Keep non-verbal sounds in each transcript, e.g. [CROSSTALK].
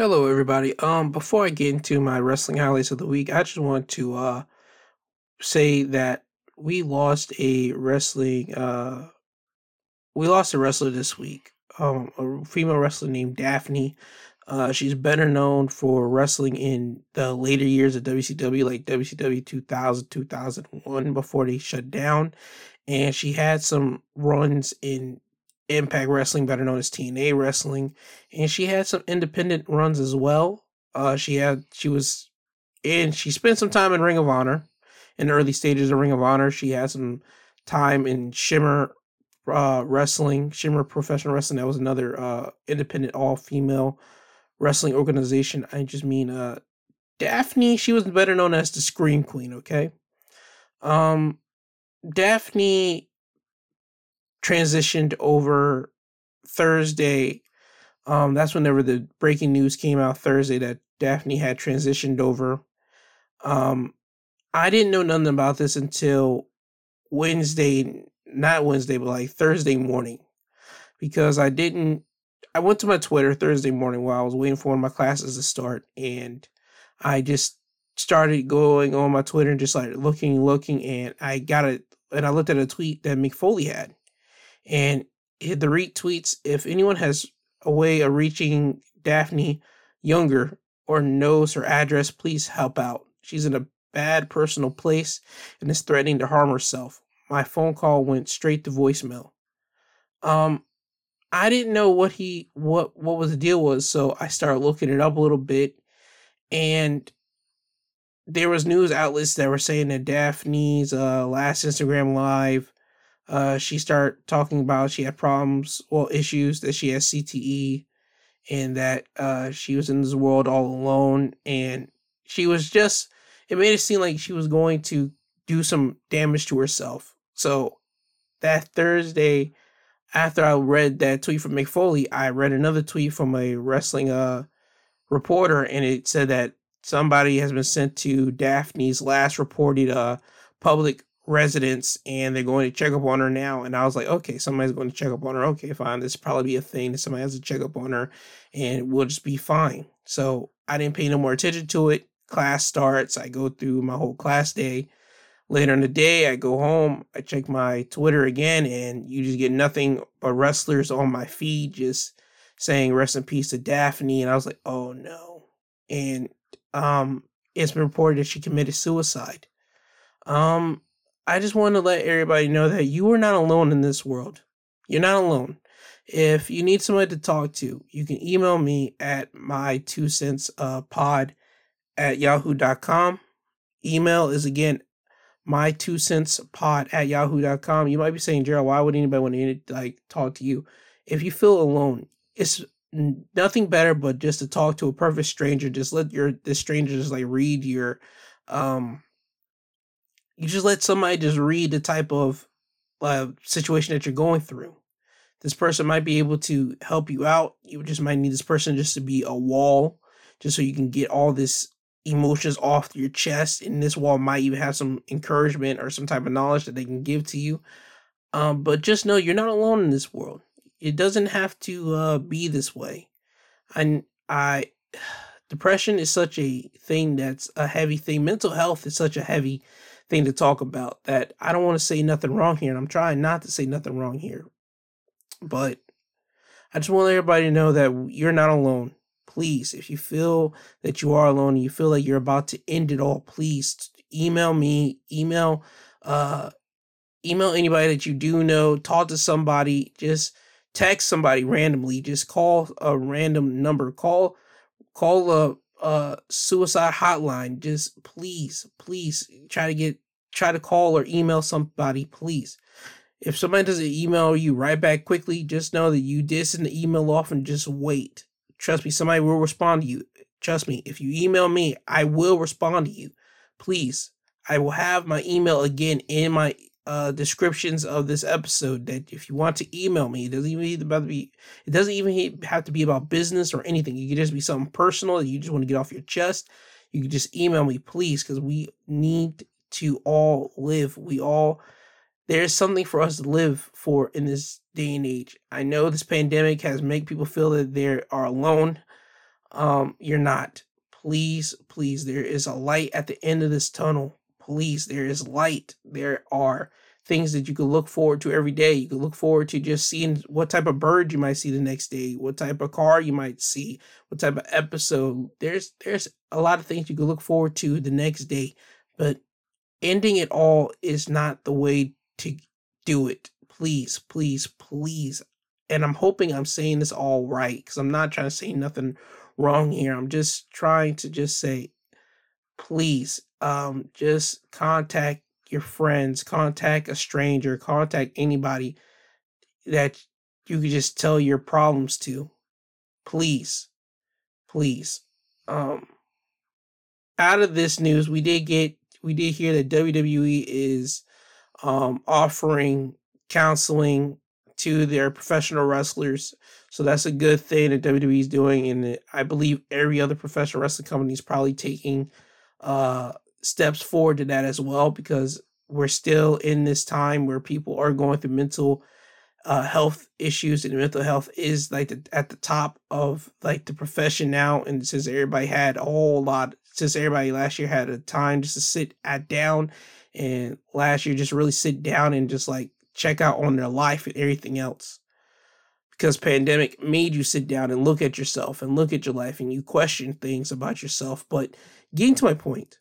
Hello, everybody. Um, before I get into my wrestling highlights of the week, I just want to uh say that we lost a wrestling uh we lost a wrestler this week. Um, a female wrestler named Daffney. Uh, she's better known for wrestling in the later years of WCW, like WCW 2000, 2001, before they shut down. And she had some runs in Impact Wrestling, better known as TNA Wrestling, and she had some independent runs as well. Uh, she had she was and she spent some time in Ring of Honor in the early stages of Ring of Honor. She had some time in Shimmer uh, Wrestling, Shimmer Professional Wrestling. That was another uh, independent all female wrestling organization. I just mean uh, Daffney. She was better known as the Scream Queen. Okay, um, Daffney transitioned over Thursday. Um, that's whenever the breaking news came out Thursday that Daffney had transitioned over. Um, I didn't know nothing about this until Wednesday, not Wednesday, but like Thursday morning, because I didn't. I went to my Twitter Thursday morning while I was waiting for my classes to start, and I just started going on my Twitter and just like looking, looking, and I got it, and I looked at a tweet that Mick Foley had, and hit the retweets. If anyone has a way of reaching Daffney Unger or knows her address, please help out. She's in a bad personal place and is threatening to harm herself. My phone call went straight to voicemail. Um, I didn't know what he what what was the deal was, so I started looking it up a little bit, and there was news outlets that were saying that Daffney's uh, last Instagram live uh, she started talking about she had problems, well, issues that she has CTE, and that uh, she was in this world all alone, and she was just. It made it seem like she was going to do some damage to herself. So that Thursday, after I read that tweet from Mick Foley, I read another tweet from a wrestling uh reporter, and it said that somebody has been sent to Daffney's last reported uh public residence and they're going to check up on her now. And I was like, okay, somebody's going to check up on her. Okay, fine. This probably be a thing that somebody has to check up on her and we'll just be fine. So I didn't pay no more attention to it. Class starts. I go through my whole class day. Later in the day, I go home. I check my Twitter again, and you just get nothing but wrestlers on my feed just saying rest in peace to Daffney. And I was like, oh no. And um, it's been reported that she committed suicide. Um, I just want to let everybody know that you are not alone in this world. You're not alone. If you need somebody to talk to, you can email me at my two cents uh, pod at yahoo.com. Email is again my two cents pod at yahoo.com. You might be saying, Gerald, why would anybody want to like talk to you? If you feel alone, it's nothing better but just to talk to a perfect stranger. Just let your this stranger just like read your um you just let somebody just read the type of uh, situation that you're going through. This person might be able to help you out. You just might need this person just to be a wall, just so you can get all this emotions off your chest. And this wall might even have some encouragement or some type of knowledge that they can give to you. Um, but just know you're not alone in this world. It doesn't have to uh, be this way. And I, [SIGHS] depression is such a thing that's a heavy thing. Mental health is such a heavy thing to talk about that I don't want to say nothing wrong here, and I'm trying not to say nothing wrong here. But I just want everybody to know that you're not alone. Please, if you feel that you are alone and you feel like you're about to end it all, please email me, email uh email anybody that you do know, talk to somebody, just text somebody randomly, just call a random number, call call a uh suicide hotline just please please try to get try to call or email somebody please. If somebody doesn't email you right back quickly just know that you did send the email off and just wait. Trust me somebody will respond to you. Trust me if you email me i will respond to you. Please i will have my email again in my uh, descriptions of this episode that if you want to email me, it doesn't even about to be it doesn't even have to be about business or anything. It could just be something personal that you just want to get off your chest. You can just email me, please, because we need to all live. We all there's something for us to live for in this day and age. I know this pandemic has made people feel that they are alone. Um, you're not. Please, please, there is a light at the end of this tunnel. Please, there is light. There are things that you can look forward to every day. You can look forward to just seeing what type of bird you might see the next day, what type of car you might see, what type of episode. There's there's a lot of things you can look forward to the next day, but ending it all is not the way to do it. Please, please, please. And I'm hoping I'm saying this all right because I'm not trying to say nothing wrong here. I'm just trying to just say, please, um, just contact your friends, contact a stranger, contact anybody that you could just tell your problems to. Please, please. Um, out of this news, we did get we did hear that WWE is um offering counseling to their professional wrestlers. So that's a good thing that WWE is doing, and I believe every other professional wrestling company is probably taking uh, steps forward to that as well because we're still in this time where people are going through mental uh, health issues and mental health is like the, at the top of like the profession now and since everybody had a whole lot since everybody last year had a time just to sit at down and last year just really sit down and just like check out on their life and everything else. Because pandemic made you sit down and look at yourself and look at your life and you question things about yourself but getting to my point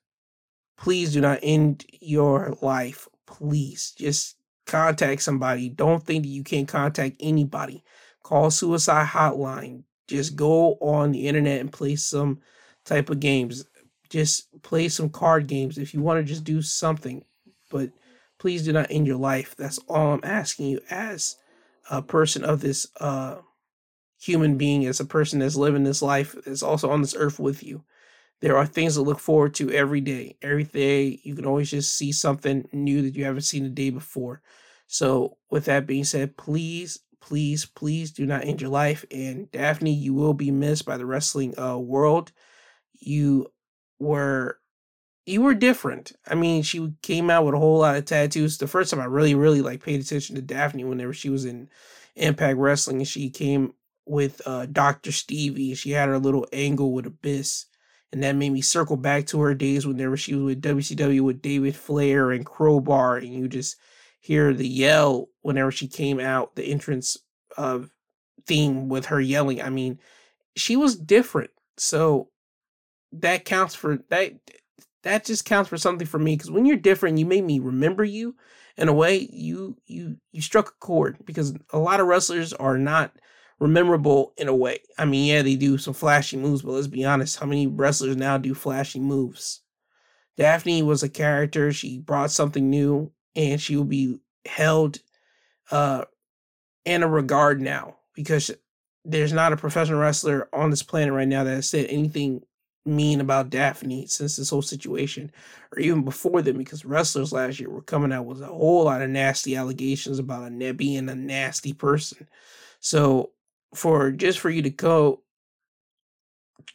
please do not end your life. Please just contact somebody. Don't think that you can't contact anybody. Call suicide hotline. Just go on the internet and play some type of games. Just play some card games if you want to just do something but please do not end your life. That's all I'm asking you as a person of this uh, human being, as a person that's living this life, that's also on this earth with you. There are things to look forward to every day. Every day, you can always just see something new that you haven't seen the day before. So, with that being said, please, please, please do not end your life. And Daffney, you will be missed by the wrestling uh, world. You were you were different. I mean, she came out with a whole lot of tattoos. The first time I really, really like paid attention to Daffney whenever she was in Impact Wrestling, and she came with uh, Doctor Stevie. She had her little angle with Abyss, and that made me circle back to her days whenever she was with WCW with David Flair and Crowbar, and you just hear the yell whenever she came out, the entrance of uh, theme with her yelling. I mean, she was different, so that counts for that that just counts for something for me because when you're different you make me remember you in a way you you you struck a chord because a lot of wrestlers are not rememberable in a way i mean yeah they do some flashy moves but let's be honest how many wrestlers now do flashy moves Daffney was a character she brought something new and she will be held uh in a regard now because there's not a professional wrestler on this planet right now that has said anything mean about Daffney since this whole situation, or even before then, because wrestlers last year were coming out with a whole lot of nasty allegations about a being a nasty person. So, for just for you to go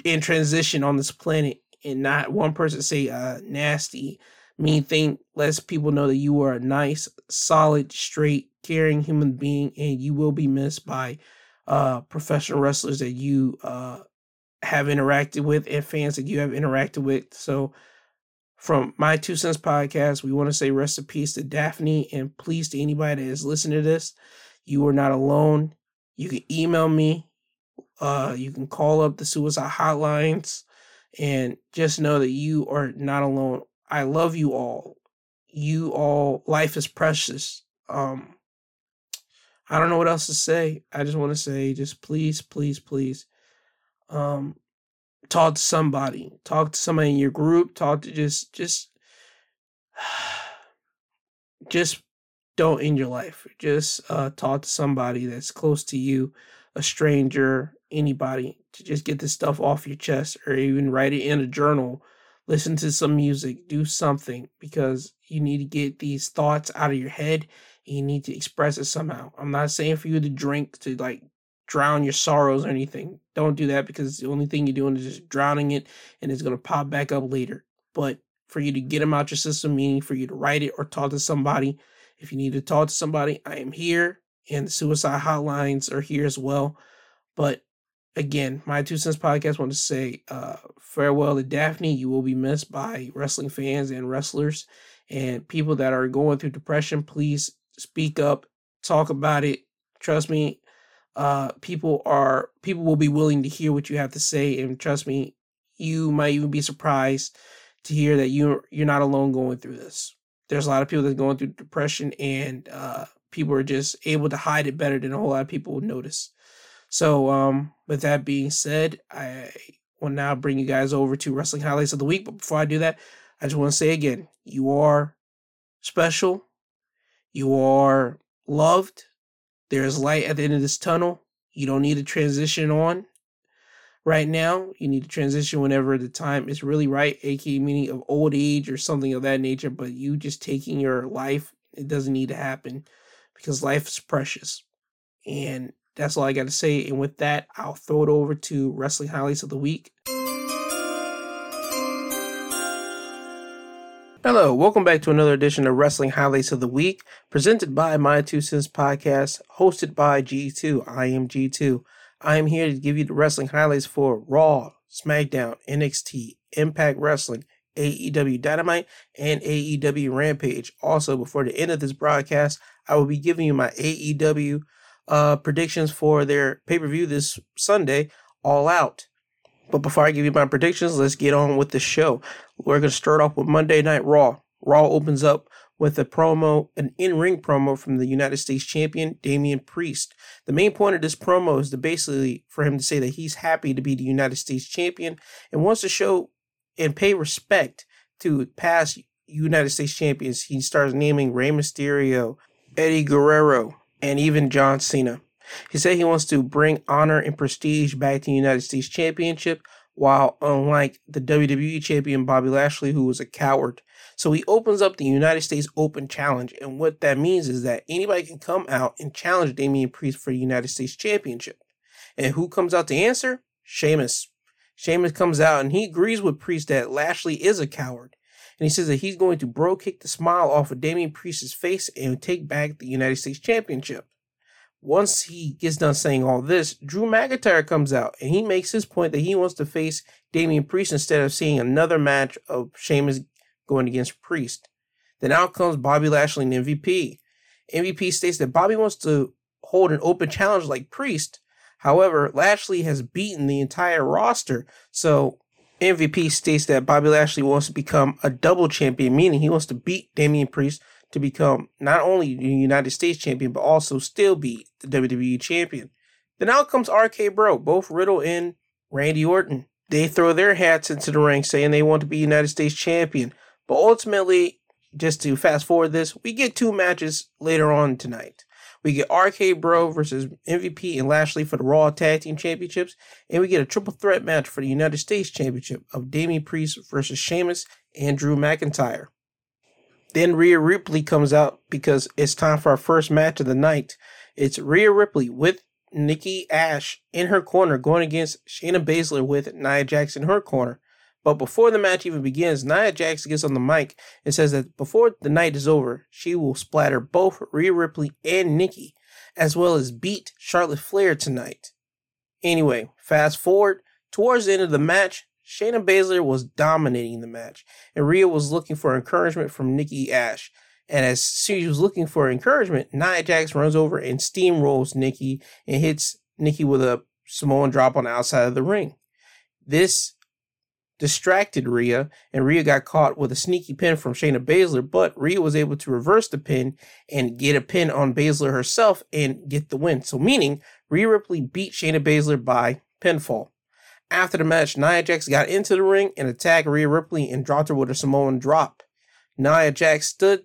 in transition on this planet and not one person say uh nasty mean thing lets people know that you are a nice, solid, straight, caring human being, and you will be missed by uh professional wrestlers that you uh have interacted with and fans that you have interacted with. So, from my two cents podcast, we want to say rest in peace to Daffney and please to anybody that is listening to this, you are not alone. You can email me, uh, you can call up the suicide hotlines, and just know that you are not alone. I love you all. You all, life is precious. Um, I don't know what else to say. I just want to say, just please, please, please um, talk to somebody, talk to somebody in your group, talk to just, just, [SIGHS] just don't end your life. Just uh, talk to somebody that's close to you, a stranger, anybody, to just get this stuff off your chest, or even write it in a journal. Listen to some music, do something because you need to get these thoughts out of your head. you need to express it somehow. I'm not saying for you to drink to like drown your sorrows or anything. Don't do that because the only thing you're doing is just drowning it and it's going to pop back up later. But for you to get them out your system, meaning for you to write it or talk to somebody, if you need to talk to somebody, I am here and the suicide hotlines are here as well. But again, my two cents podcast want to say uh, farewell to Daffney. You will be missed by wrestling fans and wrestlers and people that are going through depression. Please speak up, talk about it. Trust me, uh, people are people will be willing to hear what you have to say, and trust me, you might even be surprised to hear that you you're not alone going through this. There's a lot of people that's going through depression, and uh, people are just able to hide it better than a whole lot of people would notice. So, um, with that being said, I will now bring you guys over to wrestling highlights of the week. But before I do that, I just want to say again, you are special, you are loved. There is light at the end of this tunnel. You don't need to transition on right now. You need to transition whenever the time is really right, aka meaning of old age or something of that nature. But you just taking your life, it doesn't need to happen because life is precious. And that's all I got to say. And with that, I'll throw it over to Wrestling Highlights of the Week. Hello, welcome back to another edition of Wrestling Highlights of the Week, presented by My Two Cents Podcast, hosted by G2. I am G2. I am here to give you the wrestling highlights for Raw, SmackDown, NXT, Impact Wrestling, AEW Dynamite, and AEW Rampage. Also, before the end of this broadcast, I will be giving you my AEW uh, predictions for their pay per view this Sunday, All Out. But before I give you my predictions, let's get on with the show. We're going to start off with Monday Night Raw. Raw opens up with a promo, an in ring promo from the United States champion, Damian Priest. The main point of this promo is to basically for him to say that he's happy to be the United States champion and wants to show and pay respect to past United States champions. He starts naming Rey Mysterio, Eddie Guerrero, and even John Cena. He said he wants to bring honor and prestige back to the United States Championship, while unlike the WWE champion Bobby Lashley, who was a coward. So he opens up the United States Open Challenge, and what that means is that anybody can come out and challenge Damian Priest for the United States Championship. And who comes out to answer? Sheamus. Sheamus comes out and he agrees with Priest that Lashley is a coward. And he says that he's going to bro kick the smile off of Damian Priest's face and take back the United States Championship. Once he gets done saying all this, Drew McIntyre comes out and he makes his point that he wants to face Damian Priest instead of seeing another match of Sheamus going against Priest. Then out comes Bobby Lashley and MVP. MVP states that Bobby wants to hold an open challenge like Priest. However, Lashley has beaten the entire roster. So MVP states that Bobby Lashley wants to become a double champion, meaning he wants to beat Damian Priest to become not only the United States champion, but also still be the WWE champion. Then out comes RK Bro, both Riddle and Randy Orton. They throw their hats into the ring saying they want to be United States champion. But ultimately, just to fast forward this, we get two matches later on tonight. We get RK Bro versus MVP and Lashley for the Raw Tag Team Championships, and we get a triple threat match for the United States Championship of Damian Priest versus Sheamus and Drew McIntyre. Then Rhea Ripley comes out because it's time for our first match of the night. It's Rhea Ripley with Nikki Ash in her corner going against Shayna Baszler with Nia Jax in her corner. But before the match even begins, Nia Jax gets on the mic and says that before the night is over, she will splatter both Rhea Ripley and Nikki, as well as beat Charlotte Flair tonight. Anyway, fast forward towards the end of the match, Shayna Baszler was dominating the match, and Rhea was looking for encouragement from Nikki Ash. And as she was looking for encouragement, Nia Jax runs over and steamrolls Nikki and hits Nikki with a Samoan drop on the outside of the ring. This distracted Rhea, and Rhea got caught with a sneaky pin from Shayna Baszler, but Rhea was able to reverse the pin and get a pin on Baszler herself and get the win. So, meaning Rhea Ripley beat Shayna Baszler by pinfall. After the match, Nia Jax got into the ring and attacked Rhea Ripley and dropped her with a Samoan drop. Nia Jax stood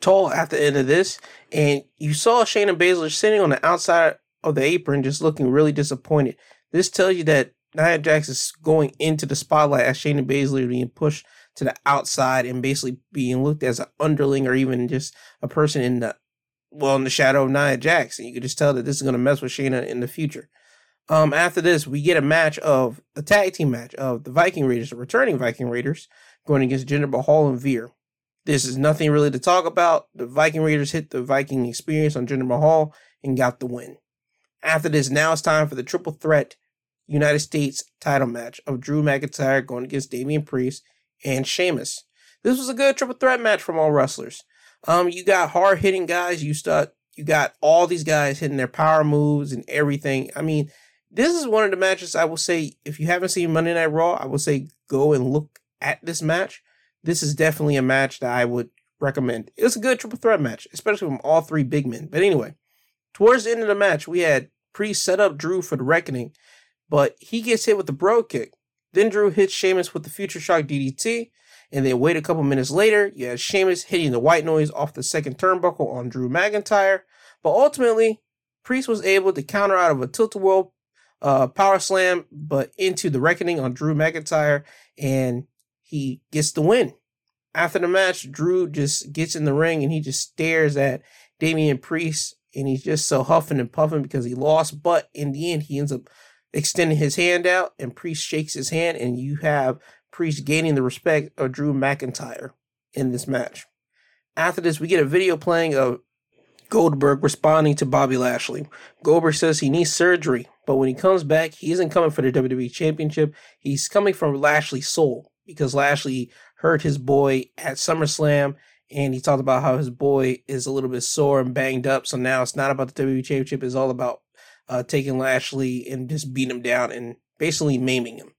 tall at the end of this, and you saw Shayna Baszler sitting on the outside of the apron just looking really disappointed. This tells you that Nia Jax is going into the spotlight as Shayna Baszler being pushed to the outside and basically being looked as an underling or even just a person in the well in the shadow of Nia Jax. And you can just tell that this is going to mess with Shayna in the future. Um, after this, we get a match of a tag team match of the Viking Raiders, the returning Viking Raiders, going against Jinder Mahal and Veer. This is nothing really to talk about. The Viking Raiders hit the Viking experience on Jinder Mahal and got the win. After this, now it's time for the triple threat United States title match of Drew McIntyre going against Damian Priest and Sheamus. This was a good triple threat match from all wrestlers. Um, you got hard hitting guys. You start. You got all these guys hitting their power moves and everything. I mean, this is one of the matches I will say. If you haven't seen Monday Night Raw, I will say go and look at this match. This is definitely a match that I would recommend. It was a good triple threat match, especially from all three big men. But anyway, towards the end of the match, we had Priest set up Drew for the reckoning, but he gets hit with the bro kick. Then Drew hits Sheamus with the future shock DDT, and then wait a couple minutes later, you had Sheamus hitting the white noise off the second turnbuckle on Drew McIntyre. But ultimately, Priest was able to counter out of a tilt-a-whirl uh, power slam, but into the reckoning on Drew McIntyre, and he gets the win. After the match, Drew just gets in the ring and he just stares at Damian Priest, and he's just so huffing and puffing because he lost. But in the end, he ends up extending his hand out, and Priest shakes his hand, and you have Priest gaining the respect of Drew McIntyre in this match. After this, we get a video playing of Goldberg responding to Bobby Lashley. Goldberg says he needs surgery, but when he comes back, he isn't coming for the WWE Championship. He's coming from Lashley's soul because Lashley hurt his boy at SummerSlam, and he talked about how his boy is a little bit sore and banged up. So now it's not about the WWE Championship; it's all about uh, taking Lashley and just beating him down and basically maiming him.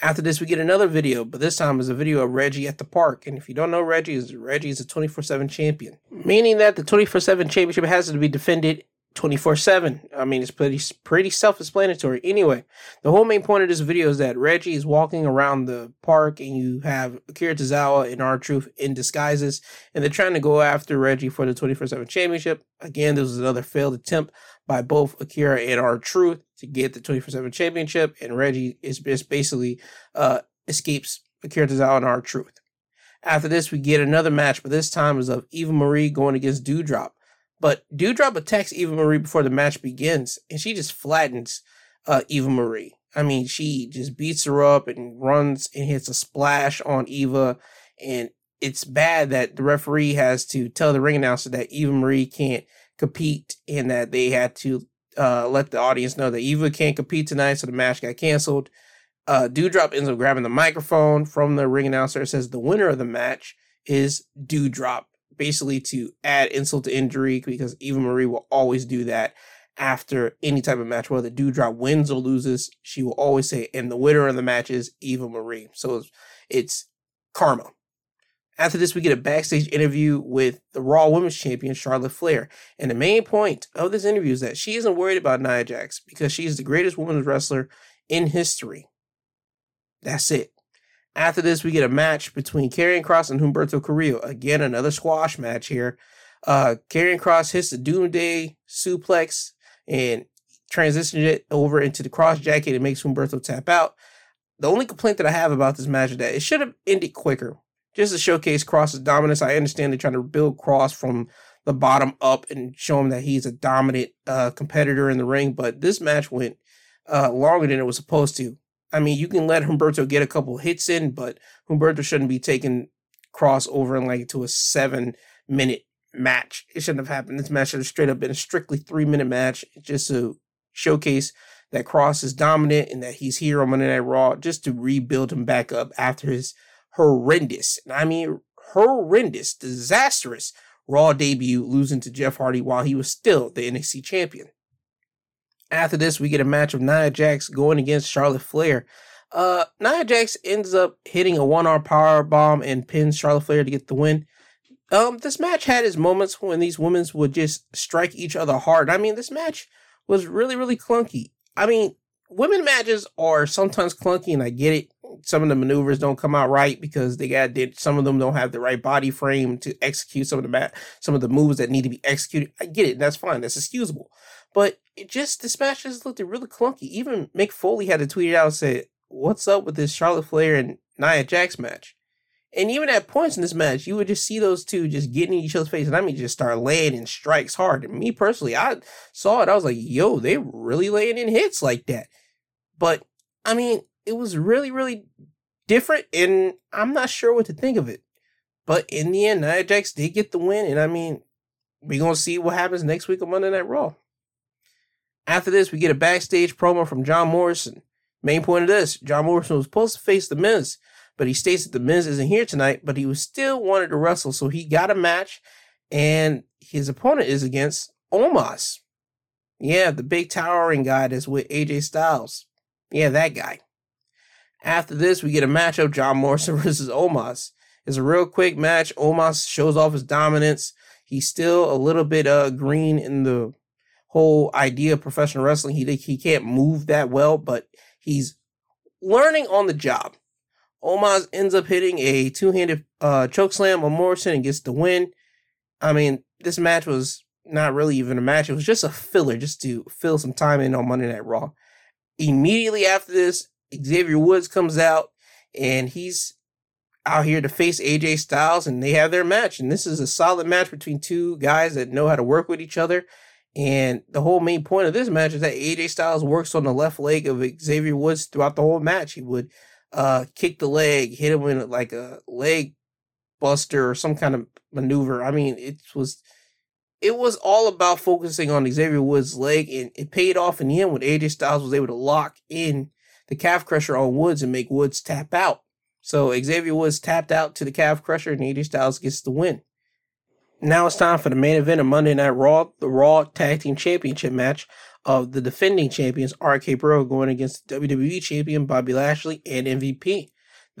After this, we get another video, but this time is a video of Reggie at the park. And if you don't know Reggie, is Reggie is a 24/7 champion, meaning that the 24/7 championship has to be defended 24 7. I mean, it's pretty pretty self explanatory. Anyway, the whole main point of this video is that Reggie is walking around the park and you have Akira Tozawa and R-Truth in disguises, and they're trying to go after Reggie for the 24 7 championship. Again, this was another failed attempt by both Akira and R-Truth to get the 24 7 championship, and Reggie is just basically uh, escapes Akira Tozawa and R-Truth. After this, we get another match, but this time is of Eva Marie going against Doudrop. But Doudrop attacks Eva Marie before the match begins, and she just flattens uh, Eva Marie. I mean, she just beats her up and runs and hits a splash on Eva. And it's bad that the referee has to tell the ring announcer that Eva Marie can't compete and that they had to uh, let the audience know that Eva can't compete tonight, so the match got canceled. Uh, Doudrop ends up grabbing the microphone from the ring announcer. It says the winner of the match is Doudrop basically to add insult to injury because Eva Marie will always do that after any type of match, whether Doudrop wins or loses. She will always say, and the winner of the match is Eva Marie. So it's, it's karma. After this, we get a backstage interview with the Raw Women's Champion, Charlotte Flair. And the main point of this interview is that she isn't worried about Nia Jax because she is the greatest women's wrestler in history. That's it. After this, we get a match between Karrion Kross and Humberto Carrillo. Again, another squash match here. Uh, Karrion Kross hits the Doomsday suplex and transitions it over into the Kross jacket and makes Humberto tap out. The only complaint that I have about this match is that it should have ended quicker, just to showcase Kross's dominance. I understand they're trying to build Kross from the bottom up and show him that he's a dominant uh, competitor in the ring, but this match went uh, longer than it was supposed to. I mean, you can let Humberto get a couple hits in, but Humberto shouldn't be taking Kross over in like to a seven minute match. It shouldn't have happened. This match should have straight up been a strictly three minute match just to showcase that Kross is dominant and that he's here on Monday Night Raw just to rebuild him back up after his horrendous, and I mean horrendous, disastrous Raw debut, losing to Jeff Hardy while he was still the NXT champion. After this, we get a match of Nia Jax going against Charlotte Flair. Uh, Nia Jax ends up hitting a one arm power bomb and pins Charlotte Flair to get the win. Um, this match had its moments when these women would just strike each other hard. I mean, this match was really, really clunky. I mean, women matches are sometimes clunky, and I get it. Some of the maneuvers don't come out right because they got did some of them don't have the right body frame to execute some of the mat, some of the moves that need to be executed. I get it. That's fine. That's excusable. But it just this match just looked really clunky. Even Mick Foley had to tweet it out and say, "What's up with this Charlotte Flair and Nia Jax match?" And even at points in this match, you would just see those two just getting in each other's face, and I mean, just start laying in strikes hard. And me personally, I saw it, I was like, "Yo, they really laying in hits like that." But I mean, it was really, really different, and I'm not sure what to think of it. But in the end, Nia Jax did get the win, and I mean, we're gonna see what happens next week on Monday Night Raw. After this, we get a backstage promo from John Morrison. Main point of this John Morrison was supposed to face The Miz, but he states that The Miz isn't here tonight, but he was still wanted to wrestle. So he got a match, and his opponent is against Omos. Yeah, the big towering guy that's with AJ Styles. Yeah, that guy. After this, we get a matchup John Morrison [LAUGHS] versus Omos. It's a real quick match. Omos shows off his dominance. He's still a little bit uh green in the whole idea of professional wrestling. He he can't move that well, but he's learning on the job. Omos ends up hitting a two-handed uh, choke slam on Morrison and gets the win. I mean, this match was not really even a match. It was just a filler, just to fill some time in on Monday Night Raw. Immediately after this, Xavier Woods comes out and he's out here to face AJ Styles and they have their match. And this is a solid match between two guys that know how to work with each other. And the whole main point of this match is that AJ Styles works on the left leg of Xavier Woods throughout the whole match. He would uh, kick the leg, hit him in like a leg buster or some kind of maneuver. I mean, it was it was all about focusing on Xavier Woods' leg, and it paid off in the end when AJ Styles was able to lock in the calf crusher on Woods and make Woods tap out. So Xavier Woods tapped out to the calf crusher, and AJ Styles gets the win. Now it's time for the main event of Monday Night Raw, the Raw Tag Team Championship match of the defending champions RK Bro going against the WWE Champion Bobby Lashley and MVP.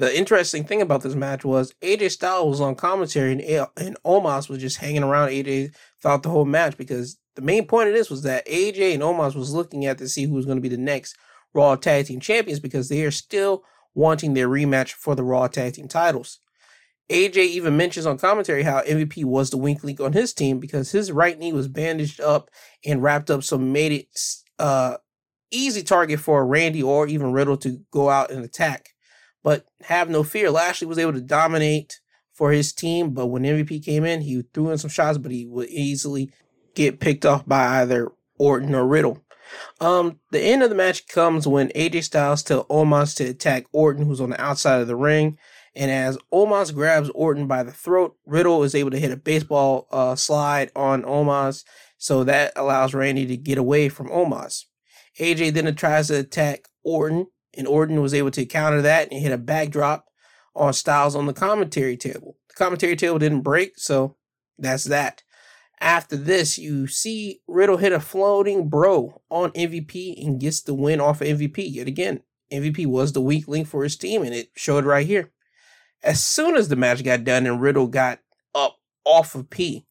The interesting thing about this match was AJ Styles was on commentary and, and Omos was just hanging around AJ throughout the whole match because the main point of this was that AJ and Omos was looking at to see who was going to be the next Raw Tag Team Champions because they are still wanting their rematch for the Raw Tag Team titles. AJ even mentions on commentary how MVP was the weak link on his team because his right knee was bandaged up and wrapped up, so made it uh, easy target for Randy or even Riddle to go out and attack. But have no fear, Lashley was able to dominate for his team. But when MVP came in, he threw in some shots, but he would easily get picked off by either Orton or Riddle. Um, the end of the match comes when AJ Styles tells Omos to attack Orton, who's on the outside of the ring. And as Omos grabs Orton by the throat, Riddle is able to hit a baseball uh, slide on Omos. So that allows Randy to get away from Omos. AJ then tries to attack Orton, and Orton was able to counter that and hit a backdrop on Styles on the commentary table. The commentary table didn't break, so that's that. After this, you see Riddle hit a floating bro on MVP and gets the win off of MVP. Yet again, MVP was the weak link for his team, and it showed right here. As soon as the match got done and Riddle got up off of P,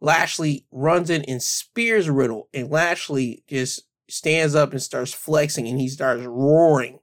Lashley runs in and spears Riddle, and Lashley just stands up and starts flexing and he starts roaring.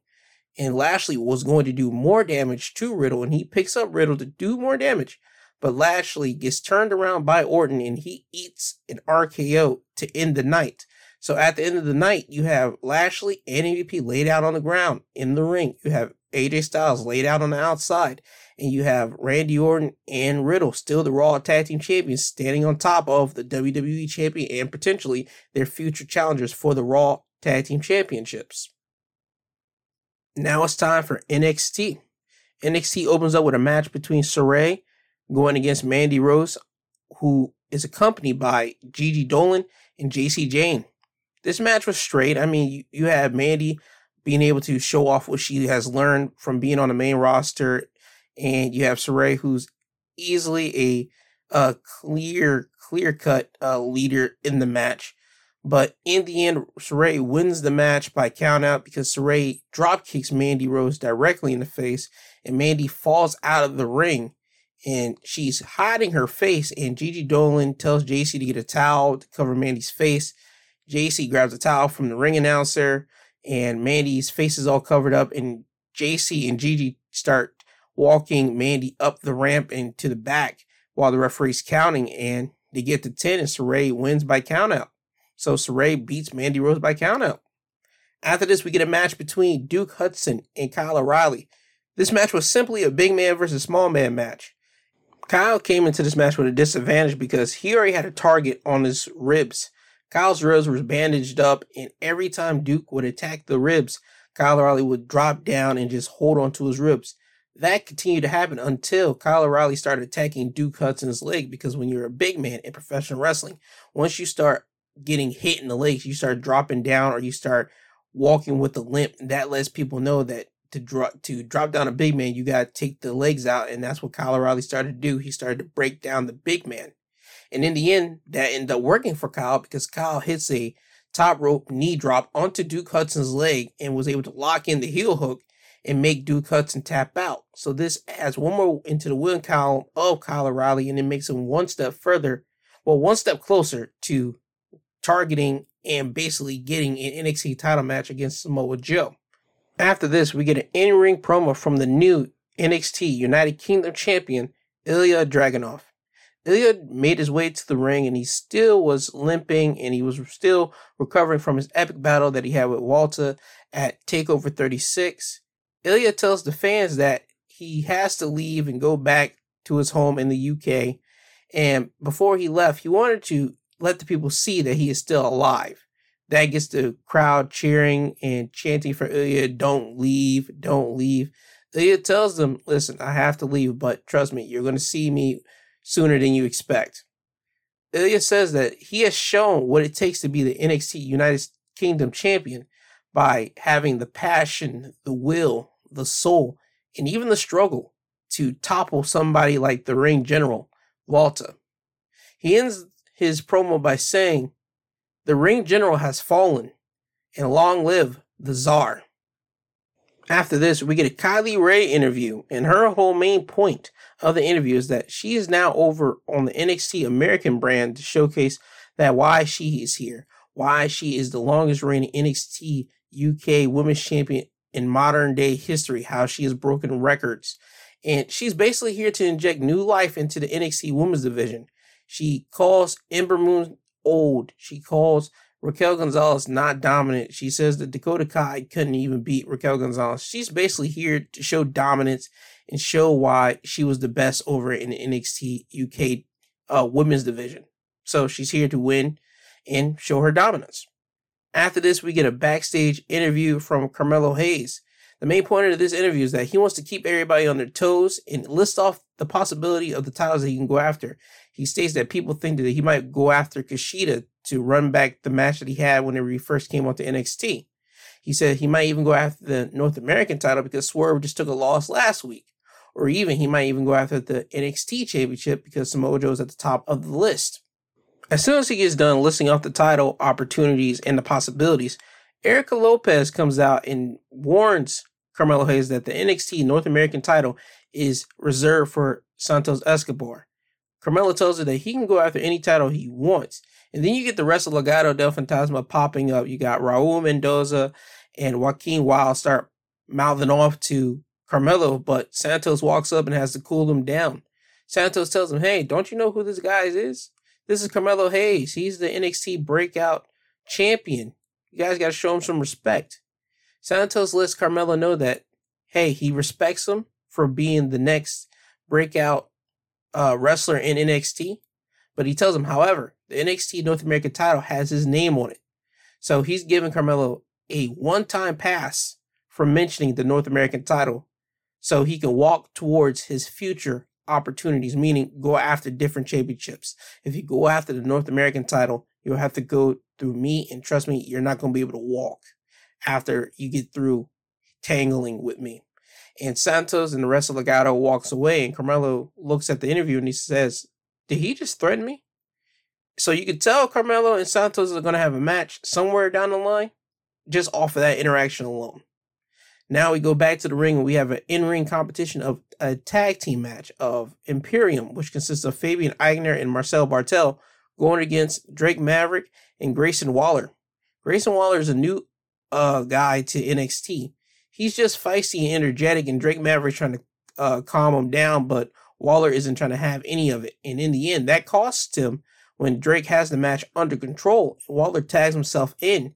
And Lashley was going to do more damage to Riddle, and he picks up Riddle to do more damage. But Lashley gets turned around by Orton and he eats an RKO to end the night. So at the end of the night, you have Lashley and MVP laid out on the ground in the ring. You have AJ Styles laid out on the outside. And you have Randy Orton and Riddle, still the Raw Tag Team Champions, standing on top of the WWE Champion and potentially their future challengers for the Raw Tag Team Championships. Now it's time for NXT. NXT opens up with a match between Sarray going against Mandy Rose, who is accompanied by Gigi Dolan and Jacy Jayne. This match was straight. I mean, you, you have Mandy being able to show off what she has learned from being on the main roster, and you have Sarray, who's easily a, a clear, clear cut uh, leader in the match. But in the end, Sarray wins the match by countout because Sarray drop kicks Mandy Rose directly in the face, and Mandy falls out of the ring and she's hiding her face. And Gigi Dolan tells Jacy to get a towel to cover Mandy's face. Jacy grabs a towel from the ring announcer, and Mandy's face is all covered up. And Jacy and Gigi start walking Mandy up the ramp and to the back while the referee's counting, and they get to 10, and Sarray wins by countout. So Sarray beats Mandy Rose by countout. After this, we get a match between Duke Hudson and Kyle O'Reilly. This match was simply a big man versus small man match. Kyle came into this match with a disadvantage because he already had a target on his ribs. Kyle's ribs were bandaged up, and every time Duke would attack the ribs, Kyle O'Reilly would drop down and just hold on to his ribs. That continued to happen until Kyle O'Reilly started attacking Duke Hudson's leg because when you're a big man in professional wrestling, once you start getting hit in the legs, you start dropping down or you start walking with a limp. That lets people know that to drop to drop down a big man, you gotta take the legs out, and that's what Kyle O'Reilly started to do. He started to break down the big man, and in the end, that ended up working for Kyle because Kyle hits a top rope knee drop onto Duke Hudson's leg and was able to lock in the heel hook and make Duke Hudson tap out. So this adds one more into the win column of Kyle O'Reilly, and it makes him one step further, well, one step closer to targeting and basically getting an NXT title match against Samoa Joe. After this, we get an in-ring promo from the new NXT United Kingdom champion, Ilya Dragunov. Ilya made his way to the ring and he still was limping and he was still recovering from his epic battle that he had with Walter at TakeOver 36. Ilya tells the fans that he has to leave and go back to his home in the UK. And before he left, he wanted to let the people see that he is still alive. That gets the crowd cheering and chanting for Ilya, don't leave, don't leave. Ilya tells them, listen, I have to leave, but trust me, you're going to see me sooner than you expect. Ilya says that he has shown what it takes to be the NXT United Kingdom champion by having the passion, the will, the soul, and even the struggle to topple somebody like the ring general, Walter. He ends his promo by saying, The ring general has fallen, and long live the czar. After this, we get a Kay Lee Ray interview, and her whole main point of the interview is that she is now over on the NXT American brand to showcase that why she is here, why she is the longest reigning NXT UK Women's Champion in modern day history, how she has broken records. And she's basically here to inject new life into the NXT Women's Division. She calls Ember Moon old. She calls Raquel Gonzalez not dominant. She says that Dakota Kai couldn't even beat Raquel Gonzalez. She's basically here to show dominance and show why she was the best over in the NXT UK uh, women's division. So she's here to win and show her dominance. After this, we get a backstage interview from Carmelo Hayes. The main point of this interview is that he wants to keep everybody on their toes and list off the possibility of the titles that he can go after. He states that people think that he might go after Kushida to run back the match that he had whenever he first came onto NXT. He said he might even go after the North American title because Swerve just took a loss last week. Or even he might even go after the NXT championship because Samoa Joe is at the top of the list. As soon as he gets done listing off the title opportunities and the possibilities, Erica Lopez comes out and warns Carmelo Hayes that the NXT North American title is reserved for Santos Escobar. Carmelo tells her that he can go after any title he wants. And then you get the rest of Legado del Fantasma popping up. You got Raul Mendoza and Joaquin Wilde start mouthing off to Carmelo, but Santos walks up and has to cool them down. Santos tells him, Hey, don't you know who this guy is? This is Carmelo Hayes. He's the NXT breakout champion. You guys got to show him some respect. Santos lets Carmelo know that, hey, he respects him for being the next breakout uh, wrestler in NXT. But he tells him, however, the NXT North American title has his name on it. So he's giving Carmelo a one time pass for mentioning the North American title so he can walk towards his future opportunities, meaning go after different championships. If you go after the North American title, you'll have to go through me, and trust me, you're not going to be able to walk after you get through tangling with me. And Santos and the rest of Legado walks away, and Carmelo looks at the interview and he says, Did he just threaten me? So you can tell Carmelo and Santos are going to have a match somewhere down the line just off of that interaction alone. Now we go back to the ring and we have an in ring competition of a tag team match of Imperium, which consists of Fabian Aichner and Marcel Barthel going against Drake Maverick and Grayson Waller. Grayson Waller is a new uh, guy to NXT. He's just feisty and energetic, and Drake Maverick trying to uh, calm him down, but Waller isn't trying to have any of it. And in the end, that costs him when Drake has the match under control. Waller tags himself in,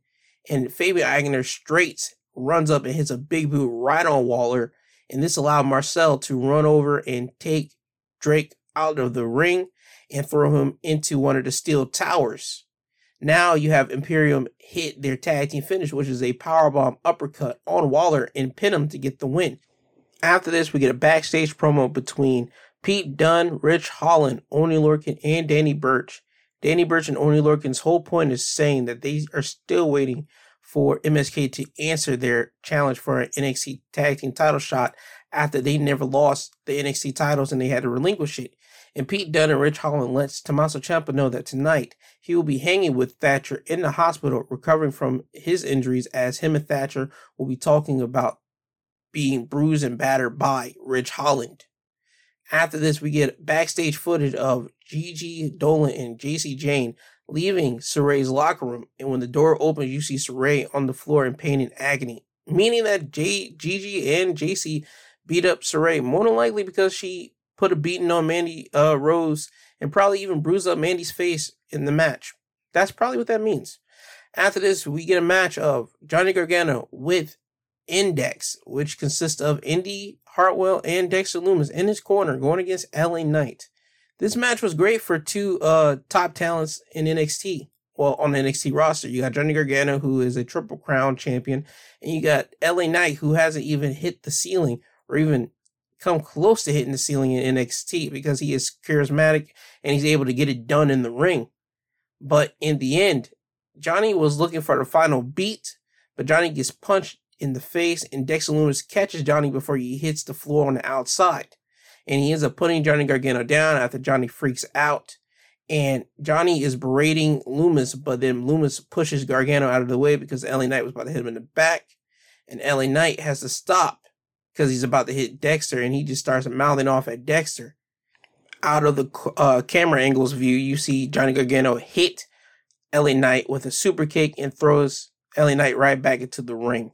and Fabian Aichner straights, runs up and hits a big boot right on Waller. And this allowed Marcel to run over and take Drake out of the ring and throw him into one of the steel towers. Now you have Imperium hit their tag team finish, which is a powerbomb uppercut on Waller and pin him to get the win. After this, we get a backstage promo between Pete Dunne, Ridge Holland, Oney Lorcan, and Danny Burch. Danny Burch and Oney Lorcan's whole point is saying that they are still waiting for MSK to answer their challenge for an NXT tag team title shot after they never lost the NXT titles and they had to relinquish it. And Pete Dunne and Ridge Holland lets Tommaso Ciampa know that tonight he will be hanging with Thatcher in the hospital recovering from his injuries as him and Thatcher will be talking about being bruised and battered by Ridge Holland. After this, we get backstage footage of Gigi Dolan and Jacy Jayne leaving Sarray's locker room. And when the door opens, you see Sarray on the floor in pain and agony, meaning that J- Gigi and Jacy beat up Saray more than likely because she put a beating on Mandy uh, Rose and probably even bruised up Mandy's face in the match. That's probably what that means. After this, we get a match of Johnny Gargano with Index, which consists of Indi Hartwell and Dexter Lumis in his corner going against LA Knight. This match was great for two uh, top talents in NXT. Well, on the NXT roster, you got Johnny Gargano, who is a Triple Crown champion, and you got LA Knight, who hasn't even hit the ceiling or even come close to hitting the ceiling in NXT because he is charismatic and he's able to get it done in the ring. But in the end, Johnny was looking for the final beat, but Johnny gets punched in the face and Dexter Lumis catches Johnny before he hits the floor on the outside. And he ends up putting Johnny Gargano down after Johnny freaks out. And Johnny is berating Lumis, but then Lumis pushes Gargano out of the way because LA Knight was about to hit him in the back. And LA Knight has to stop because he's about to hit Dexter and he just starts mouthing off at Dexter. Out of the uh, camera angle's view, you see Johnny Gargano hit LA Knight with a super kick and throws LA Knight right back into the ring.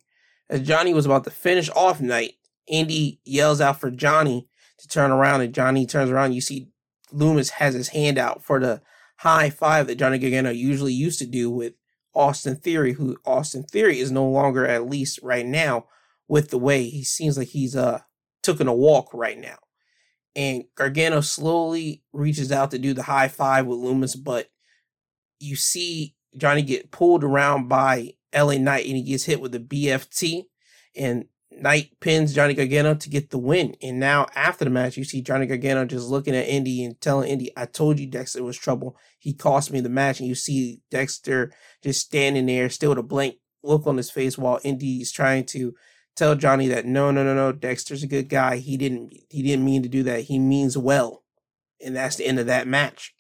As Johnny was about to finish off Knight, Andy yells out for Johnny to turn around and Johnny turns around. You see Lumis has his hand out for the high five that Johnny Gargano usually used to do with Austin Theory, who Austin Theory is no longer, at least right now, with the way he seems like he's uh taking a walk right now. And Gargano slowly reaches out to do the high five with Lumis, but you see Johnny get pulled around by LA Knight and he gets hit with the BFT. And Knight pins Johnny Gargano to get the win. And now after the match, you see Johnny Gargano just looking at Indi and telling Indi, I told you Dexter was trouble. He cost me the match. And you see Dexter just standing there, still with a blank look on his face while Indi is trying to tell Johnny that no, no, no, no, Dexter's a good guy. He didn't he didn't mean to do that. He means well. And that's the end of that match.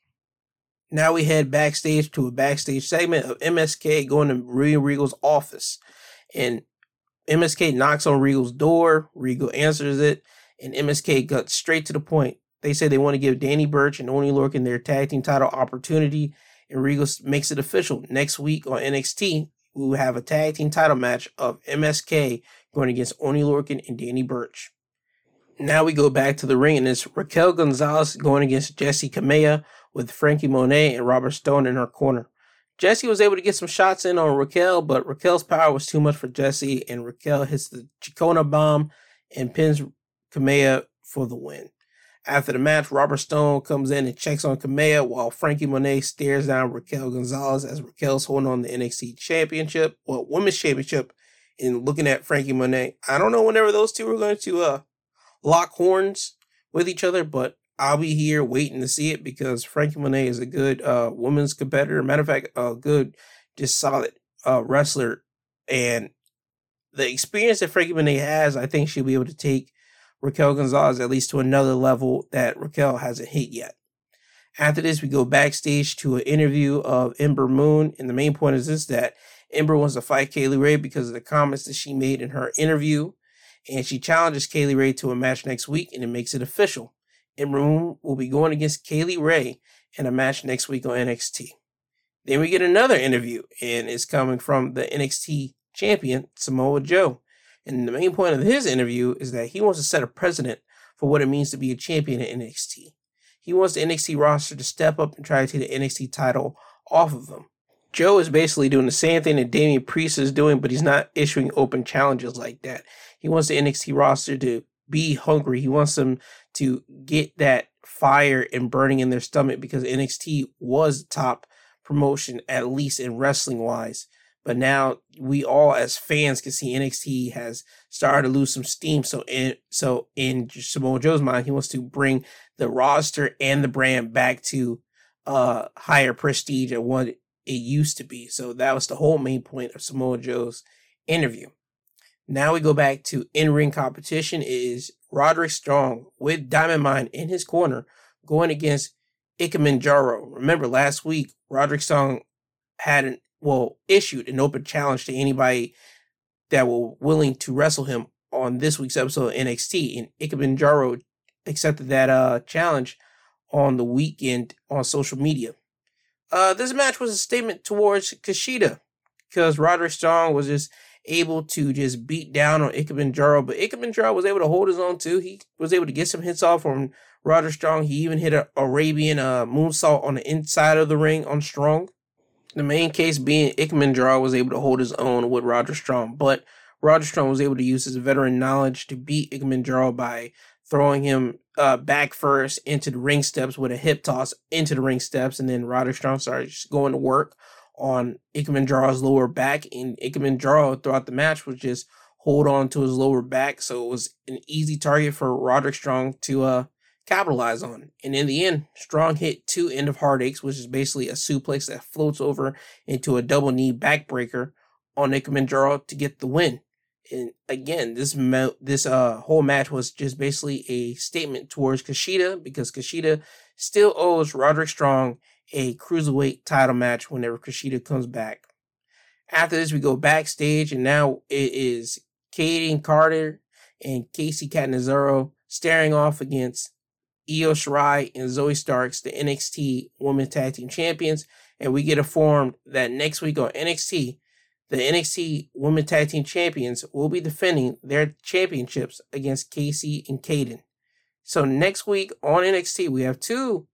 Now we head backstage to a backstage segment of MSK going to Regal Regal's office. And MSK knocks on Regal's door. Regal answers it. And MSK got straight to the point. They say they want to give Danny Burch and Oney Lorcan their tag team title opportunity. And Regal makes it official. Next week on NXT, we will have a tag team title match of MSK going against Oney Lorcan and Danny Burch. Now we go back to the ring, and it's Raquel Gonzalez going against Jessi Kamea with Franky Monet and Robert Stone in her corner. Jessi was able to get some shots in on Raquel, but Raquel's power was too much for Jessi, and Raquel hits the Chingona bomb and pins Kamea for the win. After the match, Robert Stone comes in and checks on Kamea while Franky Monet stares down Raquel Gonzalez as Raquel's holding on the NXT Championship, well, Women's Championship, and looking at Franky Monet. I don't know whenever those two are going to uh, lock horns with each other, but I'll be here waiting to see it because Franky Monet is a good uh, women's competitor. Matter of fact, a good, just solid uh, wrestler. And the experience that Franky Monet has, I think she'll be able to take Raquel Gonzalez at least to another level that Raquel hasn't hit yet. After this, we go backstage to an interview of Ember Moon, and the main point is this: that Ember wants to fight Kay Lee Ray because of the comments that she made in her interview, and she challenges Kay Lee Ray to a match next week, and it makes it official. Ember Moon will be going against Kay Lee Ray in a match next week on NXT. Then we get another interview, and it's coming from the NXT champion Samoa Joe. And the main point of his interview is that he wants to set a precedent for what it means to be a champion in NXT. He wants the NXT roster to step up and try to take the NXT title off of them. Joe is basically doing the same thing that Damian Priest is doing, but he's not issuing open challenges like that. He wants the NXT roster to be hungry. He wants them to get that fire and burning in their stomach because NXT was top promotion, at least in wrestling wise. But now we all as fans can see NXT has started to lose some steam. So in so in Samoa Joe's mind, he wants to bring the roster and the brand back to uh higher prestige at what it used to be. So that was the whole main point of Samoa Joe's interview. Now we go back to in-ring competition is Roderick Strong with Diamond Mine in his corner going against Ikemen Jiro. Remember last week Roderick Strong had an well issued an open challenge to anybody that were willing to wrestle him on this week's episode of NXT and Ikemen Jiro accepted that uh challenge on the weekend on social media. Uh, this match was a statement towards Kushida because Roderick Strong was just able to just beat down on Ikemen Jiro, but Ikemen Jiro was able to hold his own too. He was able to get some hits off from Roderick Strong. He even hit an Arabian uh, moonsault on the inside of the ring on Strong. The main case being Ikemen Jiro was able to hold his own with Roderick Strong, but Roderick Strong was able to use his veteran knowledge to beat Ikemen Jiro by throwing him uh, back first into the ring steps with a hip toss into the ring steps, and then Roderick Strong started just going to work on Ikemen Jiro's lower back, and Ikemen Jiro throughout the match was just hold on to his lower back, so it was an easy target for Roderick Strong to uh, capitalize on. And in the end, Strong hit two end of heartaches, which is basically a suplex that floats over into a double knee backbreaker on Ikemen Jiro to get the win and again, this this uh whole match was just basically a statement towards Kushida because Kushida still owes Roderick Strong a cruiserweight title match whenever Kushida comes back. After this, we go backstage, and now it is Kayden Carter and Kacy Catanzaro staring off against Io Shirai and Zoey Starks, the NXT Women's Tag Team Champions, and we get informed that next week on NXT the NXT Women Tag Team Champions will be defending their championships against Kacy and Kayden. So next week on NXT, we have two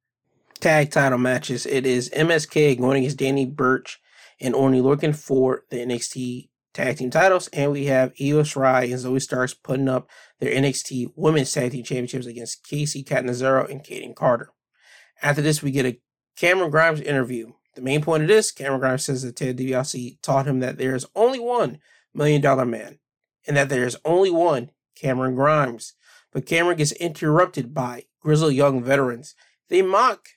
tag title matches. It is MSK going against Danny Burch and Oney Lorcan for the NXT tag team titles, and we have Io Shirai and Zoey Starks putting up their NXT Women's Tag Team Championships against Kacy Catanzaro and Kayden Carter. After this, we get a Cameron Grimes interview the main point of this, Cameron Grimes says that Ted DiBiase taught him that there is only one million dollar man and that there is only one Cameron Grimes. But Cameron gets interrupted by grizzled young veterans. They mock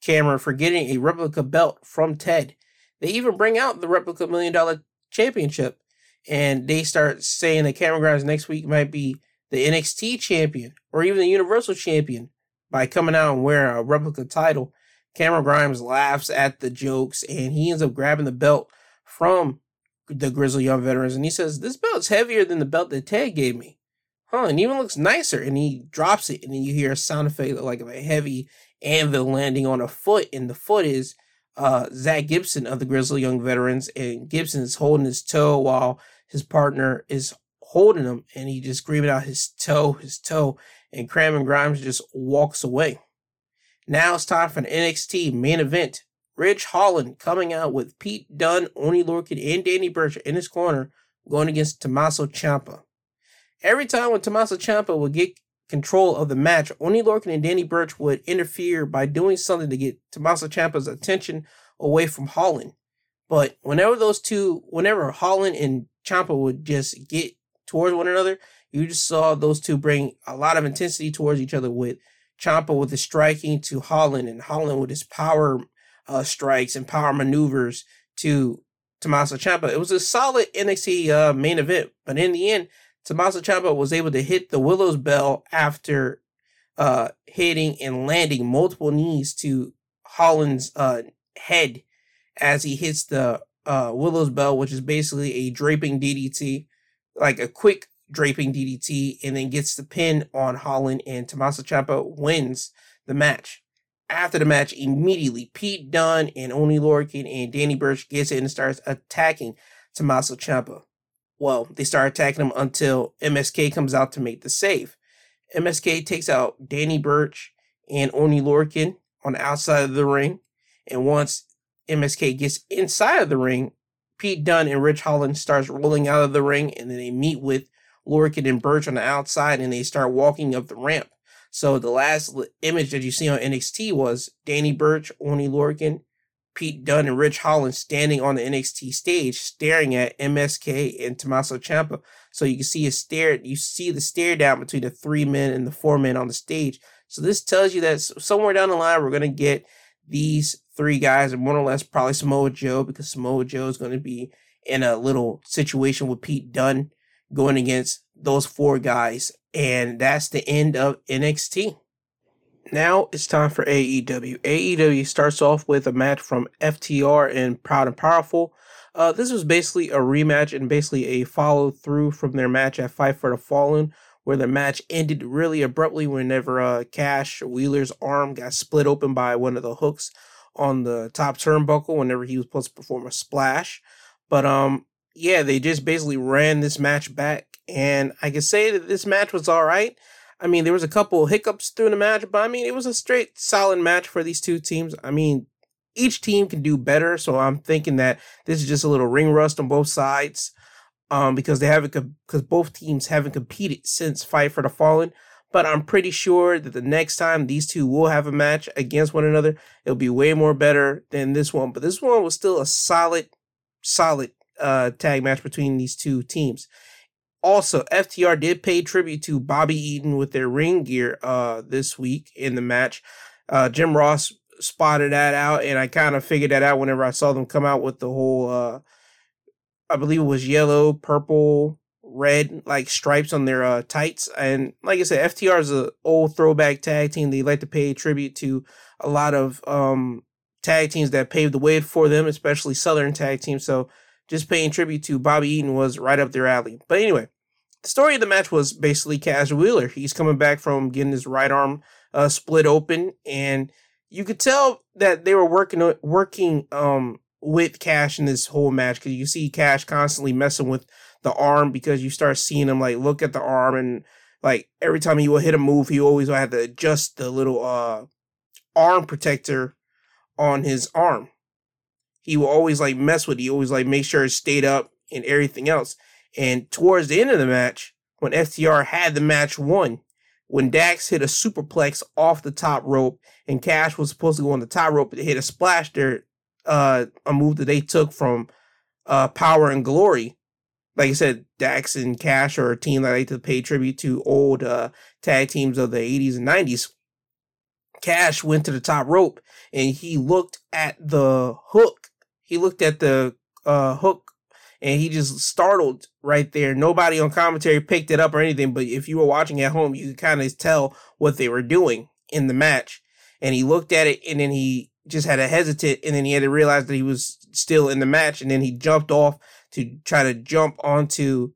Cameron for getting a replica belt from Ted. They even bring out the replica million dollar championship and they start saying that Cameron Grimes next week might be the NXT champion or even the Universal champion by coming out and wearing a replica title. Cameron Grimes laughs at the jokes and he ends up grabbing the belt from the Grizzled Young Veterans and he says, This belt's heavier than the belt that Ted gave me. Huh, and even looks nicer. And he drops it and then you hear a sound effect like a heavy anvil landing on a foot, and the foot is uh, Zach Gibson of the Grizzled Young Veterans, and Gibson is holding his toe while his partner is holding him, and he just screaming out his toe, his toe, and Cram and Grimes just walks away. Now it's time for an NXT main event. Ridge Holland coming out with Pete Dunne, Oney Lorcan, and Danny Burch in his corner going against Tommaso Ciampa. Every time when Tommaso Ciampa would get control of the match, Oney Lorcan and Danny Burch would interfere by doing something to get Tommaso Ciampa's attention away from Holland. But whenever those two, whenever Holland and Ciampa would just get towards one another, you just saw those two bring a lot of intensity towards each other with Ciampa with his striking to Holland and Holland with his power uh, strikes and power maneuvers to Tommaso Ciampa. It was a solid NXT uh, main event, but in the end, Tommaso Ciampa was able to hit the Willow's Bell after uh, hitting and landing multiple knees to Holland's uh, head as he hits the uh, Willow's Bell, which is basically a draping DDT, like a quick draping DDT and then gets the pin on Holland and Tommaso Ciampa wins the match. After the match, immediately Pete Dunne and Oney Lorcan and Danny Burch gets in and starts attacking Tommaso Ciampa. Well, they start attacking him until MSK comes out to make the save. MSK takes out Danny Burch and Oney Lorcan on the outside of the ring. And once MSK gets inside of the ring, Pete Dunne and Ridge Holland starts rolling out of the ring and then they meet with Lorcan and Burch on the outside and they start walking up the ramp. So the last image that you see on NXT was Danny Burch, Oney Lorcan, Pete Dunne, and Ridge Holland standing on the NXT stage staring at MSK and Tommaso Ciampa. So you can see a stare, you see the stare down between the three men and the four men on the stage. So this tells you that somewhere down the line we're gonna get these three guys and more or less probably Samoa Joe because Samoa Joe is to be in a little situation with Pete Dunne going against those four guys. And that's the end of NXT. Now it's time for AEW. AEW starts off with a match from FTR and Proud and Powerful. Uh, this was basically a rematch and basically a follow through from their match at Fight for the Fallen, where the match ended really abruptly whenever uh, Cash Wheeler's arm got split open by one of the hooks on the top turnbuckle whenever he was supposed to perform a splash. But um, yeah, they just basically ran this match back, and I can say that this match was all right. I mean, there was a couple hiccups through the match, but I mean, it was a straight solid match for these two teams. I mean, each team can do better, so I'm thinking that this is just a little ring rust on both sides, um, because they haven't because both teams haven't competed since Fight for the Fallen. But I'm pretty sure that the next time these two will have a match against one another, it'll be way more better than this one. But this one was still a solid, solid uh, tag match between these two teams. Also, FTR did pay tribute to Bobby Eaton with their ring gear uh, this week in the match. Uh, Jim Ross spotted that out, and I kind of figured that out whenever I saw them come out with the whole, uh, I believe it was yellow, purple, red like stripes on their uh, tights. And like I said, FTR is an old throwback tag team. They like to pay tribute to a lot of um, tag teams that paved the way for them, especially Southern tag teams. So just paying tribute to Bobby Eaton was right up their alley. But anyway, the story of the match was basically Cash Wheeler. He's coming back from getting his right arm uh, split open, and you could tell that they were working working um, with Cash in this whole match because you see Cash constantly messing with the arm because you start seeing him like look at the arm and like every time he will hit a move, he always had to adjust the little uh, arm protector on his arm he will always like mess with it. He always like make sure it stayed up and everything else. And towards the end of the match, when FTR had the match won, when Dax hit a superplex off the top rope and Cash was supposed to go on the top rope to hit a splash there, uh, a move that they took from uh, Power and Glory. Like I said, Dax and Cash are a team that I like to pay tribute to old uh, tag teams of the 80s and 90s. Cash went to the top rope and he looked at the hook he looked at the uh, hook and he just startled right there. Nobody on commentary picked it up or anything, but if you were watching at home, you could kind of tell what they were doing in the match. And he looked at it and then he just had a hesitate and then he had to realize that he was still in the match and then he jumped off to try to jump onto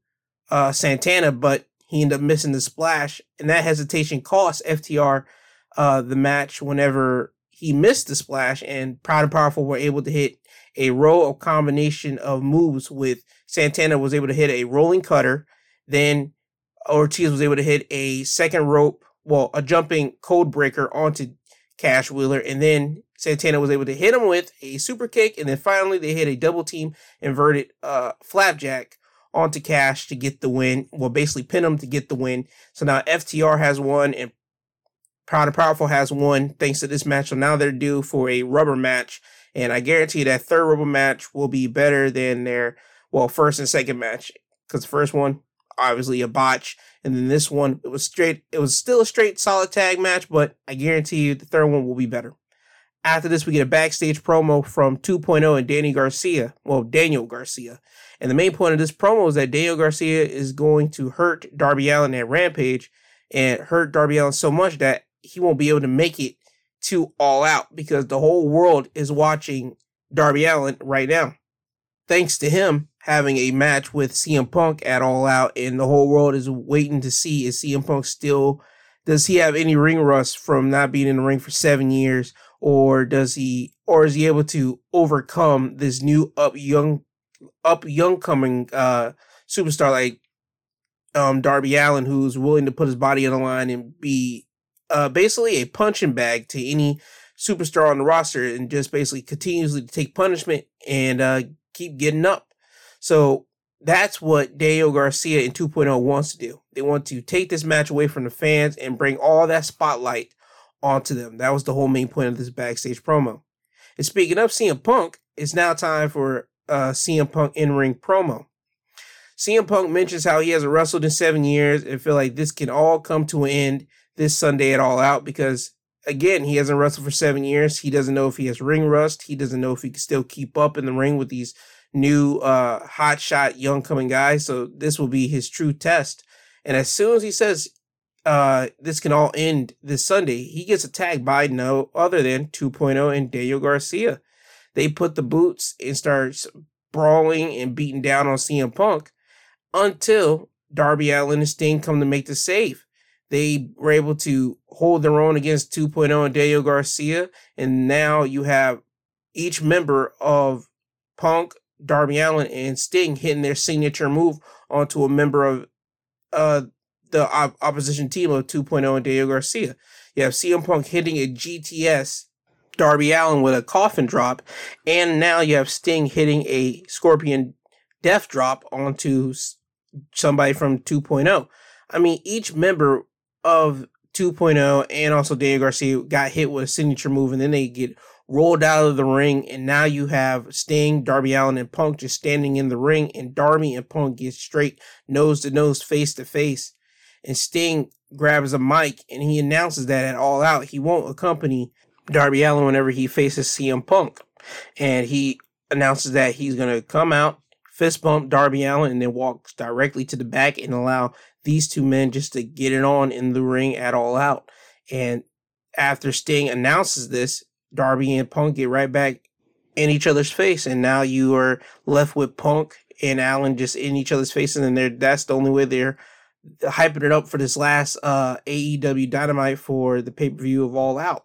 uh, Santana, but he ended up missing the splash and that hesitation cost FTR uh, the match whenever he missed the splash and Proud and Powerful were able to hit a row of combination of moves with Santana was able to hit a rolling cutter. Then Ortiz was able to hit a second rope, well, a jumping code breaker onto Cash Wheeler. And then Santana was able to hit him with a super kick. And then finally they hit a double team inverted uh, flapjack onto Cash to get the win. Well, basically pin him to get the win. So now FTR has won and Proud and Powerful has won thanks to this match. So now they're due for a rubber match and I guarantee that third rubber match will be better than their, well, first and second match. Because the first one, obviously a botch. And then this one, it was straight, it was still a straight solid tag match, but I guarantee you the third one will be better. After this, we get a backstage promo from 2.0 and Danny Garcia. Well, Daniel Garcia. And the main point of this promo is that Daniel Garcia is going to hurt Darby Allin at Rampage and hurt Darby Allin so much that he won't be able to make it to All Out because the whole world is watching Darby Allin right now. Thanks to him having a match with CM Punk at All Out, and the whole world is waiting to see is CM Punk still does he have any ring rust from not being in the ring for seven years, or does he or is he able to overcome this new up young up young coming uh superstar like um Darby Allin who's willing to put his body on the line and be uh, basically a punching bag to any superstar on the roster and just basically continuously to take punishment and uh, keep getting up. So that's what Daniel Garcia in 2.0 wants to do. They want to take this match away from the fans and bring all that spotlight onto them. That was the whole main point of this backstage promo. And speaking of CM Punk, it's now time for uh, CM Punk in ring promo. CM Punk mentions how he hasn't wrestled in seven years and feel like this can all come to an end this Sunday at All Out because again, he hasn't wrestled for seven years. He doesn't know if he has ring rust. He doesn't know if he can still keep up in the ring with these new uh hot shot young coming guys. So this will be his true test. And as soon as he says uh this can all end this Sunday, he gets attacked by no other than 2.0 and Daniel Garcia. They put the boots and starts brawling and beating down on CM Punk until Darby Allin and Sting come to make the save. They were able to hold their own against 2.0 and Daniel Garcia, and now you have each member of Punk, Darby Allin, and Sting hitting their signature move onto a member of uh, the op- opposition team of 2.0 and Daniel Garcia. You have CM Punk hitting a GTS Darby Allin with a coffin drop, and now you have Sting hitting a Scorpion Death Drop onto somebody from 2.0. I mean, each member of 2.0 and also Daniel Garcia got hit with a signature move, and then they get rolled out of the ring, and now you have Sting, Darby Allin, and Punk just standing in the ring, and Darby and Punk get straight nose to nose, face to face, and Sting grabs a mic and he announces that at All Out. He won't accompany Darby Allin whenever he faces CM Punk, and he announces that he's gonna come out, fist bump Darby Allin, and then walks directly to the back and allow these two men just to get it on in the ring at All Out, and after Sting announces this, Darby and Punk get right back in each other's face, and now you are left with Punk and Allin just in each other's faces, and they're that's the only way they're hyping it up for this last uh, AEW Dynamite for the pay per view of All Out.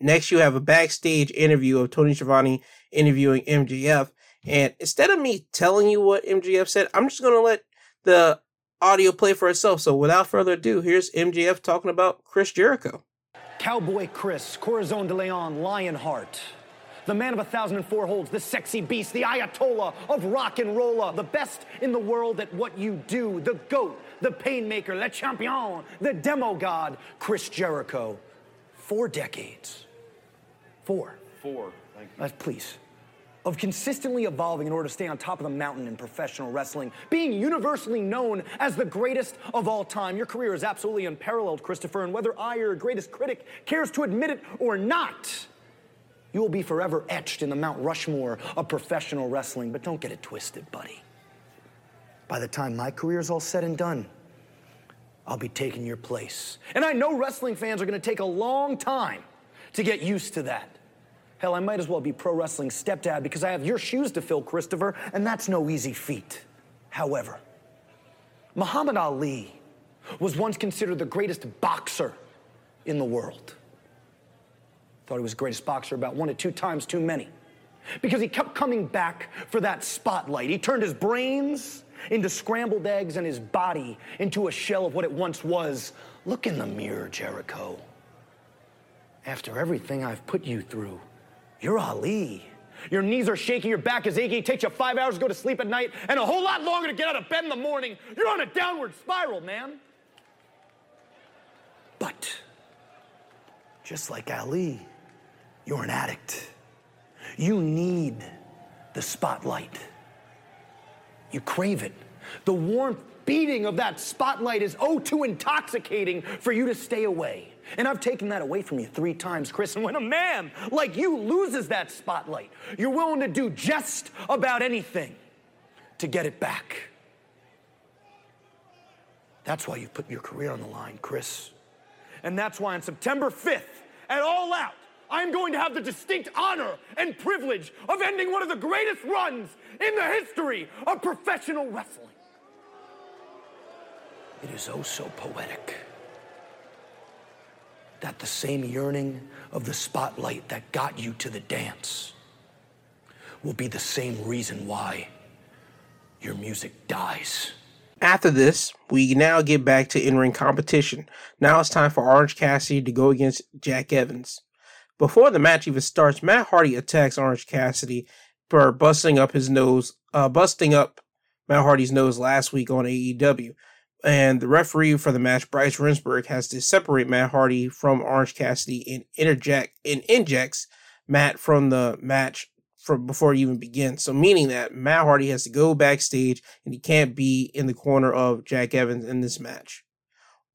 Next, you have a backstage interview of Tony Schiavone interviewing MJF, and instead of me telling you what MJF said, I'm just gonna let the audio play for itself. So, without further ado, here's MJF talking about Chris Jericho. Cowboy Chris, Corazon de Leon, Lionheart. The man of a thousand and four holds, the sexy beast, the Ayatollah of rock and rolla, the best in the world at what you do, the GOAT, the painmaker, le champion, the demo god, Chris Jericho. Four decades. Four. Four. Thank you. Uh, please of consistently evolving in order to stay on top of the mountain in professional wrestling, being universally known as the greatest of all time. Your career is absolutely unparalleled, Christopher, and whether I, your greatest critic, cares to admit it or not, you will be forever etched in the Mount Rushmore of professional wrestling. But don't get it twisted, buddy. By the time my career is all said and done, I'll be taking your place. And I know wrestling fans are going to take a long time to get used to that. Hell, I might as well be pro wrestling stepdad because I have your shoes to fill, Christopher, and that's no easy feat. However, Muhammad Ali was once considered the greatest boxer in the world. Thought he was the greatest boxer about one to two times too many. Because he kept coming back for that spotlight. He turned his brains into scrambled eggs and his body into a shell of what it once was. Look in the mirror, Jericho. After everything I've put you through, you're Ali. Your knees are shaking, your back is aching, it takes you five hours to go to sleep at night, and a whole lot longer to get out of bed in the morning. You're on a downward spiral, man. But, just like Ali, you're an addict. You need the spotlight. You crave it. The warmth beating of that spotlight is oh too intoxicating for you to stay away. And I've taken that away from you three times, Chris. And when a man like you loses that spotlight, you're willing to do just about anything to get it back. That's why you put your career on the line, Chris. And that's why on September 5th, at All Out, I'm going to have the distinct honor and privilege of ending one of the greatest runs in the history of professional wrestling. It is oh so poetic that the same yearning of the spotlight that got you to the dance will be the same reason why your music dies. After this, we now get back to in ring competition. Now it's time for Orange Cassidy to go against Jack Evans. Before the match even starts, Matt Hardy attacks Orange Cassidy for busting up his nose, uh, busting up Matt Hardy's nose last week on AEW. And the referee for the match, Bryce Remsburg, has to separate Matt Hardy from Orange Cassidy and interject and injects Matt from the match from before it even begins. So meaning that Matt Hardy has to go backstage and he can't be in the corner of Jack Evans in this match.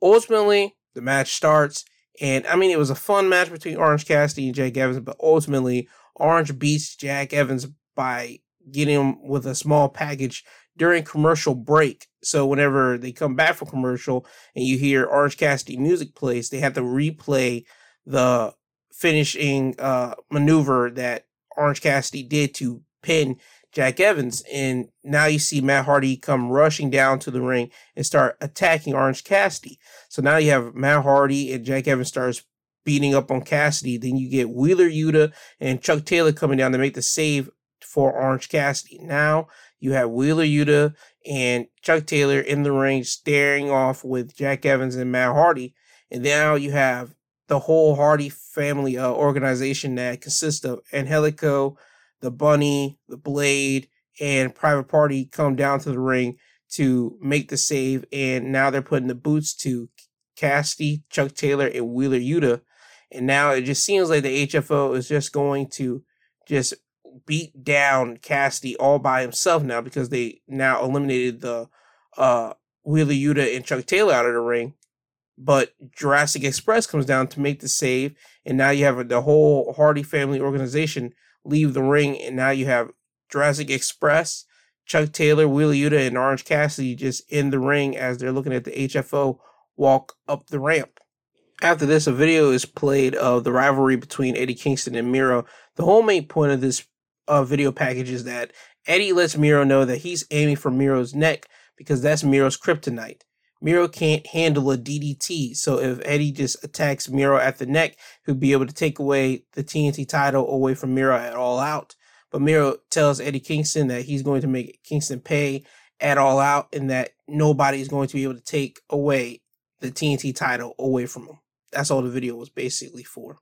Ultimately, the match starts And I mean, it was a fun match between Orange Cassidy and Jack Evans, but ultimately, Orange beats Jack Evans by getting him with a small package during commercial break. So whenever they come back from commercial and you hear Orange Cassidy music plays, they have to replay the finishing uh, maneuver that Orange Cassidy did to pin Jack Evans. And now you see Matt Hardy come rushing down to the ring and start attacking Orange Cassidy. So now you have Matt Hardy and Jack Evans starts beating up on Cassidy. Then you get Wheeler Yuta and Chuck Taylor coming down to make the save for Orange Cassidy. Now you have Wheeler Yuta and Chuck Taylor in the ring staring off with Jack Evans and Matt Hardy. And now you have the whole Hardy family uh, organization that consists of Angelico, the Bunny, the Blade, and Private Party come down to the ring to make the save. And now they're putting the boots to Cassidy, Chuck Taylor, and Wheeler Yuta. And now it just seems like the HFO is just going to just beat down Cassidy all by himself now because they now eliminated the uh Wheeler Yuta and Chuck Taylor out of the ring. But Jurassic Express comes down to make the save, and now you have the whole Hardy family organization leave the ring, and now you have Jurassic Express, Chuck Taylor, Wheeler Yuta, and Orange Cassidy just in the ring as they're looking at the HFO walk up the ramp. After this, a video is played of the rivalry between Eddie Kingston and Miro. The whole main point of this uh, video package is that Eddie lets Miro know that he's aiming for Miro's neck because that's Miro's kryptonite. Miro can't handle a DDT, so if Eddie just attacks Miro at the neck, he'll be able to take away the TNT title away from Miro at All Out. But Miro tells Eddie Kingston that he's going to make Kingston pay at All Out and that nobody's going to be able to take away the TNT title away from him. That's all the video was basically for.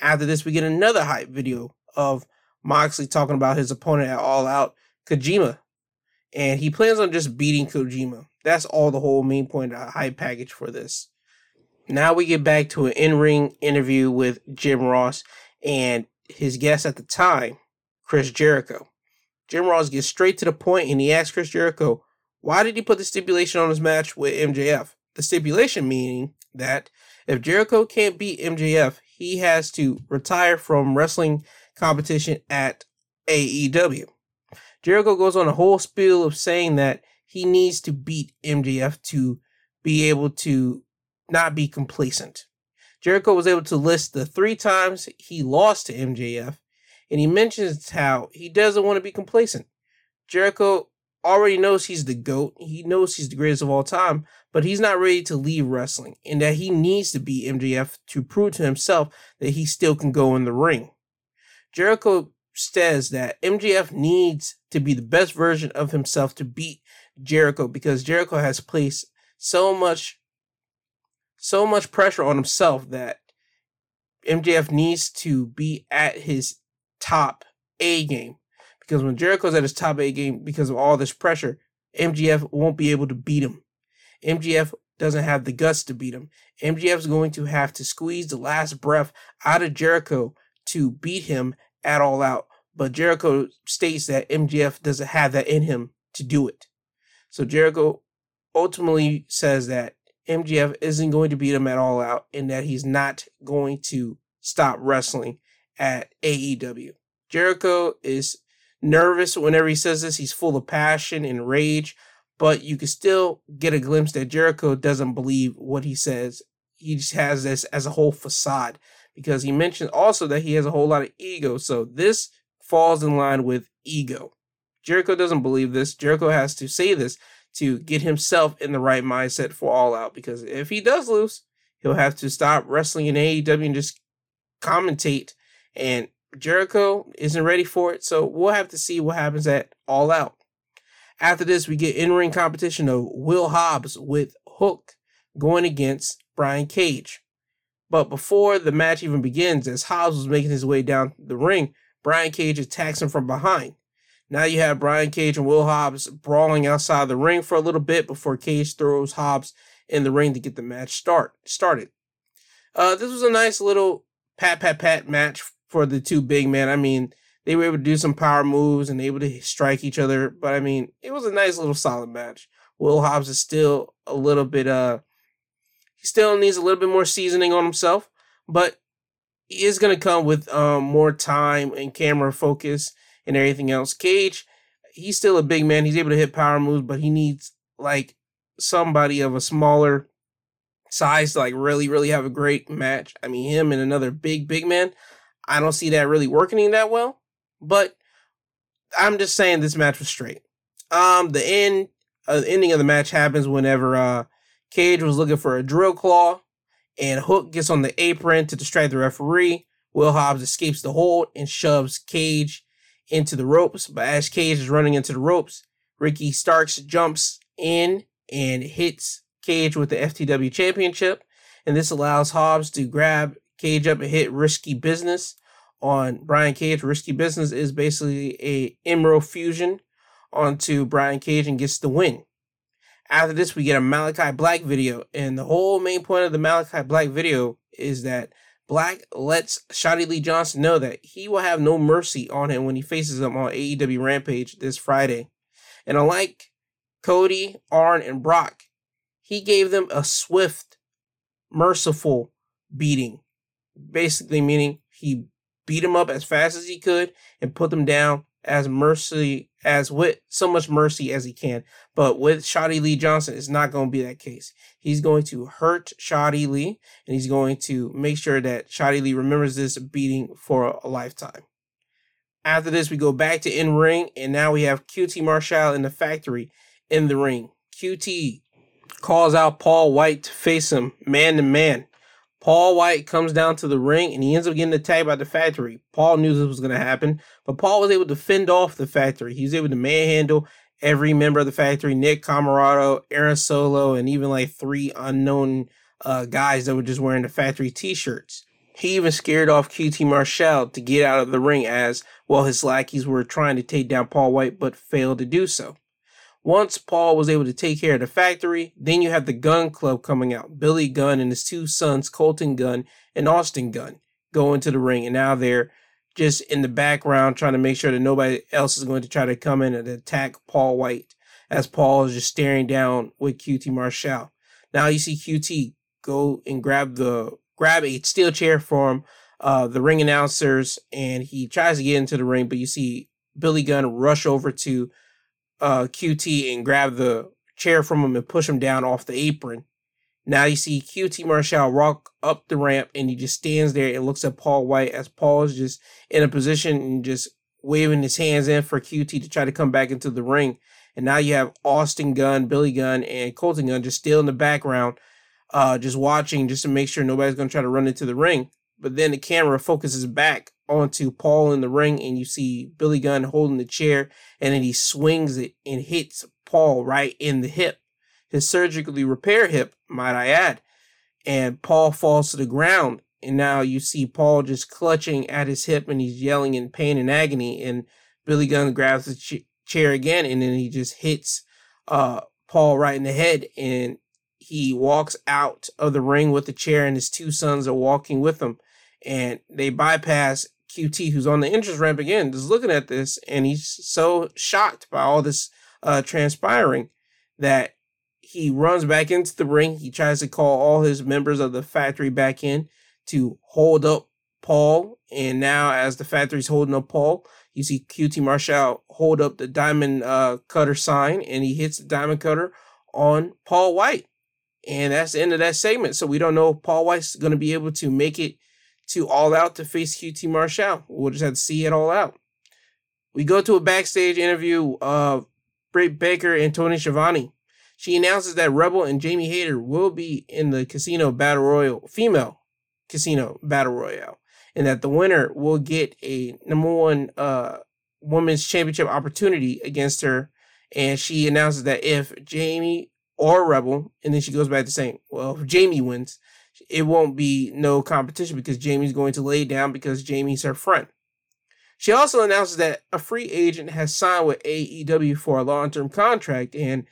After this, we get another hype video of Moxley talking about his opponent at All Out, Kojima. And he plans on just beating Kojima. That's all the whole main point of hype package for this. Now we get back to an in ring interview with Jim Ross and his guest at the time, Chris Jericho. Jim Ross gets straight to the point and he asks Chris Jericho, why did he put the stipulation on his match with MJF? The stipulation meaning that if Jericho can't beat MJF, he has to retire from wrestling competition at AEW. Jericho goes on a whole spiel of saying that he needs to beat MJF to be able to not be complacent. Jericho was able to list the three times he lost to MJF, and he mentions how he doesn't want to be complacent. Jericho already knows he's the GOAT, he knows he's the greatest of all time, but he's not ready to leave wrestling, and that he needs to beat MJF to prove to himself that he still can go in the ring. Jericho says that MJF needs to be the best version of himself to beat Jericho because Jericho has placed so much so much pressure on himself that MJF needs to be at his top A game. Because when Jericho's at his top A game because of all this pressure, MJF won't be able to beat him. MJF doesn't have the guts to beat him. MJF's going to have to squeeze the last breath out of Jericho to beat him at all out. But Jericho states that MJF doesn't have that in him to do it. So Jericho ultimately says that MJF isn't going to beat him at all out and that he's not going to stop wrestling at AEW. Jericho is nervous whenever he says this. He's full of passion and rage, but you can still get a glimpse that Jericho doesn't believe what he says. He just has this as a whole facade because he mentioned also that he has a whole lot of ego. So this falls in line with ego. Jericho doesn't believe this. Jericho has to say this to get himself in the right mindset for All Out because if he does lose, he'll have to stop wrestling in AEW and just commentate. And Jericho isn't ready for it, so we'll have to see what happens at All Out. After this, we get in ring competition of Will Hobbs with Hook going against Brian Cage. But before the match even begins, as Hobbs was making his way down the ring, Brian Cage attacks him from behind. Now you have Brian Cage and Will Hobbs brawling outside the ring for a little bit before Cage throws Hobbs in the ring to get the match start started. Uh, this was a nice little pat pat pat match for the two big men. I mean, they were able to do some power moves and able to strike each other, but I mean, it was a nice little solid match. Will Hobbs is still a little bit uh He still needs a little bit more seasoning on himself, but he is going to come with um, more time and camera focus and everything else. Cage, he's still a big man. He's able to hit power moves, but he needs like somebody of a smaller size to like really, really have a great match. I mean, him and another big, big man. I don't see that really working that well, but I'm just saying this match was straight. Um, the end, uh, the ending of the match happens whenever uh Cage was looking for a drill claw, and Hook gets on the apron to distract the referee. Will Hobbs escapes the hold and shoves Cage into the ropes. But as Cage is running into the ropes, Ricky Starks jumps in and hits Cage with the FTW Championship. And this allows Hobbs to grab Cage up and hit Risky Business on Brian Cage. Risky Business is basically a Emerald fusion onto Brian Cage and gets the win. After this, we get a Malachi Black video, and the whole main point of the Malachi Black video is that Black lets Shotty Lee Johnson know that he will have no mercy on him when he faces him on AEW Rampage this Friday. And unlike Cody, Arn, and Brock, he gave them a swift, merciful beating. Basically, meaning he beat him up as fast as he could and put them down as mercy as with so much mercy as he can. But with Shotty Lee Johnson, it's not going to be that case. He's going to hurt Shotty Lee, and he's going to make sure that Shotty Lee remembers this beating for a lifetime. After this, we go back to in ring, and now we have QT Marshall in the factory in the ring. QT calls out Paul White to face him man to man. Paul White comes down to the ring and he ends up getting attacked by the factory. Paul knew this was going to happen, but Paul was able to fend off the factory. He was able to manhandle every member of the factory Nick Comoroto, Aaron Solo, and even like three unknown uh, guys that were just wearing the factory t shirts. He even scared off QT Marshall to get out of the ring as well his lackeys were trying to take down Paul White but failed to do so. Once Paul was able to take care of the factory, then you have the Gunn Club coming out. Billy Gunn and his two sons, Colton Gunn and Austin Gunn, go into the ring. And now they're just in the background trying to make sure that nobody else is going to try to come in and attack Paul White as Paul is just staring down with QT Marshall. Now you see QT go and grab the grab a steel chair from uh, the ring announcers and he tries to get into the ring, but you see Billy Gunn rush over to uh, QT and grab the chair from him and push him down off the apron. Now you see QT Marshall walk up the ramp and he just stands there and looks at Paul White as Paul is just in a position and just waving his hands in for QT to try to come back into the ring. And now you have Austin Gunn, Billy Gunn, and Colton Gunn just still in the background, uh, just watching just to make sure nobody's going to try to run into the ring. But then the camera focuses back onto Paul in the ring, and you see Billy Gunn holding the chair, and then he swings it and hits Paul right in the hip, his surgically repaired hip, might I add. And Paul falls to the ground, and now you see Paul just clutching at his hip, and he's yelling in pain and agony. And Billy Gunn grabs the ch- chair again, and then he just hits uh, Paul right in the head, and he walks out of the ring with the chair, and his two sons are walking with him and they bypass QT, who's on the entrance ramp again, just looking at this, and he's so shocked by all this uh, transpiring that he runs back into the ring. He tries to call all his members of the factory back in to hold up Paul. And now, as the factory's holding up Paul, you see QT Marshall hold up the diamond uh, cutter sign, and he hits the diamond cutter on Paul White. And that's the end of that segment. So we don't know if Paul White's going to be able to make it to All Out to face QT Marshall. We'll just have to see it all out. We go to a backstage interview of Britt Baker and Tony Schiavone. She announces that Rebel and Jamie Hayter will be in the Casino Battle Royal, female Casino Battle Royale, and that the winner will get a number one uh, women's championship opportunity against her. And she announces that if Jamie or Rebel, and then she goes back to saying, well, if Jamie wins, it won't be no competition because Jamie's going to lay down because Jamie's her friend. She also announces that a free agent has signed with AEW for a long term contract. And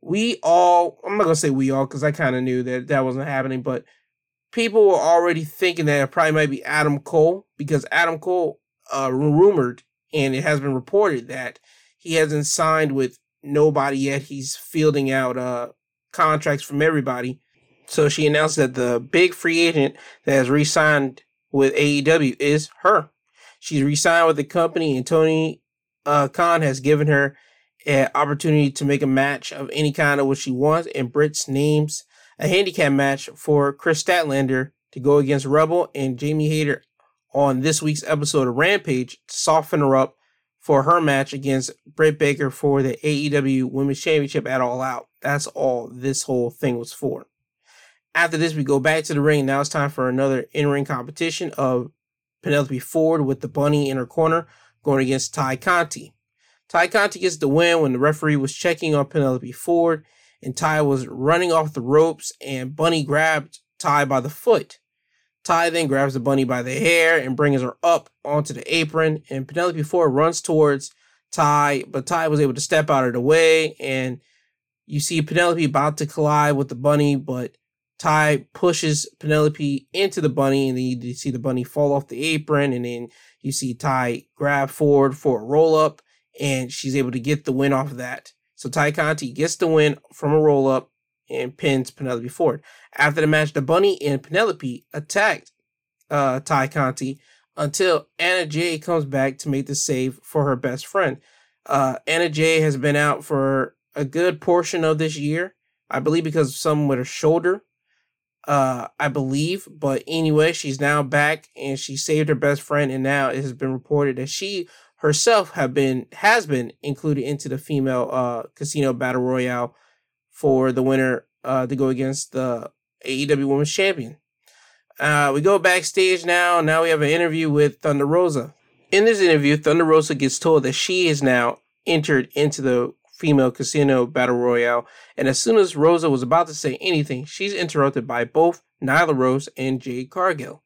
we all, I'm not going to say we all because I kind of knew that that wasn't happening, but people were already thinking that it probably might be Adam Cole because Adam Cole uh, rumored and it has been reported that he hasn't signed with nobody yet. He's fielding out uh, contracts from everybody So she announced that the big free agent that has re-signed with AEW is her. She's re-signed with the company, and Tony uh, Khan has given her an opportunity to make a match of any kind of what she wants. And Britt's names a handicap match for Kris Statlander to go against Rebel and Jamie Hayter on this week's episode of Rampage to soften her up for her match against Britt Baker for the AEW Women's Championship at All Out. That's all this whole thing was for. After this, we go back to the ring. Now it's time for another in ring competition of Penelope Ford with the bunny in her corner going against Ty Conti. Ty Conti gets the win when the referee was checking on Penelope Ford and Ty was running off the ropes and Bunny grabbed Ty by the foot. Ty then grabs the bunny by the hair and brings her up onto the apron and Penelope Ford runs towards Ty, but Ty was able to step out of the way and you see Penelope about to collide with the bunny, but Tay pushes Penelope into the bunny, and then you see the bunny fall off the apron, and then you see Ty grab Ford for a roll up, and she's able to get the win off of that. So Ty Conti gets the win from a roll up and pins Penelope Ford. After the match, the bunny and Penelope attacked uh, Tay Conti until Anna Jay comes back to make the save for her best friend. Uh, Anna Jay has been out for a good portion of this year, I believe, because of something with her shoulder uh, I believe. But anyway, she's now back and she saved her best friend, and now it has been reported that she herself have been has been included into the female uh casino battle royale for the winner uh to go against the AEW Women's Champion. Uh, we go backstage now. Now we have an interview with Thunder Rosa. In this interview, Thunder Rosa gets told that she is now entered into the female casino battle royale, and as soon as Rosa was about to say anything, she's interrupted by both Nyla Rose and Jade Cargill.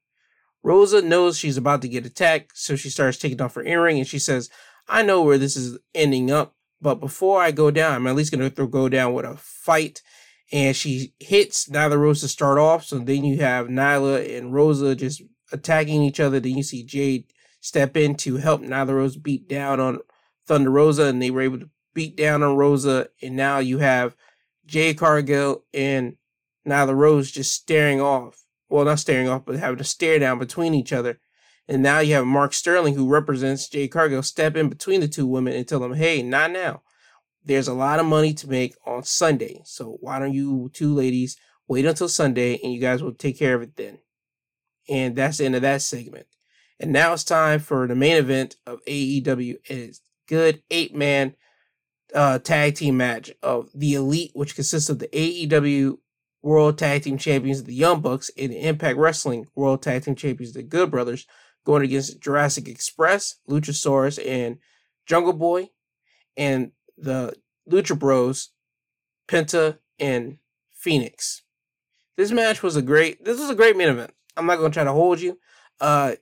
Rosa knows she's about to get attacked, so she starts taking off her earring and she says, I know where this is ending up, but before I go down, I'm at least going to go down with a fight. And she hits Nyla Rose to start off, so then you have Nyla and Rosa just attacking each other. Then you see Jade step in to help Nyla Rose beat down on Thunder Rosa, and they were able to beat down on Rosa, and now you have Jay Cargill and Nyla Rose just staring off. Well, not staring off, but having a stare down between each other. And now you have Mark Sterling, who represents Jay Cargill, step in between the two women and tell them, hey, not now. There's a lot of money to make on Sunday. So why don't you two ladies wait until Sunday and you guys will take care of it then? And that's the end of that segment. And now it's time for the main event of AEW. It is good eight man uh, tag team match of the Elite, which consists of the AEW World Tag Team Champions, the Young Bucks, and the Impact Wrestling World Tag Team Champions, the Good Brothers, going against Jurassic Express, Luchasaurus, and Jungle Boy, and the Lucha Bros, Penta, and Fenix. This match was a great. This was a great main event. I'm not gonna try to hold you. Uh,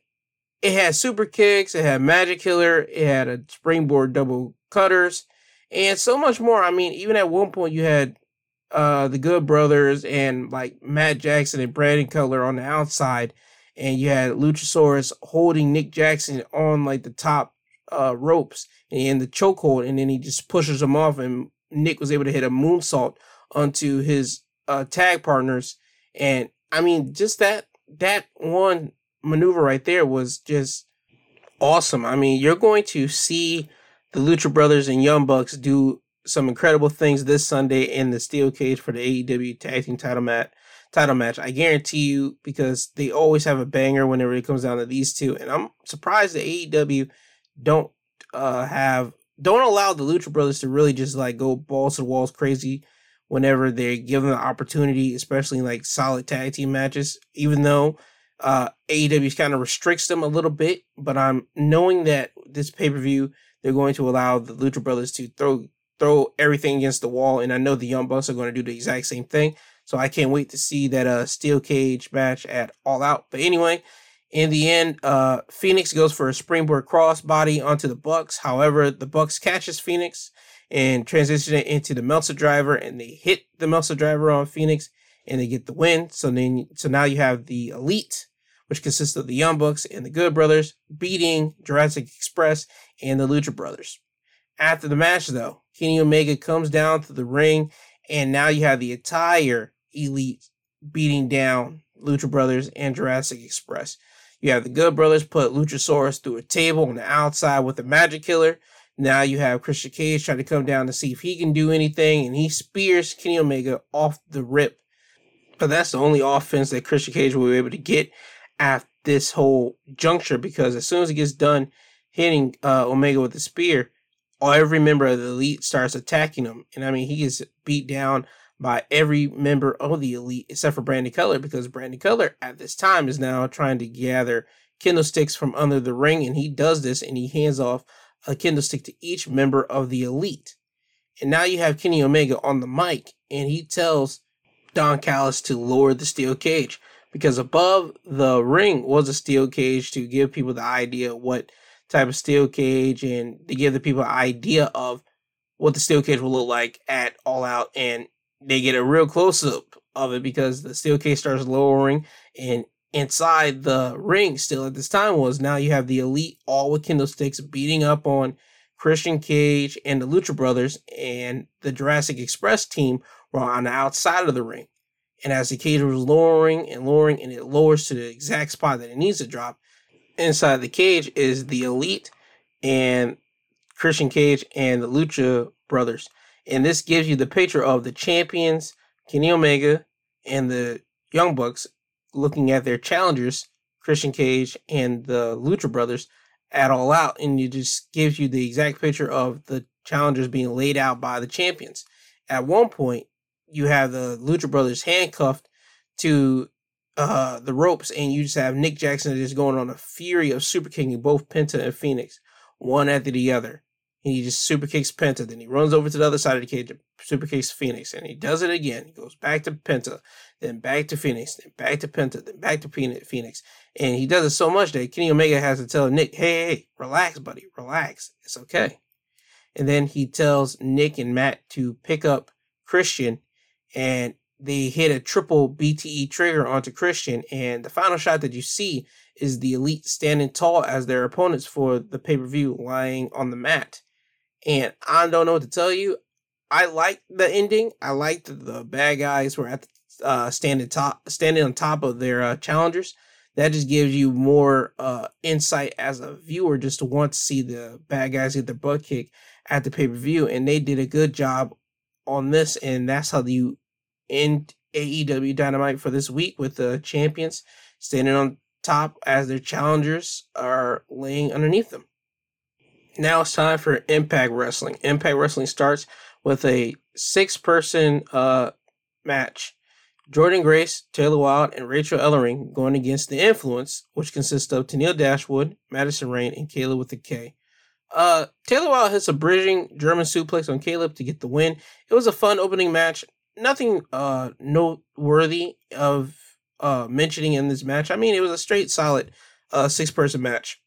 it had super kicks. It had Magic Killer. It had a springboard double cutters and so much more. I mean, even at one point you had uh the Good Brothers and like Matt Jackson and Brandon Cutler on the outside, and you had Luchasaurus holding Nick Jackson on like the top uh ropes and the chokehold, and then he just pushes him off, and Nick was able to hit a moonsault onto his uh tag partners, and I mean, just that that one maneuver right there was just awesome. I mean, you're going to see the Lucha Brothers and Young Bucks do some incredible things this Sunday in the steel cage for the AEW Tag Team Title match. Title match. I guarantee you because they always have a banger whenever it comes down to these two, and I'm surprised the AEW don't uh, have don't allow the Lucha Brothers to really just like go balls to the walls crazy whenever they're given the opportunity, especially in like solid tag team matches. Even though uh, AEW kind of restricts them a little bit, but I'm knowing that this pay per view they're going to allow the Lucha Brothers to throw throw everything against the wall, and I know the Young Bucks are going to do the exact same thing. So I can't wait to see that uh steel cage match at All Out. But anyway, in the end, uh Fenix goes for a springboard crossbody onto the Bucks. However, the Bucks catches Fenix and transition it into the Meltzer driver, and they hit the Meltzer driver on Fenix, and they get the win. So then, so now you have the Elite which consists of the Young Bucks and the Good Brothers, beating Jurassic Express and the Lucha Brothers. After the match, though, Kenny Omega comes down to the ring, and now you have the entire Elite beating down Lucha Brothers and Jurassic Express. You have the Good Brothers put Luchasaurus through a table on the outside with a magic killer. Now you have Christian Cage trying to come down to see if he can do anything, and he spears Kenny Omega off the rip. But that's the only offense that Christian Cage will be able to get at this whole juncture because as soon as he gets done hitting uh, Omega with the spear, every member of the elite starts attacking him. And I mean, he gets beat down by every member of the elite except for Brandon Cutler because Brandon Cutler at this time is now trying to gather kendo sticks from under the ring. And he does this and he hands off a kendo stick to each member of the elite. And now you have Kenny Omega on the mic and he tells Don Callis to lower the steel cage because above the ring was a steel cage to give people the idea what type of steel cage and to give the people an idea of what the steel cage will look like at All Out. And they get a real close up of it because the steel cage starts lowering and inside the ring still at this time was now you have the elite all with kendo sticks beating up on Christian Cage and the Lucha Brothers and the Jurassic Express team were on the outside of the ring. And as the cage was lowering and lowering, and it lowers to the exact spot that it needs to drop, inside the cage is the Elite and Christian Cage and the Lucha Brothers. And this gives you the picture of the champions, Kenny Omega, and the Young Bucks looking at their challengers, Christian Cage and the Lucha Brothers, at all out. And it just gives you the exact picture of the challengers being laid out by the champions. At one point, you have the Lucha Brothers handcuffed to uh, the ropes, and you just have Nick Jackson just going on a fury of super kicking both Penta and Fenix, one after the other. And he just super kicks Penta, then he runs over to the other side of the cage, super kicks Fenix, and he does it again. He goes back to Penta, then back to Fenix, then back to Penta, then back to Fenix. And he does it so much that Kenny Omega has to tell Nick, hey, hey, relax, buddy, relax. It's okay. And then he tells Nick and Matt to pick up Christian and they hit a triple BTE trigger onto Christian. And the final shot that you see is the elite standing tall as their opponents for the pay per view lying on the mat. And I don't know what to tell you. I like the ending. I like the, the bad guys were at the, uh, standing top, standing on top of their uh, challengers. That just gives you more uh, insight as a viewer, just to want to see the bad guys get their butt kicked at the pay per view. And they did a good job on this, and that's how you in AEW Dynamite for this week with the champions standing on top as their challengers are laying underneath them. Now it's time for Impact Wrestling. Impact Wrestling starts with a six person uh, match. Jordynne Grace, Taylor Wilde, and Rachel Ellering going against The Influence, which consists of Tenille Dashwood, Madison Rayne, and Kaleb with a K. Uh, Taylor Wilde hits a bridging German suplex on Kaleb to get the win. It was a fun opening match nothing uh noteworthy of uh mentioning in this match. I mean, it was a straight solid uh six person match.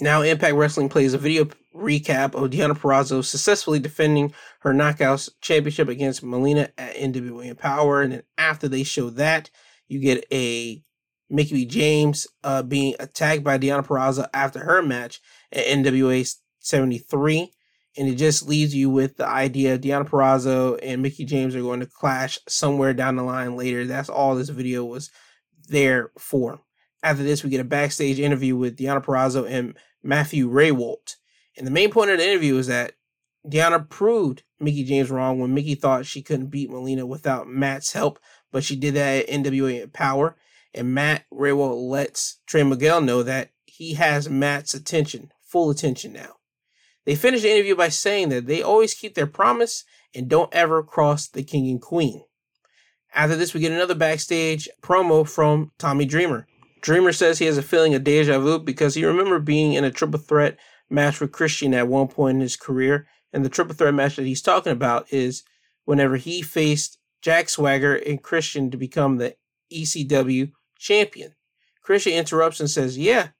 Now Impact Wrestling plays a video recap of Deonna Purrazzo successfully defending her Knockouts championship against Melina at NWA Power, and then after they show that, you get a Mickie James uh, being attacked by Deonna Purrazzo after her match at NWA 73 and it just leaves you with the idea Deonna Purrazzo and Mickie James are going to clash somewhere down the line later. That's all this video was there for. After this, we get a backstage interview with Deonna Purrazzo and Matthew Rehwoldt. And the main point of the interview is that Deonna proved Mickie James wrong when Mickie thought she couldn't beat Melina without Matt's help, but she did that at NWA Power. And Matt Rehwoldt lets Trey Miguel know that he has Matt's attention, full attention now. They finish the interview by saying that they always keep their promise and don't ever cross the king and queen. After this, we get another backstage promo from Tommy Dreamer. Dreamer says he has a feeling of deja vu because he remembers being in a triple threat match with Christian at one point in his career. And the triple threat match that he's talking about is whenever he faced Jack Swagger and Christian to become the ECW champion. Christian interrupts and says, Yeah,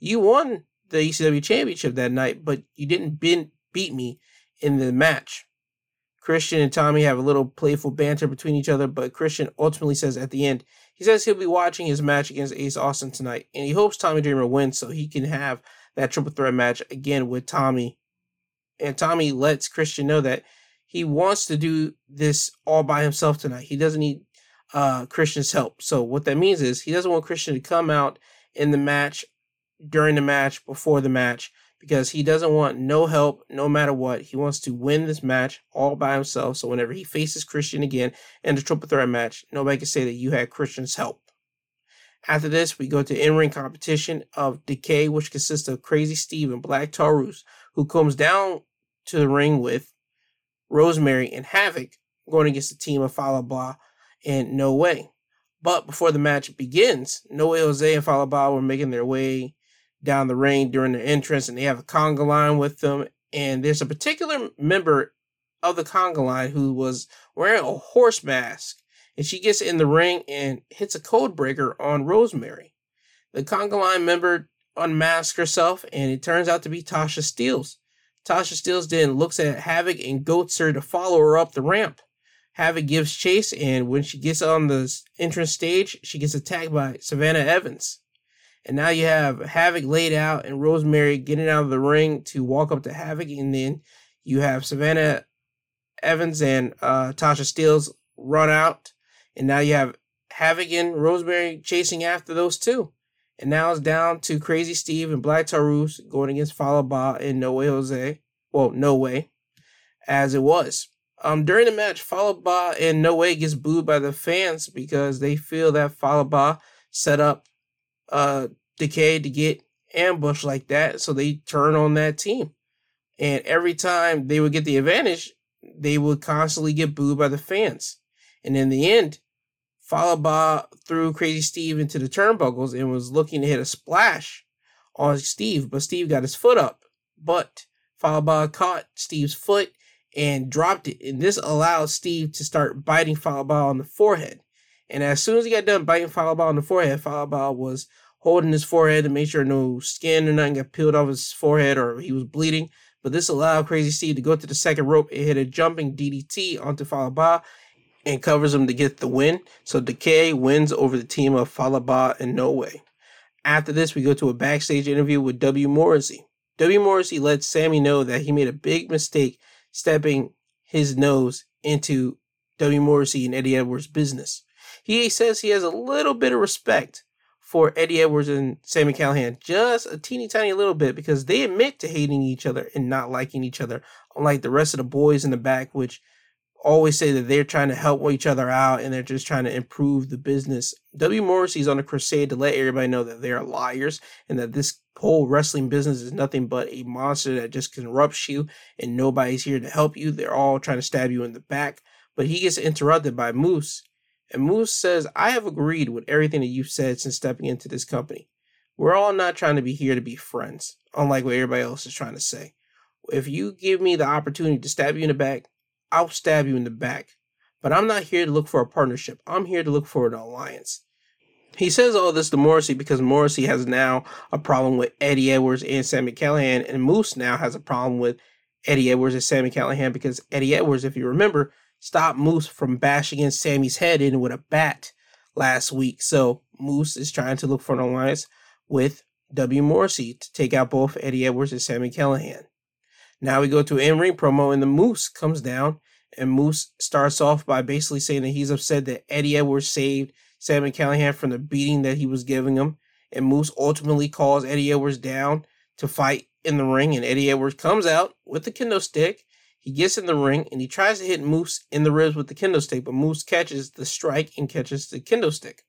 you won the ECW championship that night, but you didn't be- beat me in the match. Christian and Tommy have a little playful banter between each other, but Christian ultimately says at the end, he says he'll be watching his match against Ace Austin tonight, and he hopes Tommy Dreamer wins so he can have that triple threat match again with Tommy. And Tommy lets Christian know that he wants to do this all by himself tonight. He doesn't need uh, Christian's help. So what that means is he doesn't want Christian to come out in the match, during the match, before the match, because he doesn't want no help no matter what. He wants to win this match all by himself. So whenever he faces Christian again in the triple threat match, nobody can say that you had Christian's help. After this, we go to in-ring competition of Decay, which consists of Crazy Steve and Black Taurus, who comes down to the ring with Rosemary and Havoc going against the team of Fallah Bahh and No Way. But before the match begins, No Way Jose and Fallah Bahh were making their way down the ring during the entrance, and they have a conga line with them. And there's a particular member of the conga line who was wearing a horse mask, and she gets in the ring and hits a code breaker on Rosemary. The conga line member unmasks herself, and it turns out to be Tasha Steelz. Tasha Steelz then looks at Havoc and goats her to follow her up the ramp. Havoc gives chase, and when she gets on the entrance stage, she gets attacked by Savannah Evans. And now you have Havoc laid out and Rosemary getting out of the ring to walk up to Havoc. And then you have Savannah Evans and uh, Tasha Steelz run out. And now you have Havoc and Rosemary chasing after those two. And now it's down to Crazy Steve and Black Taurus going against Fallah Bahh and No Way Jose. Well, No Way, as it was. Um, during the match, Fallah Bahh and No Way gets booed by the fans because they feel that Fallah Bahh set up uh, Decay to get ambushed like that, so they turn on that team. And every time they would get the advantage, they would constantly get booed by the fans. And in the end, Fallah Bahh threw Crazy Steve into the turnbuckles and was looking to hit a splash on Steve, but Steve got his foot up. But Fallah Bahh caught Steve's foot and dropped it. And this allowed Steve to start biting Fallah Bahh on the forehead. And as soon as he got done biting Bahh on the forehead, Bahh was holding his forehead to make sure no skin or nothing got peeled off his forehead or he was bleeding. But this allowed Crazy Steve to go to the second rope and hit a jumping DDT onto Fallah Bahh and covers him to get the win. So Decay wins over the team of Fallah Bahh and No Way. After this, we go to a backstage interview with W. Morrissey. W. Morrissey lets Sami know that he made a big mistake stepping his nose into W. Morrissey and Eddie Edwards' business. He says he has a little bit of respect for Eddie Edwards and Sami Callihan, just a teeny tiny little bit, because they admit to hating each other and not liking each other, unlike the rest of the boys in the back, which always say that they're trying to help each other out and they're just trying to improve the business. W. Morrissey's on a crusade to let everybody know that they're liars and that this whole wrestling business is nothing but a monster that just corrupts you and nobody's here to help you. They're all trying to stab you in the back. But he gets interrupted by Moose and Moose says, I have agreed with everything that you've said since stepping into this company. We're all not trying to be here to be friends, unlike what everybody else is trying to say. If you give me the opportunity to stab you in the back, I'll stab you in the back. But I'm not here to look for a partnership. I'm here to look for an alliance. He says all this to Morrissey because Morrissey has now a problem with Eddie Edwards and Sami Callihan, and Moose now has a problem with Eddie Edwards and Sami Callihan because Eddie Edwards, if you remember, stop Moose from bashing in Sami's head in with a bat last week. So Moose is trying to look for an alliance with W. Morrissey to take out both Eddie Edwards and Sami Callihan. Now we go to in ring promo, and the Moose comes down, and Moose starts off by basically saying that he's upset that Eddie Edwards saved Sami Callihan from the beating that he was giving him. And Moose ultimately calls Eddie Edwards down to fight in the ring, and Eddie Edwards comes out with the kendo stick he gets in the ring and he tries to hit Moose in the ribs with the kendo stick, but Moose catches the strike and catches the kendo stick.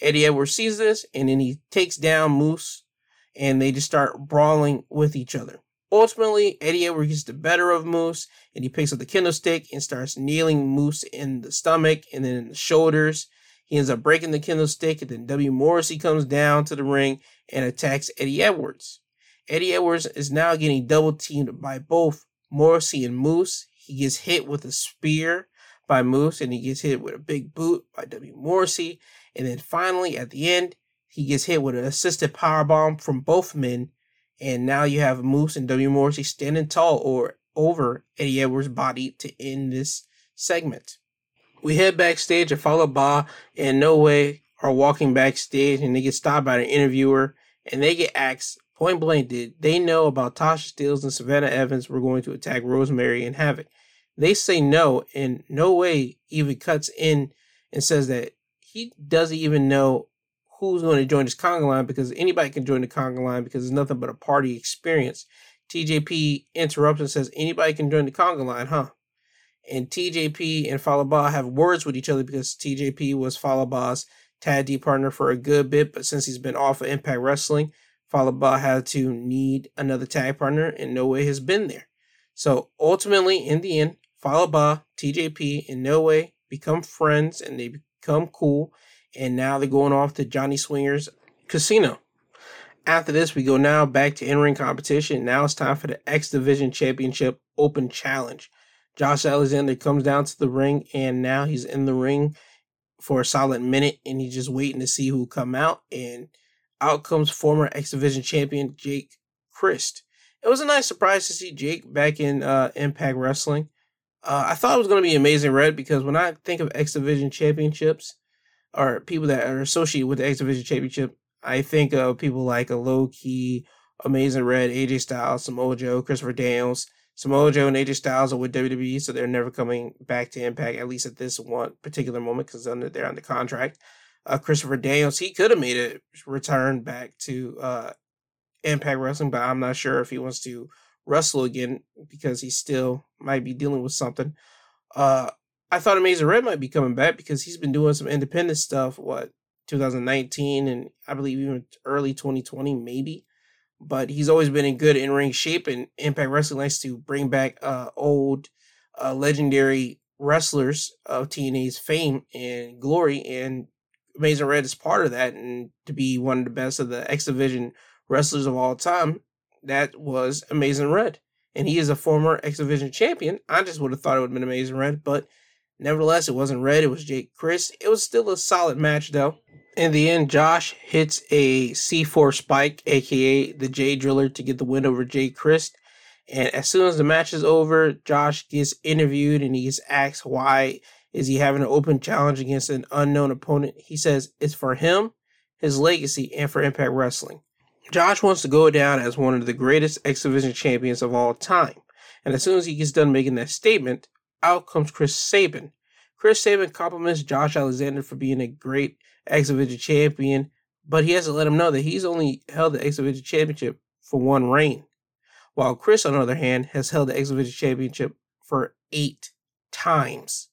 Eddie Edwards sees this and then he takes down Moose and they just start brawling with each other. Ultimately, Eddie Edwards gets the better of Moose and he picks up the kendo stick and starts kneeling Moose in the stomach and then in the shoulders. He ends up breaking the kendo stick and then W. Morrissey comes down to the ring and attacks Eddie Edwards. Eddie Edwards is now getting double teamed by both Morrissey and Moose. He gets hit with a spear by Moose and he gets hit with a big boot by W. Morrissey. And then finally, at the end, he gets hit with an assisted power bomb from both men. And now you have Moose and W. Morrissey standing tall or over Eddie Edwards' body to end this segment. We head backstage and Fallah Bahh and No Way are walking backstage and they get stopped by the interviewer and they get asked point blank did they know about Tasha Steelz and Savannah Evans were going to attack Rosemary and Havoc. They say no, and no way even cuts in and says that he doesn't even know who's going to join this conga line because anybody can join the conga line because it's nothing but a party experience. TJP interrupts and says, Anybody can join the conga line, huh? And TJP and Fallah Bahh have words with each other because TJP was Fallah Bahh's tag team partner for a good bit, but since he's been off of Impact Wrestling, Fallah Bahh had to need another tag partner, and No Way has been there. So ultimately, in the end, Fallah Bahh, TJP, and No Way become friends and they become cool. And now they're going off to Johnny Swinger's casino. After this, we go now back to in ring competition. Now it's time for the X Division Championship Open Challenge. Josh Alexander comes down to the ring, and now he's in the ring for a solid minute, and he's just waiting to see who come out. And out comes former X Division champion Jake Crist. It was a nice surprise to see Jake back in uh, Impact Wrestling. Uh, I thought it was going to be Amazing Red because when I think of X Division championships or people that are associated with the X Division championship, I think of people like a low key Amazing Red, AJ Styles, Samoa Joe, Christopher Daniels. Samoa Joe and AJ Styles are with WWE, so they're never coming back to Impact, at least at this one particular moment, because they're under contract. Uh, Christopher Daniels, he could have made a return back to uh, Impact Wrestling, but I'm not sure if he wants to wrestle again because he still might be dealing with something. Uh, I thought Amazing Red might be coming back because he's been doing some independent stuff. What 2019 and I believe even early 2020, maybe. But he's always been in good in ring shape, and Impact Wrestling likes to bring back uh, old, uh, legendary wrestlers of TNA's fame and glory. And Amazing Red is part of that, and to be one of the best of the X Division wrestlers of all time, that was Amazing Red. And he is a former X Division champion. I just would have thought it would have been Amazing Red, but nevertheless, it wasn't Red. It was Jake Crist. It was still a solid match, though. In the end, Josh hits a C4 spike, aka the J Driller, to get the win over Jake Crist. And as soon as the match is over, Josh gets interviewed and he gets asked why is he having an open challenge against an unknown opponent. He says it's for him, his legacy, and for Impact Wrestling. Josh wants to go down as one of the greatest X Division champions of all time. And as soon as he gets done making that statement, out comes Chris Sabin. Chris Sabin compliments Josh Alexander for being a great X Division champion, but he has to let him know that he's only held the X Division championship for one reign. While Chris, on the other hand, has held the X Division championship for eight times.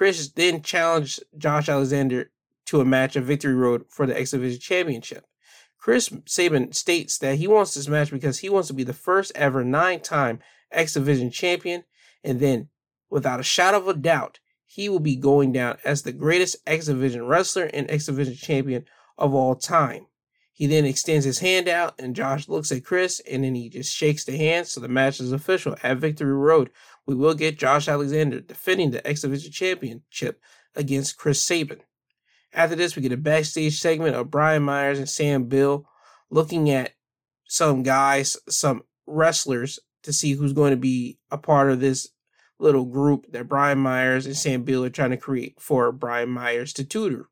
Chris then challenged Josh Alexander to a match of Victory Road for the X Division championship. Chris Sabin states that he wants this match because he wants to be the first ever nine time X Division champion, and then, without a shadow of a doubt, he will be going down as the greatest X Division wrestler and X Division champion of all time. He then extends his hand out, and Josh looks at Chris, and then he just shakes the hand. So the match is official at Victory Road. We will get Josh Alexander defending the X Division Championship against Chris Sabin. After this, we get a backstage segment of Brian Myers and Sam Beale looking at some guys, some wrestlers, to see who's going to be a part of this little group that Brian Myers and Sam Beale are trying to create for Brian Myers to tutor.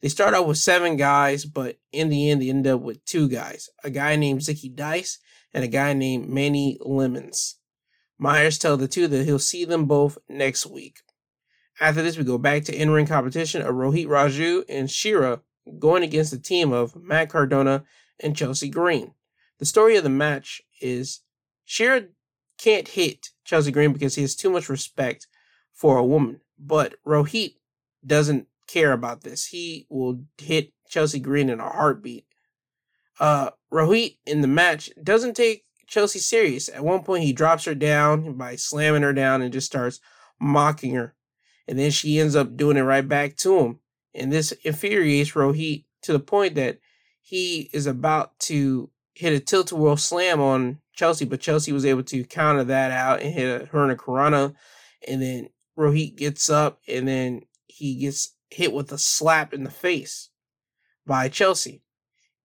They start out with seven guys, but in the end, they end up with two guys a guy named Zicky Dice and a guy named Manny Lemons. Myers tells the two that he'll see them both next week. After this, we go back to in ring competition of Rohit Raju and Shera going against the team of Matt Cardona and Chelsea Green. The story of the match is Shera can't hit Chelsea Green because he has too much respect for a woman, but Rohit doesn't care about this. He will hit Chelsea Green in a heartbeat. Uh, Rohit in the match doesn't take Chelsea serious. At one point, he drops her down by slamming her down and just starts mocking her and then she ends up doing it right back to him. And this infuriates Rohit to the point that he is about to hit a tilt a whirl slam on Chelsea, but Chelsea was able to counter that out and hit her in a hurricanrana. And then Rohit gets up and then he gets hit with a slap in the face by Chelsea.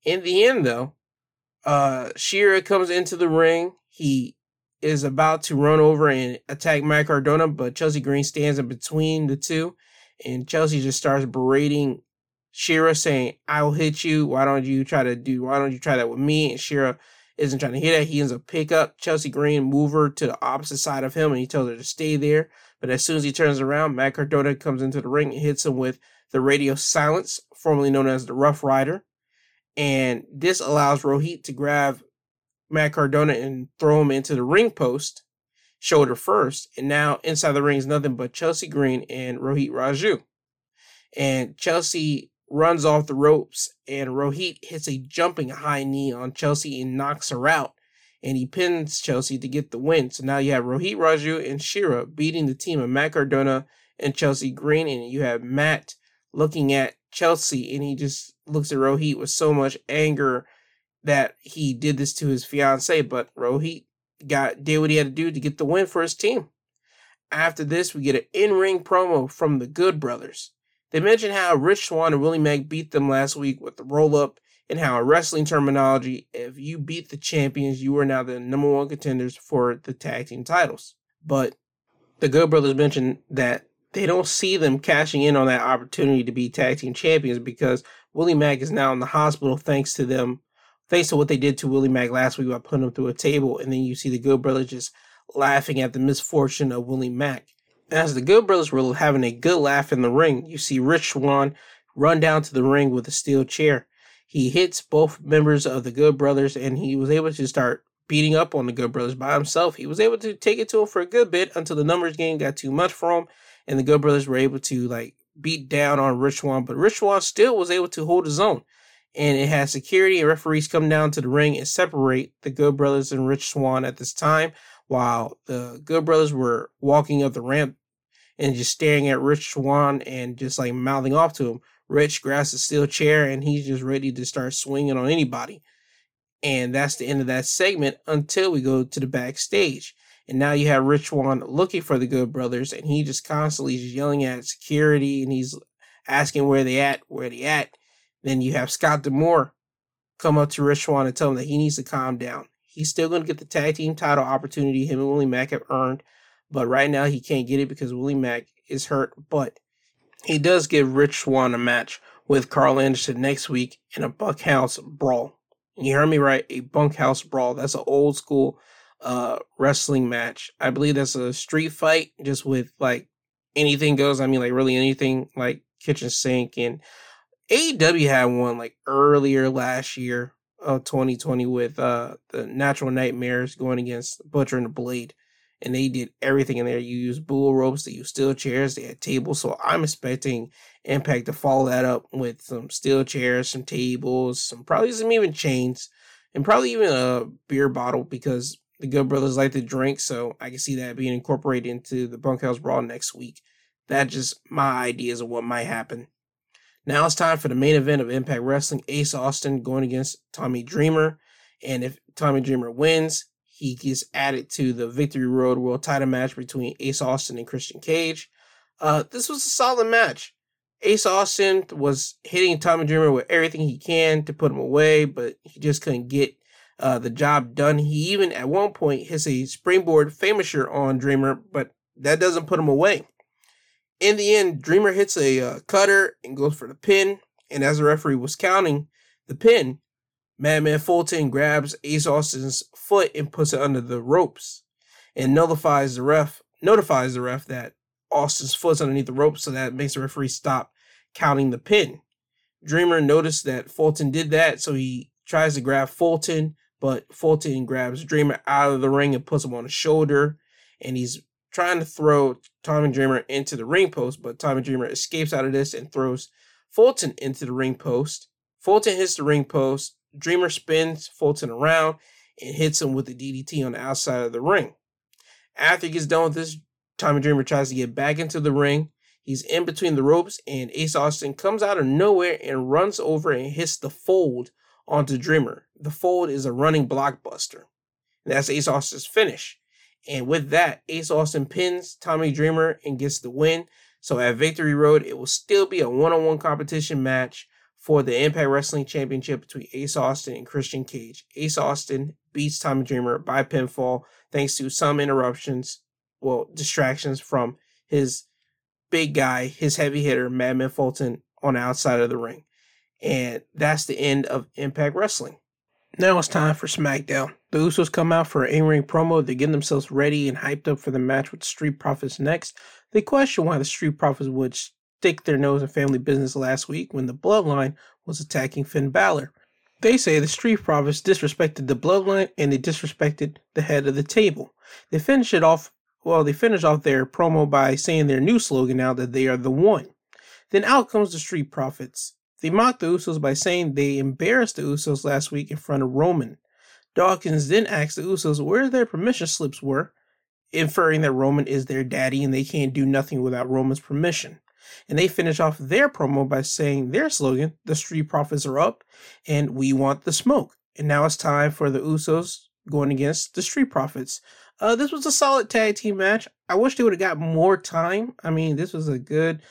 In the end, though, uh, Shera comes into the ring. He is about to run over and attack Matt Cardona, but Chelsea Green stands in between the two, and Chelsea just starts berating Shera, saying, "I will hit you. Why don't you try to do? Why don't you try that with me?" And Shera isn't trying to hit it. He ends up pick up Chelsea Green, move her to the opposite side of him, and he tells her to stay there. But as soon as he turns around, Matt Cardona comes into the ring and hits him with the radio silence, formerly known as the Rough Rider. And this allows Rohit to grab Matt Cardona and throw him into the ring post, shoulder first. And now inside the ring is nothing but Chelsea Green and Rohit Raju. And Chelsea runs off the ropes, and Rohit hits a jumping high knee on Chelsea and knocks her out. And he pins Chelsea to get the win. So now you have Rohit Raju and Shera beating the team of Matt Cardona and Chelsea Green. And you have Matt looking at Chelsea, and he just looks at Rohit with so much anger that he did this to his fiance. But Rohit got did what he had to do to get the win for his team. After this, we get an in-ring promo from the Good Brothers. They mention how Rich Swann and Willie Mack beat them last week with the roll up, and how in wrestling terminology, if you beat the champions, you are now the number one contenders for the tag team titles. But the Good Brothers mention that they don't see them cashing in on that opportunity to be tag team champions because Willie Mack is now in the hospital thanks to them, thanks to what they did to Willie Mack last week by putting him through a table, and then you see the Good Brothers just laughing at the misfortune of Willie Mack. As the Good Brothers were having a good laugh in the ring, you see Rich Swann run down to the ring with a steel chair. He hits both members of the Good Brothers and he was able to start beating up on the Good Brothers by himself. He was able to take it to him for a good bit until the numbers game got too much for him and the Good Brothers were able to like beat down on Rich Swann, but Rich Swann still was able to hold his own. And it had security and referees come down to the ring and separate the Good Brothers and Rich Swann at this time, while the Good Brothers were walking up the ramp and just staring at Rich Swann and just like mouthing off to him. Rich grabs a steel chair and he's just ready to start swinging on anybody. And that's the end of that segment until we go to the backstage. And now you have Rich Swann looking for the Good Brothers and he just constantly just yelling at security and he's asking where they at, where they at. Then you have Scott D'Amore come up to Rich Swann and tell him that he needs to calm down. He's still going to get the tag team title opportunity him and Willie Mack have earned but right now he can't get it because Willie Mack is hurt. But he does give Rich Swann a match with Karl Anderson next week in a bunkhouse brawl. You heard me right, a bunkhouse brawl. That's an old school uh wrestling match. I believe that's a street fight, just with like anything goes. I mean, like really anything, like kitchen sink. And AEW had one like earlier last year of 2020 with uh the Natural Nightmares going against Butcher and the Blade and they did everything in there. You used bull ropes, they used steel chairs, they had tables. So I'm expecting Impact to follow that up with some steel chairs, some tables, some probably some even chains, and probably even a beer bottle because the Good Brothers like to drink. So I can see that being incorporated into the Bunkhouse Brawl next week. That's just my ideas of what might happen. Now it's time for the main event of Impact Wrestling Ace Austin going against Tommy Dreamer. And if Tommy Dreamer wins, he gets added to the Victory Road World title match between Ace Austin and Christian Cage. Uh, this was a solid match. Ace Austin was hitting Tommy Dreamer with everything he can to put him away, but he just couldn't get uh, the job done. He even at one point hits a springboard famisher on Dreamer, but that doesn't put him away. In the end, Dreamer hits a uh, cutter and goes for the pin. And as the referee was counting the pin, Madman Fulton grabs Ace Austin's foot and puts it under the ropes and nullifies the ref, notifies the ref that Austin's foot's underneath the ropes, so that makes the referee stop counting the pin. Dreamer noticed that Fulton did that, so he tries to grab Fulton, but Fulton grabs Dreamer out of the ring and puts him on his shoulder, and he's trying to throw Tommy Dreamer into the ring post, but Tommy Dreamer escapes out of this and throws Fulton into the ring post. Fulton hits the ring post. Dreamer spins Fulton around and hits him with the DDT on the outside of the ring. After he gets done with this, Tommy Dreamer tries to get back into the ring. He's in between the ropes, and Ace Austin comes out of nowhere and runs over and hits the fold onto Dreamer. The fold is a running blockbuster. And that's Ace Austin's finish. And with that, Ace Austin pins Tommy Dreamer and gets the win. So at Victory Road, it will still be a one on one competition match for the Impact Wrestling Championship between Ace Austin and Christian Cage. Ace Austin beats Tommy Dreamer by pinfall thanks to some interruptions, well, distractions from his big guy, his heavy hitter, Madman Fulton, on the outside of the ring. And that's the end of Impact Wrestling. Now it's time for SmackDown. The Usos come out for an in-ring promo. They get themselves ready and hyped up for the match with the Street Profits next. They question why the Street Profits would stick their nose in family business last week when the Bloodline was attacking Finn Balor. They say the Street Profits disrespected the Bloodline and they disrespected the head of the table. They finish it off, well, they finish off their promo by saying their new slogan now that they are the one. Then out comes the Street Profits. They mocked the Usos by saying they embarrassed the Usos last week in front of Roman. Dawkins then asked the Usos where their permission slips were, inferring that Roman is their daddy and they can't do nothing without Roman's permission. And they finish off their promo by saying their slogan, the Street Profits are up and we want the smoke. And now it's time for the Usos going against the Street Profits. Uh, this was a solid tag team match. I wish they would have got more time. I mean, this was a good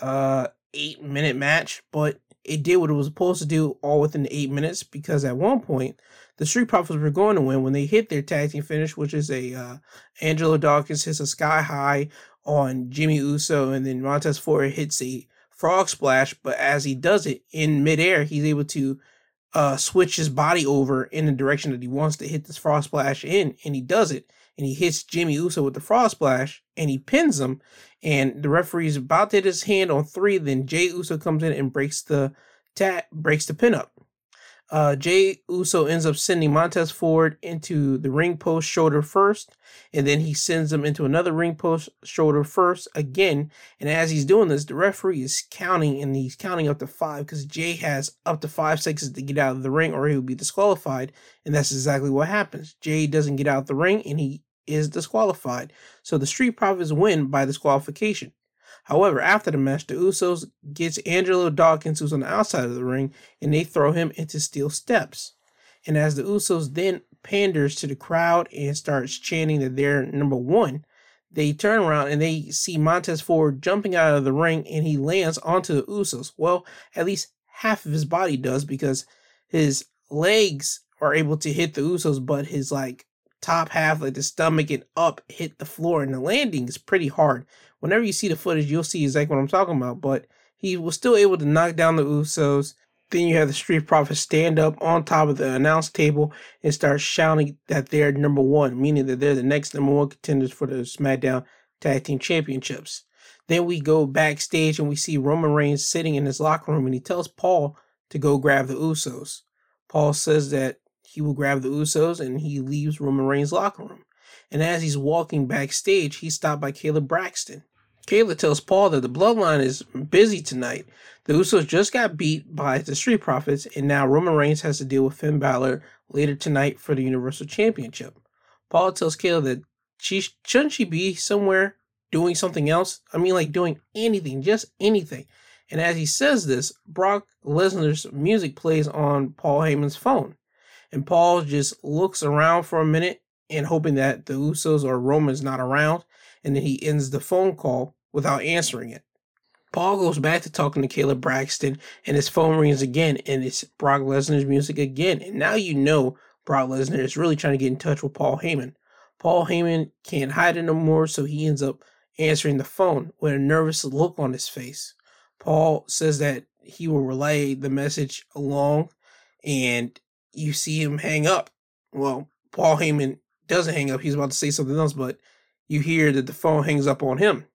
uh, eight minute match, but it did what it was supposed to do all within eight minutes because at one point the Street Profits were going to win when they hit their tag team finish, which is a uh, Angelo Dawkins hits a sky high on Jimmy Uso, and then Montez Ford hits a frog splash. But as he does it in midair, he's able to uh, switch his body over in the direction that he wants to hit this frog splash in, and he does it. And he hits Jimmy Uso with the frog splash, and he pins him. And the referee's about to hit his hand on three. Then Jey Uso comes in and breaks the tat breaks the pin up. Uh, Jey Uso ends up sending Montez Ford into the ring post shoulder first, and then he sends him into another ring post shoulder first again. And as he's doing this, the referee is counting, and he's counting up to five because Jey has up to five seconds to get out of the ring, or he will be disqualified. And that's exactly what happens. Jey doesn't get out the ring, and he is disqualified. So the Street Profits win by disqualification. However, after the match, the Usos gets Angelo Dawkins, who's on the outside of the ring, and they throw him into steel steps. And as the Usos then panders to the crowd and starts chanting that they're number one, they turn around and they see Montez Ford jumping out of the ring and he lands onto the Usos. Well, at least half of his body does because his legs are able to hit the Usos, but his like top half, like the stomach and up, hit the floor, and the landing is pretty hard. Whenever you see the footage, you'll see exactly what I'm talking about. But he was still able to knock down the Usos. Then you have the Street Profits stand up on top of the announce table and start shouting that they're number one, meaning that they're the next number one contenders for the SmackDown Tag Team Championships. Then we go backstage and we see Roman Reigns sitting in his locker room and he tells Paul to go grab the Usos. Paul says that he will grab the Usos and he leaves Roman Reigns' locker room. And as he's walking backstage, he's stopped by Kayla Braxton. Kayla tells Paul that the bloodline is busy tonight. The Usos just got beat by the Street Profits, and now Roman Reigns has to deal with Finn Balor later tonight for the Universal Championship. Paul tells Kayla that she shouldn't she be somewhere doing something else? I mean, like doing anything, just anything. And as he says this, Brock Lesnar's music plays on Paul Heyman's phone. And Paul just looks around for a minute and hoping that the Usos or Roman's not around. And then he ends the phone call without answering it. Paul goes back to talking to Kayla Braxton, and his phone rings again, and it's Brock Lesnar's music again. And now you know Brock Lesnar is really trying to get in touch with Paul Heyman. Paul Heyman can't hide it no more, so he ends up answering the phone with a nervous look on his face. Paul says that he will relay the message along, and you see him hang up. Well, Paul Heyman doesn't hang up. He's about to say something else, but you hear that the phone hangs up on him.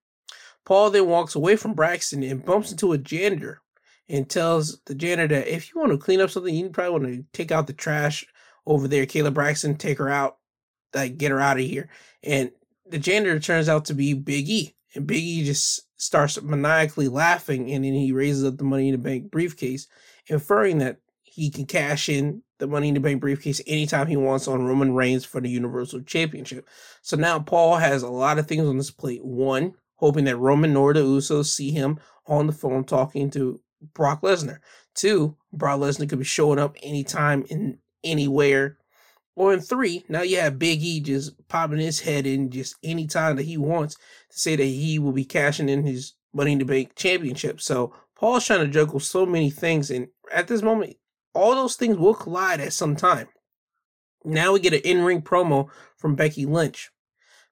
Paul then walks away from Braxton and bumps into a janitor and tells the janitor that if you want to clean up something, you probably want to take out the trash over there. Kayla Braxton, take her out, like get her out of here. And the janitor turns out to be Big E. And Big E just starts maniacally laughing and then he raises up the money in the bank briefcase, inferring that he can cash in the Money in the Bank briefcase anytime he wants on Roman Reigns for the Universal Championship. So now Paul has a lot of things on his plate. One, hoping that Roman nor the Usos see him on the phone talking to Brock Lesnar. Two, Brock Lesnar could be showing up anytime in anywhere. Or in three, now you have Big E just popping his head in just anytime that he wants to say that he will be cashing in his Money in the Bank championship. So Paul's trying to juggle so many things, and at this moment, all those things will collide at some time. Now we get an in ring promo from Becky Lynch.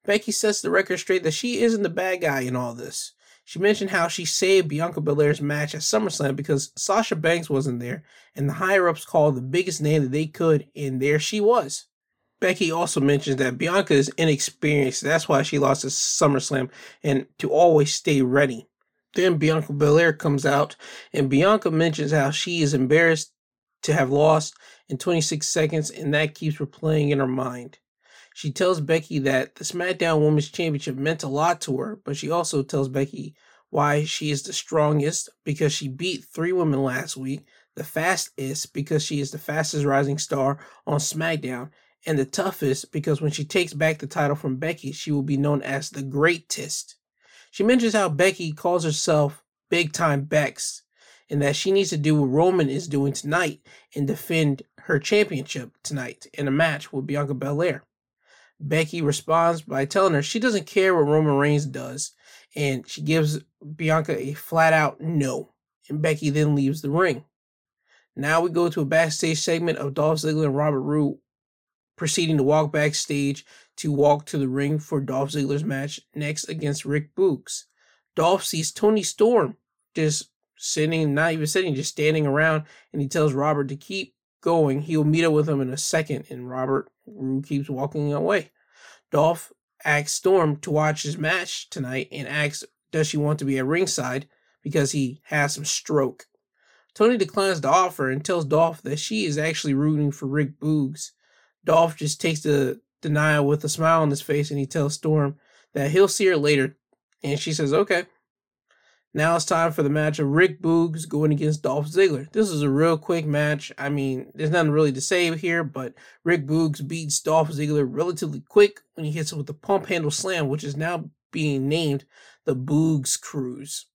Becky sets the record straight that she isn't the bad guy in all this. She mentioned how she saved Bianca Belair's match at SummerSlam because Sasha Banks wasn't there, and the higher ups called the biggest name that they could, and there she was. Becky also mentions that Bianca is inexperienced, that's why she lost at SummerSlam, and to always stay ready. Then Bianca Belair comes out, and Bianca mentions how she is embarrassed to have lost in 26 seconds, and that keeps replaying in her mind. She tells Becky that the SmackDown Women's Championship meant a lot to her, but she also tells Becky why she is the strongest because she beat three women last week, the fastest because she is the fastest rising star on SmackDown, and the toughest because when she takes back the title from Becky, she will be known as the greatest. She mentions how Becky calls herself Big Time Bex and that she needs to do what Roman is doing tonight and defend her championship tonight in a match with Bianca Belair. Becky responds by telling her she doesn't care what Roman Reigns does, and she gives Bianca a flat out no. And Becky then leaves the ring. Now we go to a backstage segment of Dolph Ziggler and Robert Roode proceeding to walk backstage to walk to the ring for Dolph Ziggler's match next against Rick Boogs. Dolph sees Toni Storm just sitting, not even sitting, just standing around, and he tells Robert to keep going. He'll meet up with him in a second, and Robert keeps walking away. Dolph asks Storm to watch his match tonight and asks, does she want to be at ringside because he has some stroke. Toni declines the offer and tells Dolph that she is actually rooting for Rick Boogs. Dolph just takes the denial with a smile on his face and he tells Storm that he'll see her later. And she says, okay. Now it's time for the match of Rick Boogs going against Dolph Ziggler. This is a real quick match. I mean, there's nothing really to say here, but Rick Boogs beats Dolph Ziggler relatively quick when he hits him with the pump handle slam, which is now being named the Boogs Cruise.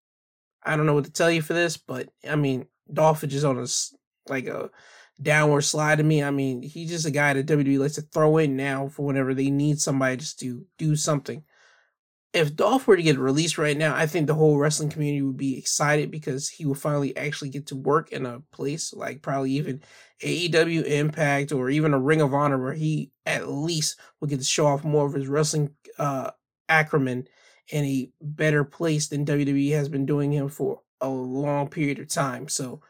I don't know what to tell you for this, but I mean, Dolph is just on a like a downward slide to me. I mean, he's just a guy that WWE likes to throw in now for whenever they need somebody just to do something if Dolph were to get released right now, I think the whole wrestling community would be excited because he will finally actually get to work in a place like probably even AEW Impact or even a Ring of Honor where he at least will get to show off more of his wrestling uh, acumen in a better place than WWE has been doing him for a long period of time. So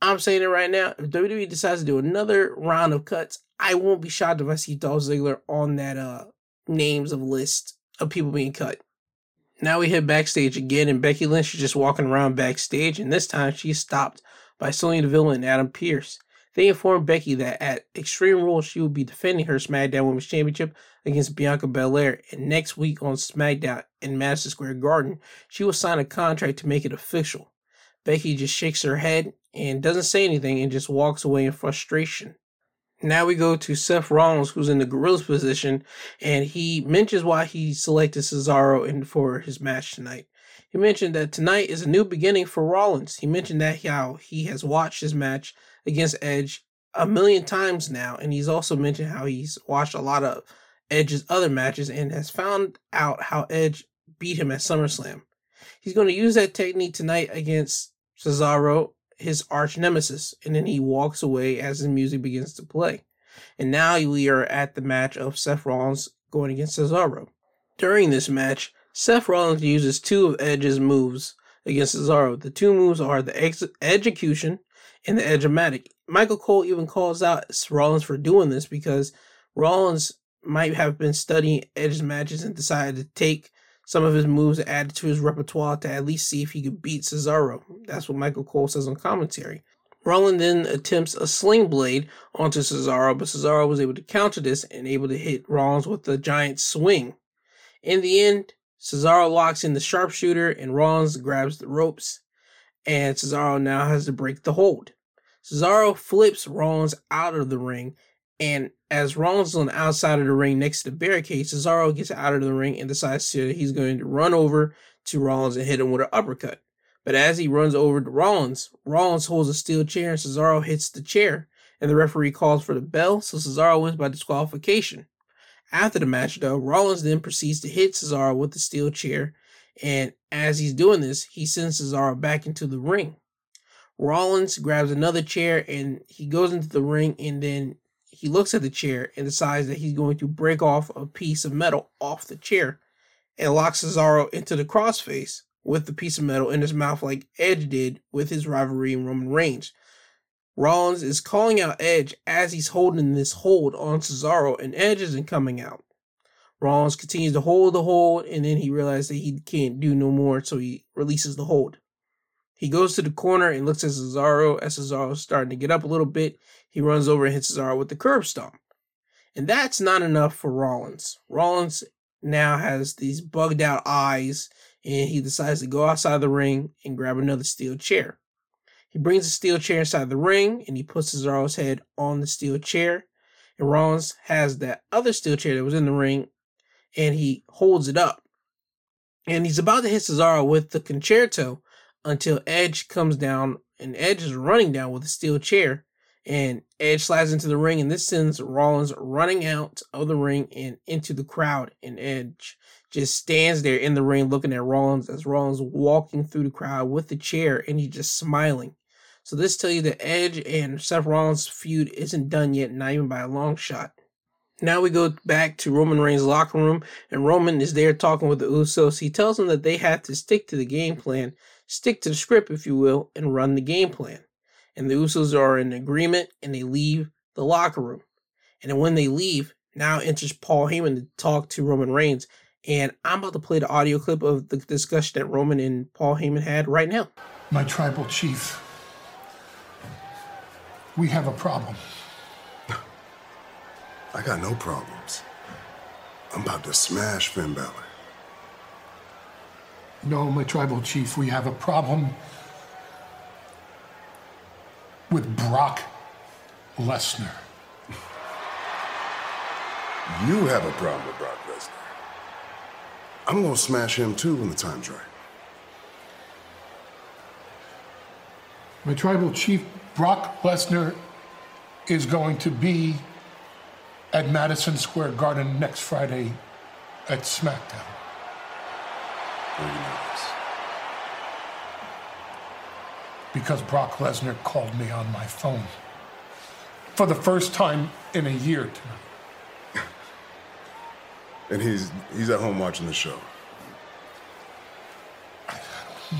I'm saying it right now. If WWE decides to do another round of cuts, I won't be shocked if I see Dolph Ziggler on that uh names of list of people being cut. Now we hit backstage again, and Becky Lynch is just walking around backstage, and this time she's stopped by Sonya Deville and Adam Pearce. They inform Becky that at Extreme Rules she will be defending her SmackDown Women's Championship against Bianca Belair, and next week on SmackDown in Madison Square Garden, she will sign a contract to make it official. Becky just shakes her head and doesn't say anything and just walks away in frustration. Now we go to Seth Rollins, who's in the Gorilla's position, and he mentions why he selected Cesaro in for his match tonight. He mentioned that tonight is a new beginning for Rollins. He mentioned that how he has watched his match against Edge a million times now, and he's also mentioned how he's watched a lot of Edge's other matches and has found out how Edge beat him at SummerSlam. He's going to use that technique tonight against Cesaro his arch nemesis, and then he walks away as the music begins to play. And now we are at the match of Seth Rollins going against Cesaro. During this match, Seth Rollins uses two of Edge's moves against Cesaro. The two moves are the ex- execution and the edge-o-matic. Michael Cole even calls out Rollins for doing this because Rollins might have been studying Edge's matches and decided to take some of his moves added to his repertoire to at least see if he could beat Cesaro. That's what Michael Cole says on commentary. Rollins then attempts a sling blade onto Cesaro, but Cesaro was able to counter this and able to hit Rollins with a giant swing. In the end, Cesaro locks in the sharpshooter and Rollins grabs the ropes, and Cesaro now has to break the hold. Cesaro flips Rollins out of the ring and as Rollins is on the outside of the ring next to the barricade, Cesaro gets out of the ring and decides to he's going to run over to Rollins and hit him with an uppercut. But as he runs over to Rollins, Rollins holds a steel chair and Cesaro hits the chair. And the referee calls for the bell, so Cesaro wins by disqualification. After the match, though, Rollins then proceeds to hit Cesaro with the steel chair. And as he's doing this, he sends Cesaro back into the ring. Rollins grabs another chair and he goes into the ring and then he looks at the chair and decides that he's going to break off a piece of metal off the chair and locks Cesaro into the crossface with the piece of metal in his mouth like Edge did with his rivalry in Roman Reigns. Rollins is calling out Edge as he's holding this hold on Cesaro and Edge isn't coming out. Rollins continues to hold the hold, and then he realizes that he can't do no more, so he releases the hold. He goes to the corner and looks at Cesaro. As Cesaro's starting to get up a little bit, he runs over and hits Cesaro with the curb stomp. And that's not enough for Rollins. Rollins now has these bugged out eyes, and he decides to go outside the ring and grab another steel chair. He brings the steel chair inside the ring, and he puts Cesaro's head on the steel chair. And Rollins has that other steel chair that was in the ring and he holds it up. And he's about to hit Cesaro with the Con-Chair-To until Edge comes down, and Edge is running down with a steel chair. And Edge slides into the ring, and this sends Rollins running out of the ring and into the crowd. And Edge just stands there in the ring looking at Rollins as Rollins walking through the crowd with the chair, and he's just smiling. So this tells you that Edge and Seth Rollins' feud isn't done yet, not even by a long shot. Now we go back to Roman Reigns' locker room, and Roman is there talking with the Usos. He tells them that they have to stick to the game plan, stick to the script, if you will, and run the game plan. And the Usos are in agreement, and they leave the locker room. And then when they leave, now enters Paul Heyman to talk to Roman Reigns. And I'm about to play the audio clip of the discussion that Roman and Paul Heyman had right now. My tribal chief, we have a problem. [LAUGHS] I got no problems. I'm about to smash Finn Balor. No, my tribal chief, we have a problem with Brock Lesnar. You have a problem with Brock Lesnar. I'm gonna smash him too when the time's right. My tribal chief, Brock Lesnar, is going to be at Madison Square Garden next Friday at SmackDown. How you know this? Because Brock Lesnar called me on my phone for the first time in a year tonight. And he's he's at home watching the show.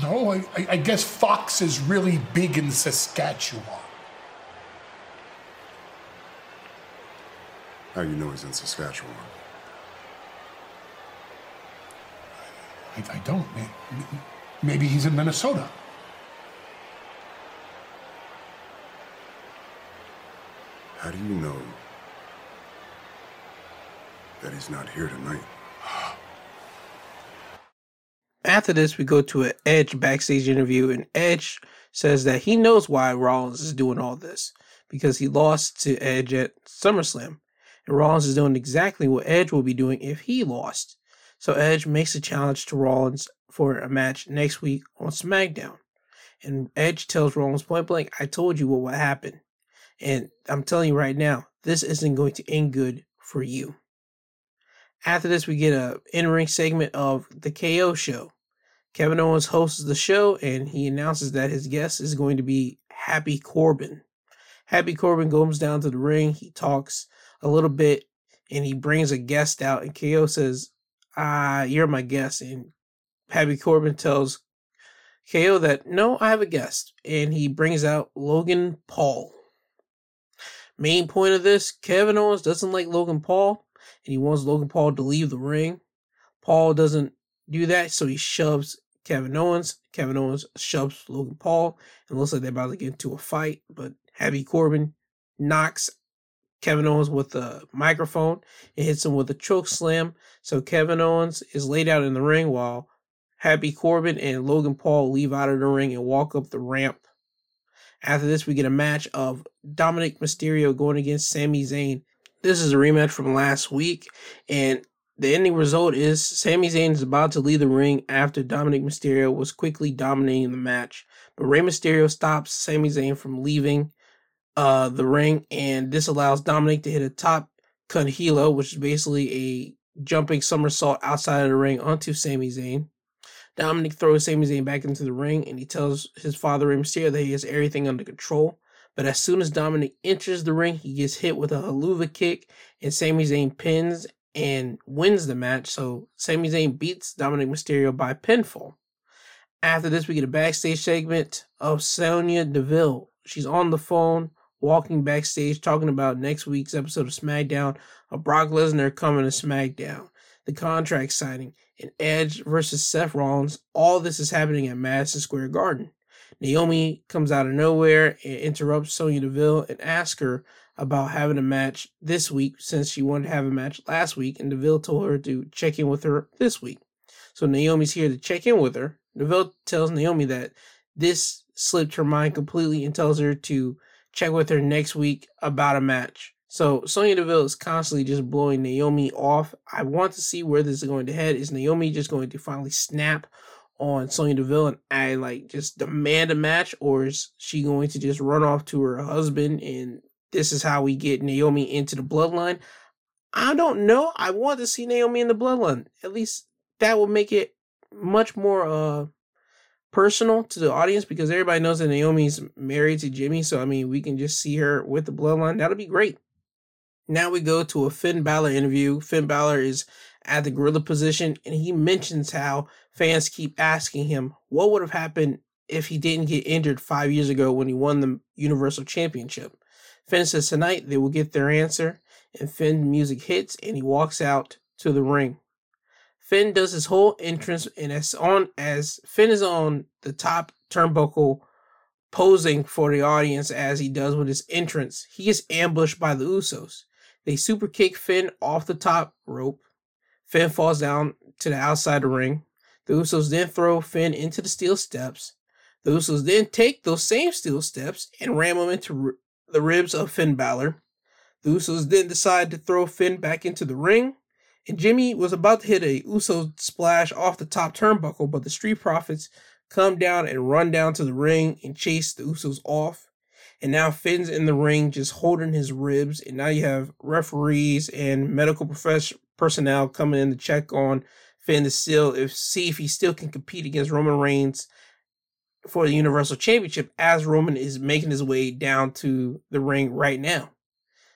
No, I, I- I guess Fox is really big in Saskatchewan. How do you know he's in Saskatchewan? I, I don't. May- may- Maybe he's in Minnesota. How do you know that he's not here tonight? After this, we go to an Edge backstage interview, and Edge says that he knows why Rollins is doing all this because he lost to Edge at SummerSlam. And Rollins is doing exactly what Edge will be doing if he lost. So Edge makes a challenge to Rollins for a match next week on SmackDown. And Edge tells Rollins point blank, I told you what would happen. And I'm telling you right now, this isn't going to end good for you. After this, we get a in-ring segment of the KO show. Kevin Owens hosts the show and he announces that his guest is going to be Happy Corbin. Happy Corbin goes down to the ring, he talks a little bit, and he brings a guest out. And KO says, Ah, you're my guest. And Happy Corbin tells KO that no, I have a guest. And he brings out Logan Paul. Main point of this Kevin Owens doesn't like Logan Paul, and he wants Logan Paul to leave the ring. Paul doesn't do that, so he shoves Kevin Owens. Kevin Owens shoves Logan Paul, and looks like they're about to get into a fight. But Happy Corbin knocks Kevin Owens with a microphone and hits him with a choke slam. So Kevin Owens is laid out in the ring while Happy Corbin and Logan Paul leave out of the ring and walk up the ramp. After this, we get a match of Dominic Mysterio going against Sami Zayn. This is a rematch from last week, and the ending result is Sami Zayn is about to leave the ring after Dominic Mysterio was quickly dominating the match. But Rey Mysterio stops Sami Zayn from leaving uh, the ring, and this allows Dominic to hit a tope con hilo, which is basically a jumping somersault outside of the ring onto Sami Zayn. Dominic throws Sami Zayn back into the ring, and he tells his father Rey Mysterio that he has everything under control. But as soon as Dominic enters the ring, he gets hit with a Helluva Kick, and Sami Zayn pins and wins the match. So Sami Zayn beats Dominic Mysterio by pinfall. After this, we get a backstage segment of Sonya Deville. She's on the phone, walking backstage, talking about next week's episode of SmackDown, of Brock Lesnar coming to SmackDown. The contract signing, and Edge versus Seth Rollins. All this is happening at Madison Square Garden. Naomi comes out of nowhere and interrupts Sonya Deville and asks her about having a match this week since she wanted to have a match last week, and Deville told her to check in with her this week. So Naomi's here to check in with her. Deville tells Naomi that this slipped her mind completely and tells her to check with her next week about a match. So Sonya Deville is constantly just blowing Naomi off. I want to see where this is going to head. Is Naomi just going to finally snap on Sonya Deville and I like just demand a match, or is she going to just run off to her husband and this is how we get Naomi into the bloodline? I don't know. I want to see Naomi in the bloodline. At least that will make it much more uh personal to the audience because everybody knows that Naomi's married to Jimmy. So I mean, we can just see her with the bloodline. That'll be great. Now we go to a Finn Balor interview. Finn Balor is at the gorilla position, and he mentions how fans keep asking him what would have happened if he didn't get injured five years ago when he won the Universal Championship. Finn says tonight they will get their answer, and Finn music hits, and he walks out to the ring. Finn does his whole entrance, and as on as Finn is on the top turnbuckle, posing for the audience as he does with his entrance, he is ambushed by the Usos. They super kick Finn off the top rope. Finn falls down to the outside of the ring. The Usos then throw Finn into the steel steps. The Usos then take those same steel steps and ram them into r- the ribs of Finn Balor. The Usos then decide to throw Finn back into the ring. And Jimmy was about to hit a Uso splash off the top turnbuckle, but the Street Profits come down and run down to the ring and chase the Usos off. And now Finn's in the ring just holding his ribs. And now you have referees and medical profession personnel coming in to check on Finn to still if see if he still can compete against Roman Reigns for the Universal Championship as Roman is making his way down to the ring right now.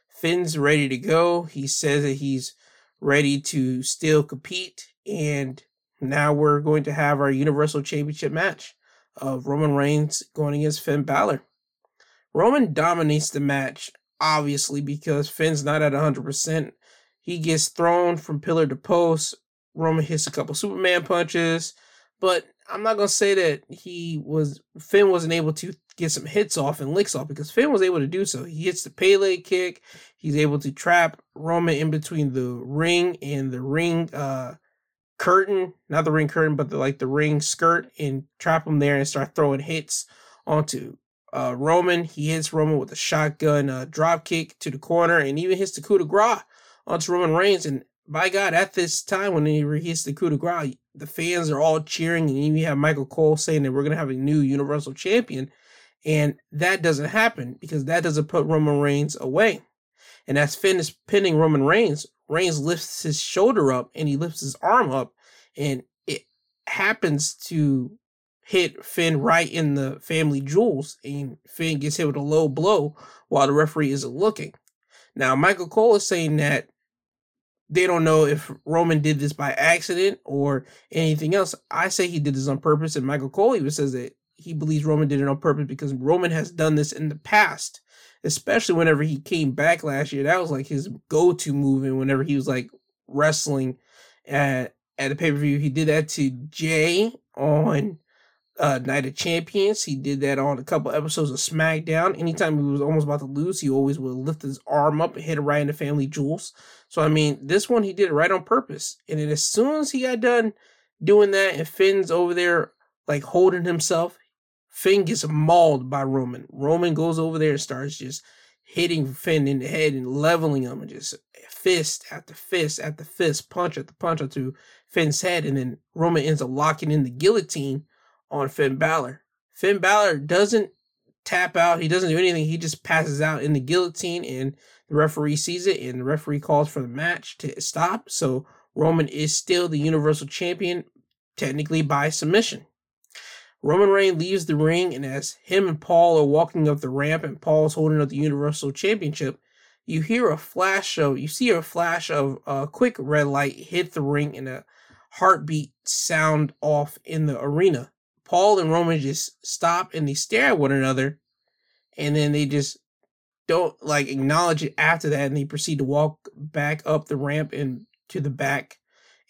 Finn's ready to go. He says that he's ready to still compete. And now we're going to have our Universal Championship match of Roman Reigns going against Finn Balor. Roman dominates the match, obviously, because Finn's not at 100%. He gets thrown from pillar to post. Roman hits a couple Superman punches, but I'm not gonna say that he was Finn wasn't able to get some hits off and licks off because Finn was able to do so. He hits the Pele kick. He's able to trap Roman in between the ring and the ring uh, curtain, not the ring curtain, but the like the ring skirt, and trap him there and start throwing hits onto uh, Roman. He hits Roman with a shotgun uh, drop kick to the corner, and even hits the coup de grace onto Roman Reigns. And by God, at this time when he hits the coup de grace, the fans are all cheering, and even have Michael Cole saying that we're gonna have a new Universal Champion. And that doesn't happen because that doesn't put Roman Reigns away. And as Finn is pinning Roman Reigns, Reigns lifts his shoulder up and he lifts his arm up, and it happens to hit Finn right in the family jewels, and Finn gets hit with a low blow while the referee isn't looking. Now, Michael Cole is saying that they don't know if Roman did this by accident or anything else. I say he did this on purpose, and Michael Cole even says that he believes Roman did it on purpose because Roman has done this in the past, especially whenever he came back last year. That was like his go-to move, and whenever he was like wrestling at at a pay per view, he did that to Jey on uh, Night of Champions. He did that on a couple episodes of SmackDown. Anytime he was almost about to lose, he always would lift his arm up and hit it right in the family jewels. So I mean, this one he did it right on purpose. And then as soon as he got done doing that, and Finn's over there like holding himself, Finn gets mauled by Roman. Roman goes over there and starts just hitting Finn in the head and leveling him and just fist after fist after fist, punch after punch onto Finn's head. And then Roman ends up locking in the guillotine on Finn Balor. Finn Balor doesn't tap out. He doesn't do anything. He just passes out in the guillotine, and the referee sees it, and the referee calls for the match to stop. So Roman is still the Universal Champion, technically by submission. Roman Reigns leaves the ring, and as him and Paul are walking up the ramp, and Paul's holding up the Universal Championship, you hear a flash of, you see a flash of a quick red light hit the ring, and a heartbeat sound off in the arena. Paul and Roman just stop and they stare at one another, and then they just don't like acknowledge it after that, and they proceed to walk back up the ramp and to the back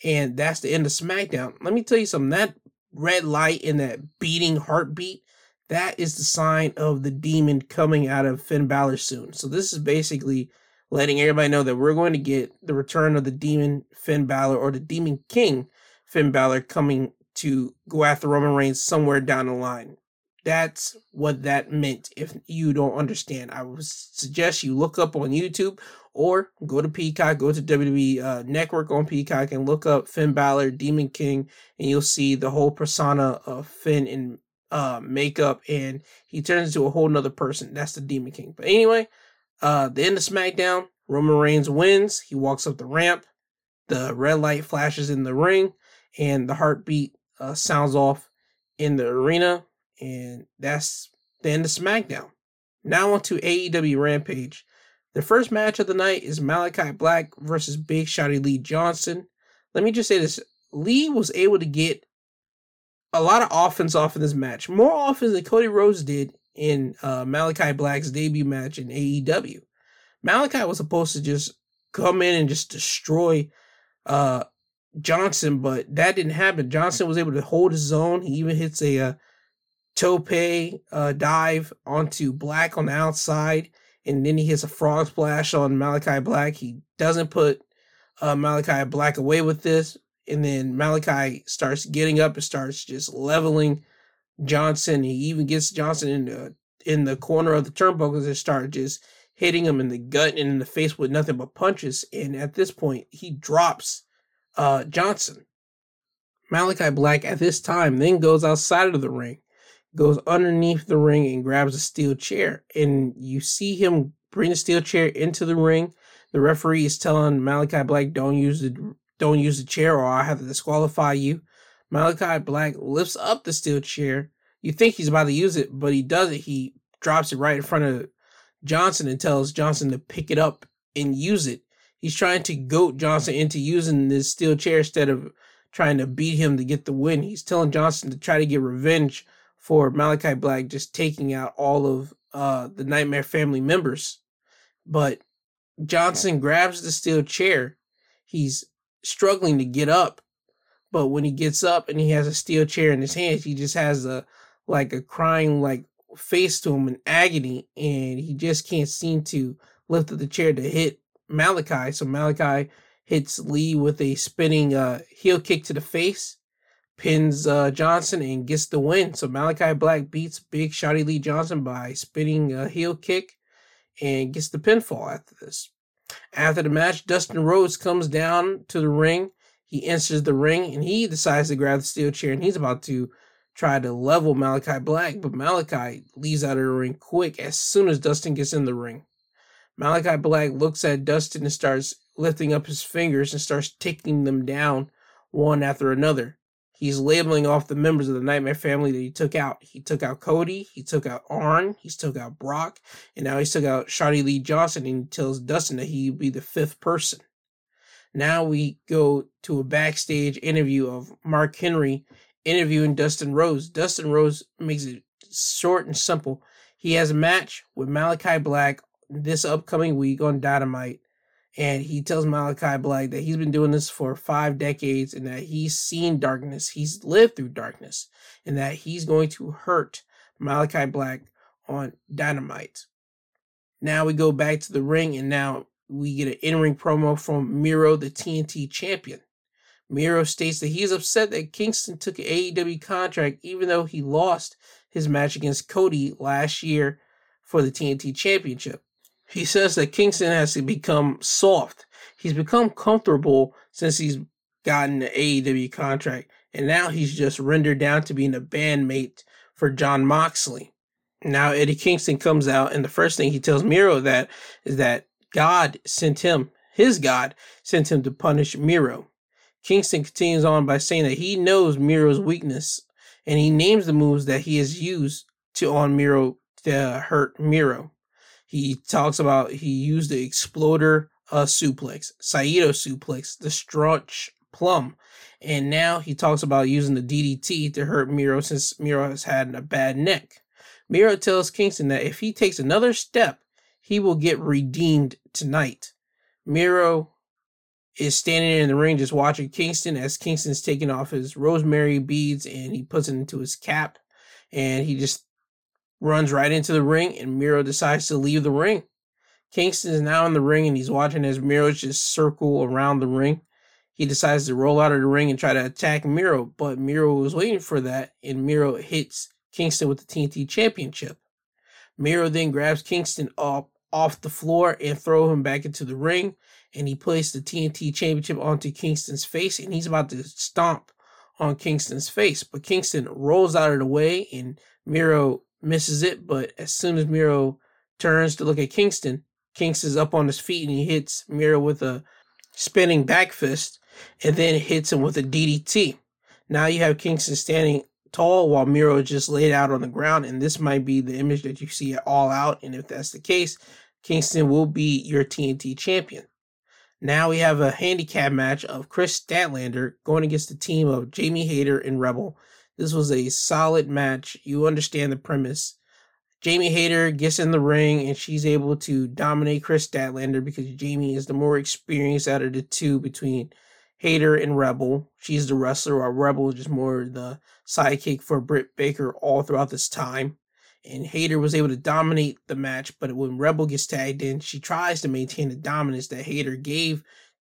And that's the end of SmackDown. Let me tell you something. That red light and that beating heartbeat, that is the sign of the demon coming out of Finn Balor soon. So this is basically letting everybody know that we're going to get the return of the demon Finn Balor or the demon king Finn Balor coming to go after Roman Reigns somewhere down the line. That's what that meant. If you don't understand, I would suggest you look up on YouTube or go to Peacock, go to WWE uh, Network on Peacock and look up Finn Balor, Demon King, and you'll see the whole persona of Finn in uh, makeup, and he turns into a whole nother person. That's the Demon King. But anyway, uh, the end of SmackDown, Roman Reigns wins. He walks up the ramp. The red light flashes in the ring, and the heartbeat uh, sounds off in the arena, and that's the end of SmackDown. Now on to AEW Rampage. The first match of the night is Malakai Black versus Big Shotty Lee Johnson. Let me just say this Lee was able to get a lot of offense off in this match, more offense than Cody Rhodes did in uh, Malakai Black's debut match in AEW. Malakai was supposed to just come in and just destroy uh, Johnson, but that didn't happen. Johnson was able to hold his zone. He even hits a uh, tope uh, dive onto Black on the outside and then he hits a frog splash on Malakai Black. He doesn't put uh, Malakai Black away with this, and then Malakai starts getting up and starts just leveling Johnson. He even gets Johnson in the in the corner of the turnbuckles and start just hitting him in the gut and in the face with nothing but punches. And at this point, he drops uh, Johnson. Malakai Black at this time then goes outside of the ring goes underneath the ring and grabs a steel chair. And you see him bring the steel chair into the ring. The referee is telling Malakai Black, "Don't use the don't use the chair, or I have to disqualify you." Malakai Black lifts up the steel chair. You think he's about to use it, but he doesn't. He drops it right in front of Johnson and tells Johnson to pick it up and use it. He's trying to goat Johnson into using this steel chair instead of trying to beat him to get the win. He's telling Johnson to try to get revenge for Malakai Black just taking out all of uh, the Nightmare family members. But Johnson grabs the steel chair. He's struggling to get up. But when he gets up and he has a steel chair in his hands, he just has a like a crying like face to him in agony, and he just can't seem to lift up the chair to hit Malakai. So Malakai hits Lee with a spinning uh, heel kick to the face pins uh, Johnson and gets the win. So Malakai Black beats Big Shotty Lee Johnson by spinning a heel kick and gets the pinfall after this. After the match, Dustin Rhodes comes down to the ring. He enters the ring and he decides to grab the steel chair and he's about to try to level Malakai Black, but Malakai leaves out of the ring quick as soon as Dustin gets in the ring. Malakai Black looks at Dustin and starts lifting up his fingers and starts taking them down one after another. He's labeling off the members of the Nightmare family that he took out. He took out Cody, he took out Arn, he took out Brock, and now he's took out Shotty Lee Johnson and he tells Dustin that he'd be the fifth person. Now we go to a backstage interview of Mark Henry interviewing Dustin Rhodes. Dustin Rhodes makes it short and simple. He has a match with Malakai Black this upcoming week on Dynamite and he tells Malakai Black that he's been doing this for five decades and that he's seen darkness, he's lived through darkness, and that he's going to hurt Malakai Black on Dynamite. Now we go back to the ring, and now we get an in ring promo from Miro, the TNT champion. Miro states that he's upset that Kingston took an AEW contract even though he lost his match against Cody last year for the TNT championship. He says that Kingston has to become soft. He's become comfortable since he's gotten the AEW contract, and now he's just rendered down to being a bandmate for Jon Moxley. Now Eddie Kingston comes out, and the first thing he tells Miro that is that God sent him, his God sent him to punish Miro. Kingston continues on by saying that he knows Miro's weakness, and he names the moves that he has used to on Miro to hurt Miro. He talks about he used the exploder uh, suplex, Saito suplex, the Stretch Plum, and now he talks about using the DDT to hurt Miro since Miro has had a bad neck. Miro tells Kingston that if he takes another step, he will get redeemed tonight. Miro is standing in the ring just watching Kingston as Kingston's taking off his rosemary beads and he puts it into his cap and he just runs right into the ring and Miro decides to leave the ring. Kingston is now in the ring and he's watching as Miro just circle around the ring. He decides to roll out of the ring and try to attack Miro, but Miro was waiting for that and Miro hits Kingston with the TNT Championship. Miro then grabs Kingston up off the floor and throw him back into the ring and he placed the TNT Championship onto Kingston's face and he's about to stomp on Kingston's face, but Kingston rolls out of the way and Miro misses it. But as soon as Miro turns to look at Kingston, Kingston's up on his feet and he hits Miro with a spinning back fist and then hits him with a DDT. Now you have Kingston standing tall while Miro is just laid out on the ground, and this might be the image that you see at All Out. And if that's the case, Kingston will be your TNT champion. Now we have a handicap match of Kris Statlander going against the team of Jamie Hayter and Rebel. This was a solid match. You understand the premise. Jamie Hayter gets in the ring and she's able to dominate Kris Statlander because Jamie is the more experienced out of the two between Hayter and Rebel. She's the wrestler, while Rebel is just more the sidekick for Britt Baker all throughout this time and Hayter was able to dominate the match. But when Rebel gets tagged in, she tries to maintain the dominance that Hayter gave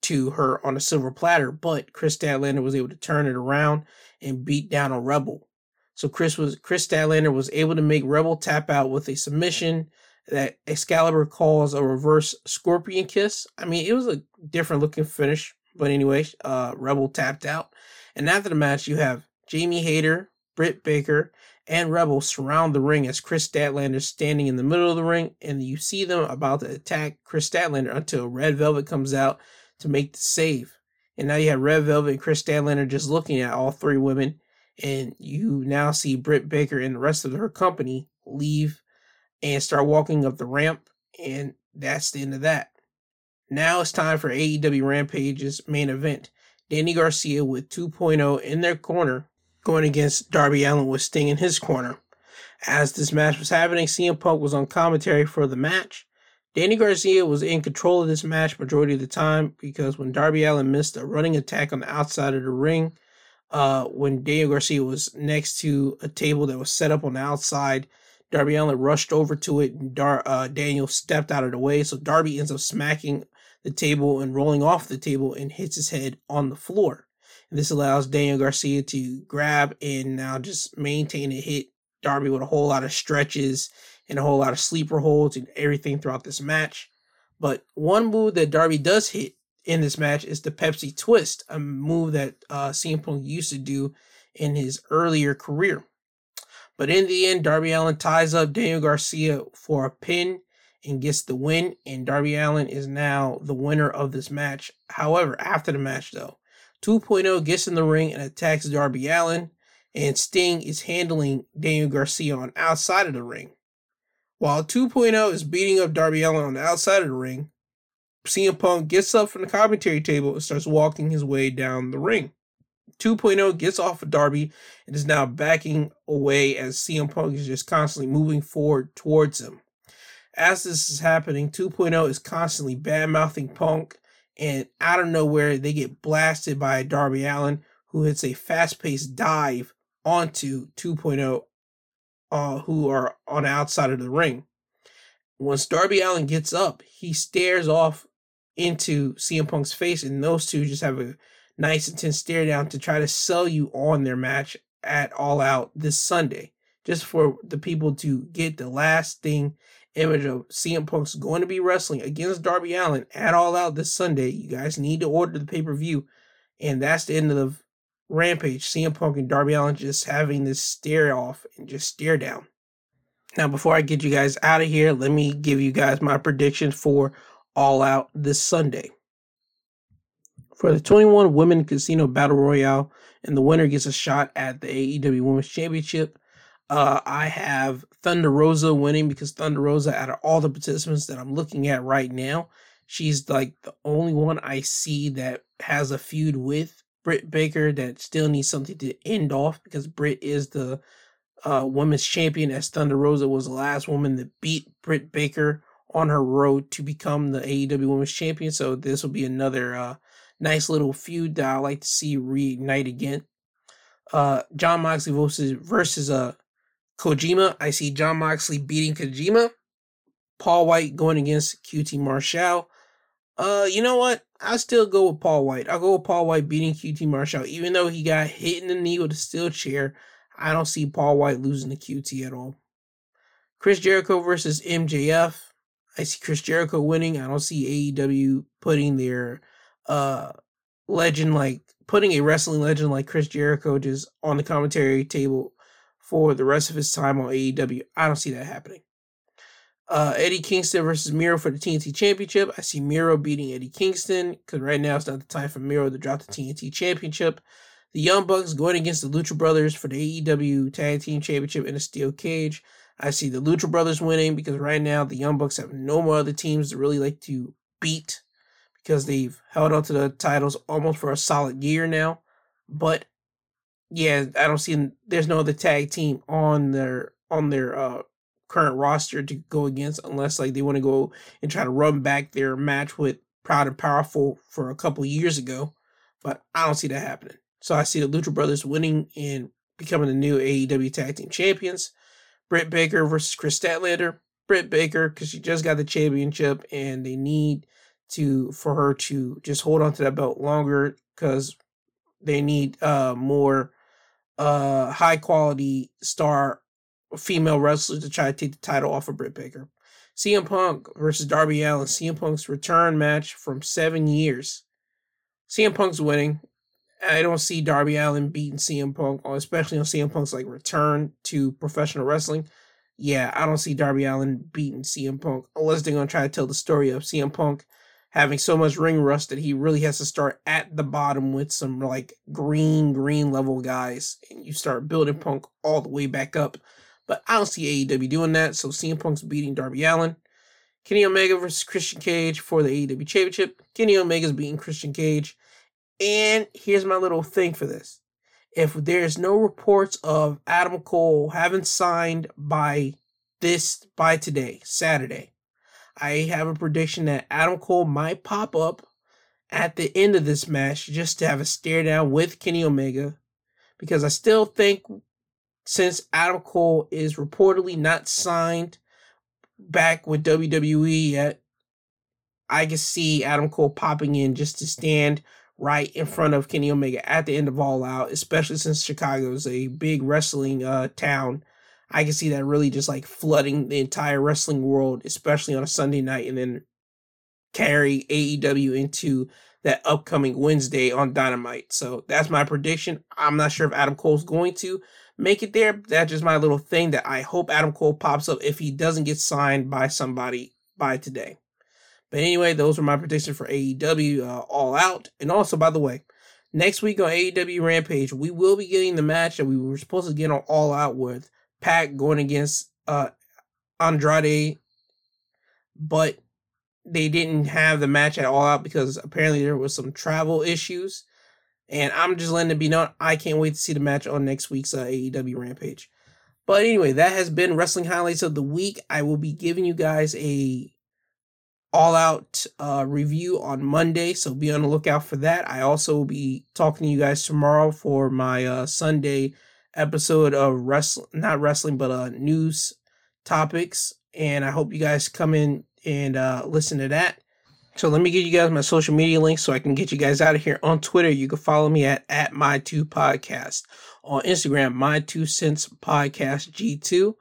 to her on a silver platter. But Kris Statlander was able to turn it around and beat down a Rebel. So Kris was Kris Statlander was able to make Rebel tap out with a submission that Excalibur calls a reverse scorpion kiss. I mean, it was a different looking finish, but anyway, uh, Rebel tapped out. And after the match, you have Jamie Hayter, Britt Baker, and Rebel surround the ring as Kris Statlander standing in the middle of the ring, and you see them about to attack Kris Statlander until Red Velvet comes out to make the save. And now you have Red Velvet and Chris Kris Statlander just looking at all three women, and you now see Britt Baker and the rest of her company leave and start walking up the ramp, and that's the end of that. Now it's time for AEW Rampage's main event. Danny Garcia with 2.0 in their corner going against Darby Allin with Sting in his corner. As this match was happening, CM Punk was on commentary for the match. Danny Garcia was in control of this match majority of the time because when Darby Allin missed a running attack on the outside of the ring, uh, when Daniel Garcia was next to a table that was set up on the outside, Darby Allin rushed over to it and Dar- uh, Daniel stepped out of the way. So Darby ends up smacking the table and rolling off the table and hits his head on the floor. And this allows Daniel Garcia to grab and now just maintain a hit Darby with a whole lot of stretches and a whole lot of sleeper holds and everything throughout this match. But one move that Darby does hit in this match is the Pepsi Twist, a move that uh, CM Punk used to do in his earlier career. But in the end, Darby Allin ties up Daniel Garcia for a pin and gets the win, and Darby Allin is now the winner of this match. However, after the match, though, 2.0 gets in the ring and attacks Darby Allin. and Sting is handling Daniel Garcia on outside of the ring. While 2.0 is beating up Darby Allin on the outside of the ring, CM Punk gets up from the commentary table and starts walking his way down the ring. 2.0 gets off of Darby and is now backing away as CM Punk is just constantly moving forward towards him. As this is happening, 2.0 is constantly bad mouthing Punk and out of nowhere they get blasted by Darby Allin, who hits a fast-paced dive onto 2.0, uh, who are on the outside of the ring. Once Darby Allin gets up, he stares off into CM Punk's face, and those two just have a nice intense stare down to try to sell you on their match at All Out this Sunday, just for the people to get the last thing image of CM Punk's going to be wrestling against Darby Allin at All Out this Sunday. You guys need to order the pay per view. And that's the end of the Rampage. CM Punk and Darby Allin just having this stare off and just stare down. Now, before I get you guys out of here, let me give you guys my prediction for All Out this Sunday. For the 21 Women Casino Battle Royale, and the winner gets a shot at the AEW Women's Championship. Uh, I have Thunder Rosa winning because Thunder Rosa, out of all the participants that I'm looking at right now, she's like the only one I see that has a feud with Britt Baker that still needs something to end off because Britt is the uh, women's champion, as Thunder Rosa was the last woman that beat Britt Baker on her road to become the AEW Women's Champion. So this will be another uh, nice little feud that I like to see reignite again. Uh, Jon Moxley versus versus uh Kojima. I see Jon Moxley beating Kojima. Paul White going against QT Marshall. Uh, you know what? I'll still go with Paul White. I'll go with Paul White beating QT Marshall, even though he got hit in the knee with a steel chair. I don't see Paul White losing to QT at all. Chris Jericho versus MJF. I see Chris Jericho winning. I don't see AEW putting their uh legend like putting a wrestling legend like Chris Jericho just on the commentary table for the rest of his time on AEW. I don't see that happening. Uh, Eddie Kingston versus Miro for the TNT Championship. I see Miro beating Eddie Kingston because right now it's not the time for Miro to drop the TNT Championship. The Young Bucks going against the Lucha Brothers for the AEW Tag Team Championship in a steel cage. I see the Lucha Brothers winning because right now the Young Bucks have no more other teams to really like to beat because they've held on to the titles almost for a solid year now. But yeah, I don't see there's no other tag team on their on their uh current roster to go against unless like they want to go and try to run back their match with Proud and Powerful for a couple years ago. But I don't see that happening. So I see the Lucha Brothers winning and becoming the new AEW Tag Team Champions. Britt Baker versus Kris Statlander. Britt Baker because she just got the championship and they need to for her to just hold on to that belt longer because they need uh more uh high quality star female wrestlers to try to take the title off of Britt Baker. CM Punk versus Darby Allin. CM Punk's return match from seven years. CM Punk's winning. I don't see Darby Allin beating CM Punk, uh, especially on CM Punk's like return to professional wrestling. Yeah, I don't see Darby Allin beating CM Punk unless they're gonna try to tell the story of CM Punk having so much ring rust that he really has to start at the bottom with some like green, green level guys, and you start building Punk all the way back up. But I don't see AEW doing that, so CM Punk's beating Darby Allin. Kenny Omega versus Christian Cage for the AEW Championship. Kenny Omega's beating Christian Cage. And here's my little thing for this. If there's no reports of Adam Cole having signed by this by today, Saturday, I have a prediction that Adam Cole might pop up at the end of this match just to have a stare down with Kenny Omega. Because I still think since Adam Cole is reportedly not signed back with WWE yet, I can see Adam Cole popping in just to stand right in front of Kenny Omega at the end of All Out, especially since Chicago is a big wrestling uh, town. I can see that really just like flooding the entire wrestling world, especially on a Sunday night, and then carry AEW into that upcoming Wednesday on Dynamite. So that's my prediction. I'm not sure if Adam Cole's going to make it there. That's just my little thing that I hope Adam Cole pops up if he doesn't get signed by somebody by today. But anyway, those were my predictions for AEW uh, All Out. And also, by the way, next week on AEW Rampage, we will be getting the match that we were supposed to get on All Out with PAC going against uh, Andrade, but they didn't have the match at All Out because apparently there was some travel issues. And I'm just letting it be known, I can't wait to see the match on next week's uh, AEW Rampage. But anyway, that has been Wrestling Highlights of the Week. I will be giving you guys a all out uh, review on Monday, so be on the lookout for that. I also will be talking to you guys tomorrow for my uh, Sunday episode of wrestling, not wrestling, but uh, news topics. And I hope you guys come in and uh, listen to that. So let me give you guys my social media links so I can get you guys out of here. On Twitter, you can follow me at, at my two podcast. On Instagram, my two cents podcast G2.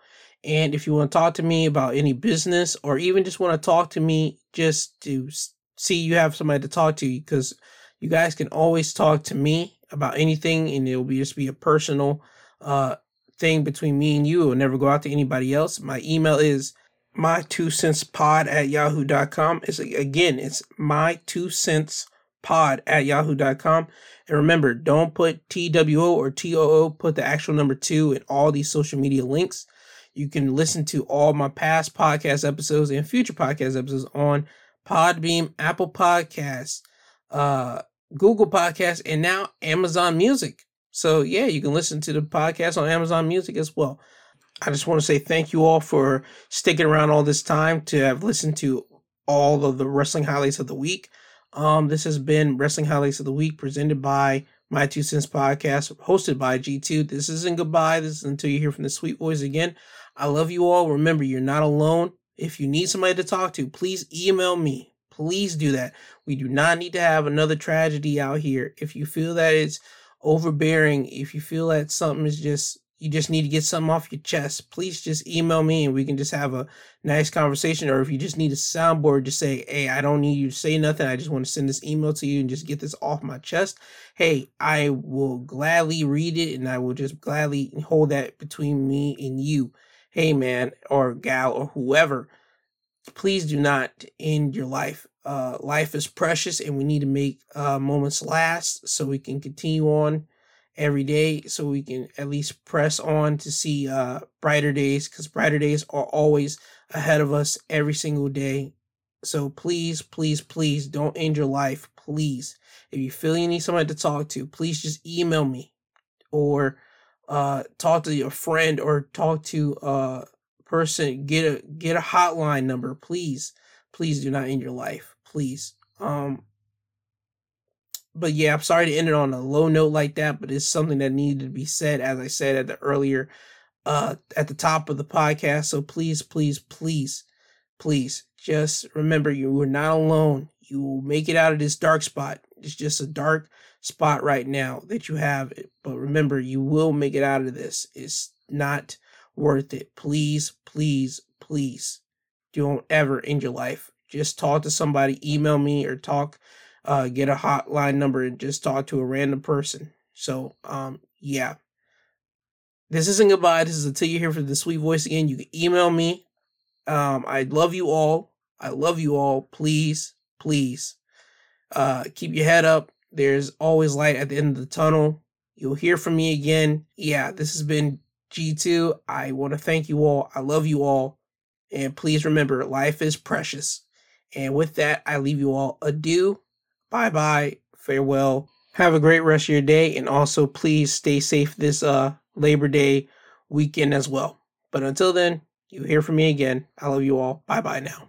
And if you want to talk to me about any business or even just want to talk to me just to see you have somebody to talk to, because you guys can always talk to me about anything and it'll be just be a personal uh thing between me and you. It will never go out to anybody else. My email is my two cents pod at yahoo.com. is again, it's my two cents pod at yahoo.com. And remember, don't put TWO or TOO, put the actual number two in all these social media links. You can listen to all my past podcast episodes and future podcast episodes on Podbean Apple Podcasts, uh, Google Podcasts, and now Amazon Music. So yeah, you can listen to the podcast on Amazon Music as well. I just want to say thank you all for sticking around all this time to have listened to all of the wrestling highlights of the week. Um, this has been Wrestling Highlights of the Week presented by My Two Cents Podcast, hosted by G2. This isn't goodbye. This is until you hear from the sweet boys again. I love you all. Remember, you're not alone. If you need somebody to talk to, please email me. Please do that. We do not need to have another tragedy out here. If you feel that it's overbearing, if you feel that something is just you just need to get something off your chest, please just email me and we can just have a nice conversation. Or if you just need a soundboard, just say, Hey, I don't need you to say nothing. I just want to send this email to you and just get this off my chest. Hey, I will gladly read it and I will just gladly hold that between me and you. Hey, man, or gal, or whoever, please do not end your life. Uh, life is precious and we need to make uh, moments last so we can continue on every day so we can at least press on to see uh, brighter days because brighter days are always ahead of us every single day. So please, please, please don't end your life. Please. If you feel you need somebody to talk to, please just email me or uh, talk to your friend or talk to a person. Get a get a hotline number, please. Please do not end your life. Please. Um but yeah, I'm sorry to end it on a low note like that, but it's something that needed to be said, as I said at the earlier, uh, at the top of the podcast. So please, please, please, please, just remember you are not alone. You will make it out of this dark spot. It's just a dark spot right now that you have, but remember, you will make it out of this. It's not worth it. Please, please, please, don't ever end your life. Just talk to somebody, email me, or talk uh, get a hotline number and just talk to a random person. So, um, yeah. This isn't goodbye. This is until you hear from the sweet voice again. You can email me. Um, I love you all. I love you all. Please, please, uh, keep your head up. There's always light at the end of the tunnel. You'll hear from me again. Yeah, this has been G2. I want to thank you all. I love you all. And please remember, life is precious. And with that, I leave you all adieu bye bye, farewell. Have a great rest of your day, and also please stay safe this uh Labor Day weekend as well. But until then, you hear from me again. I love you all. Bye bye now.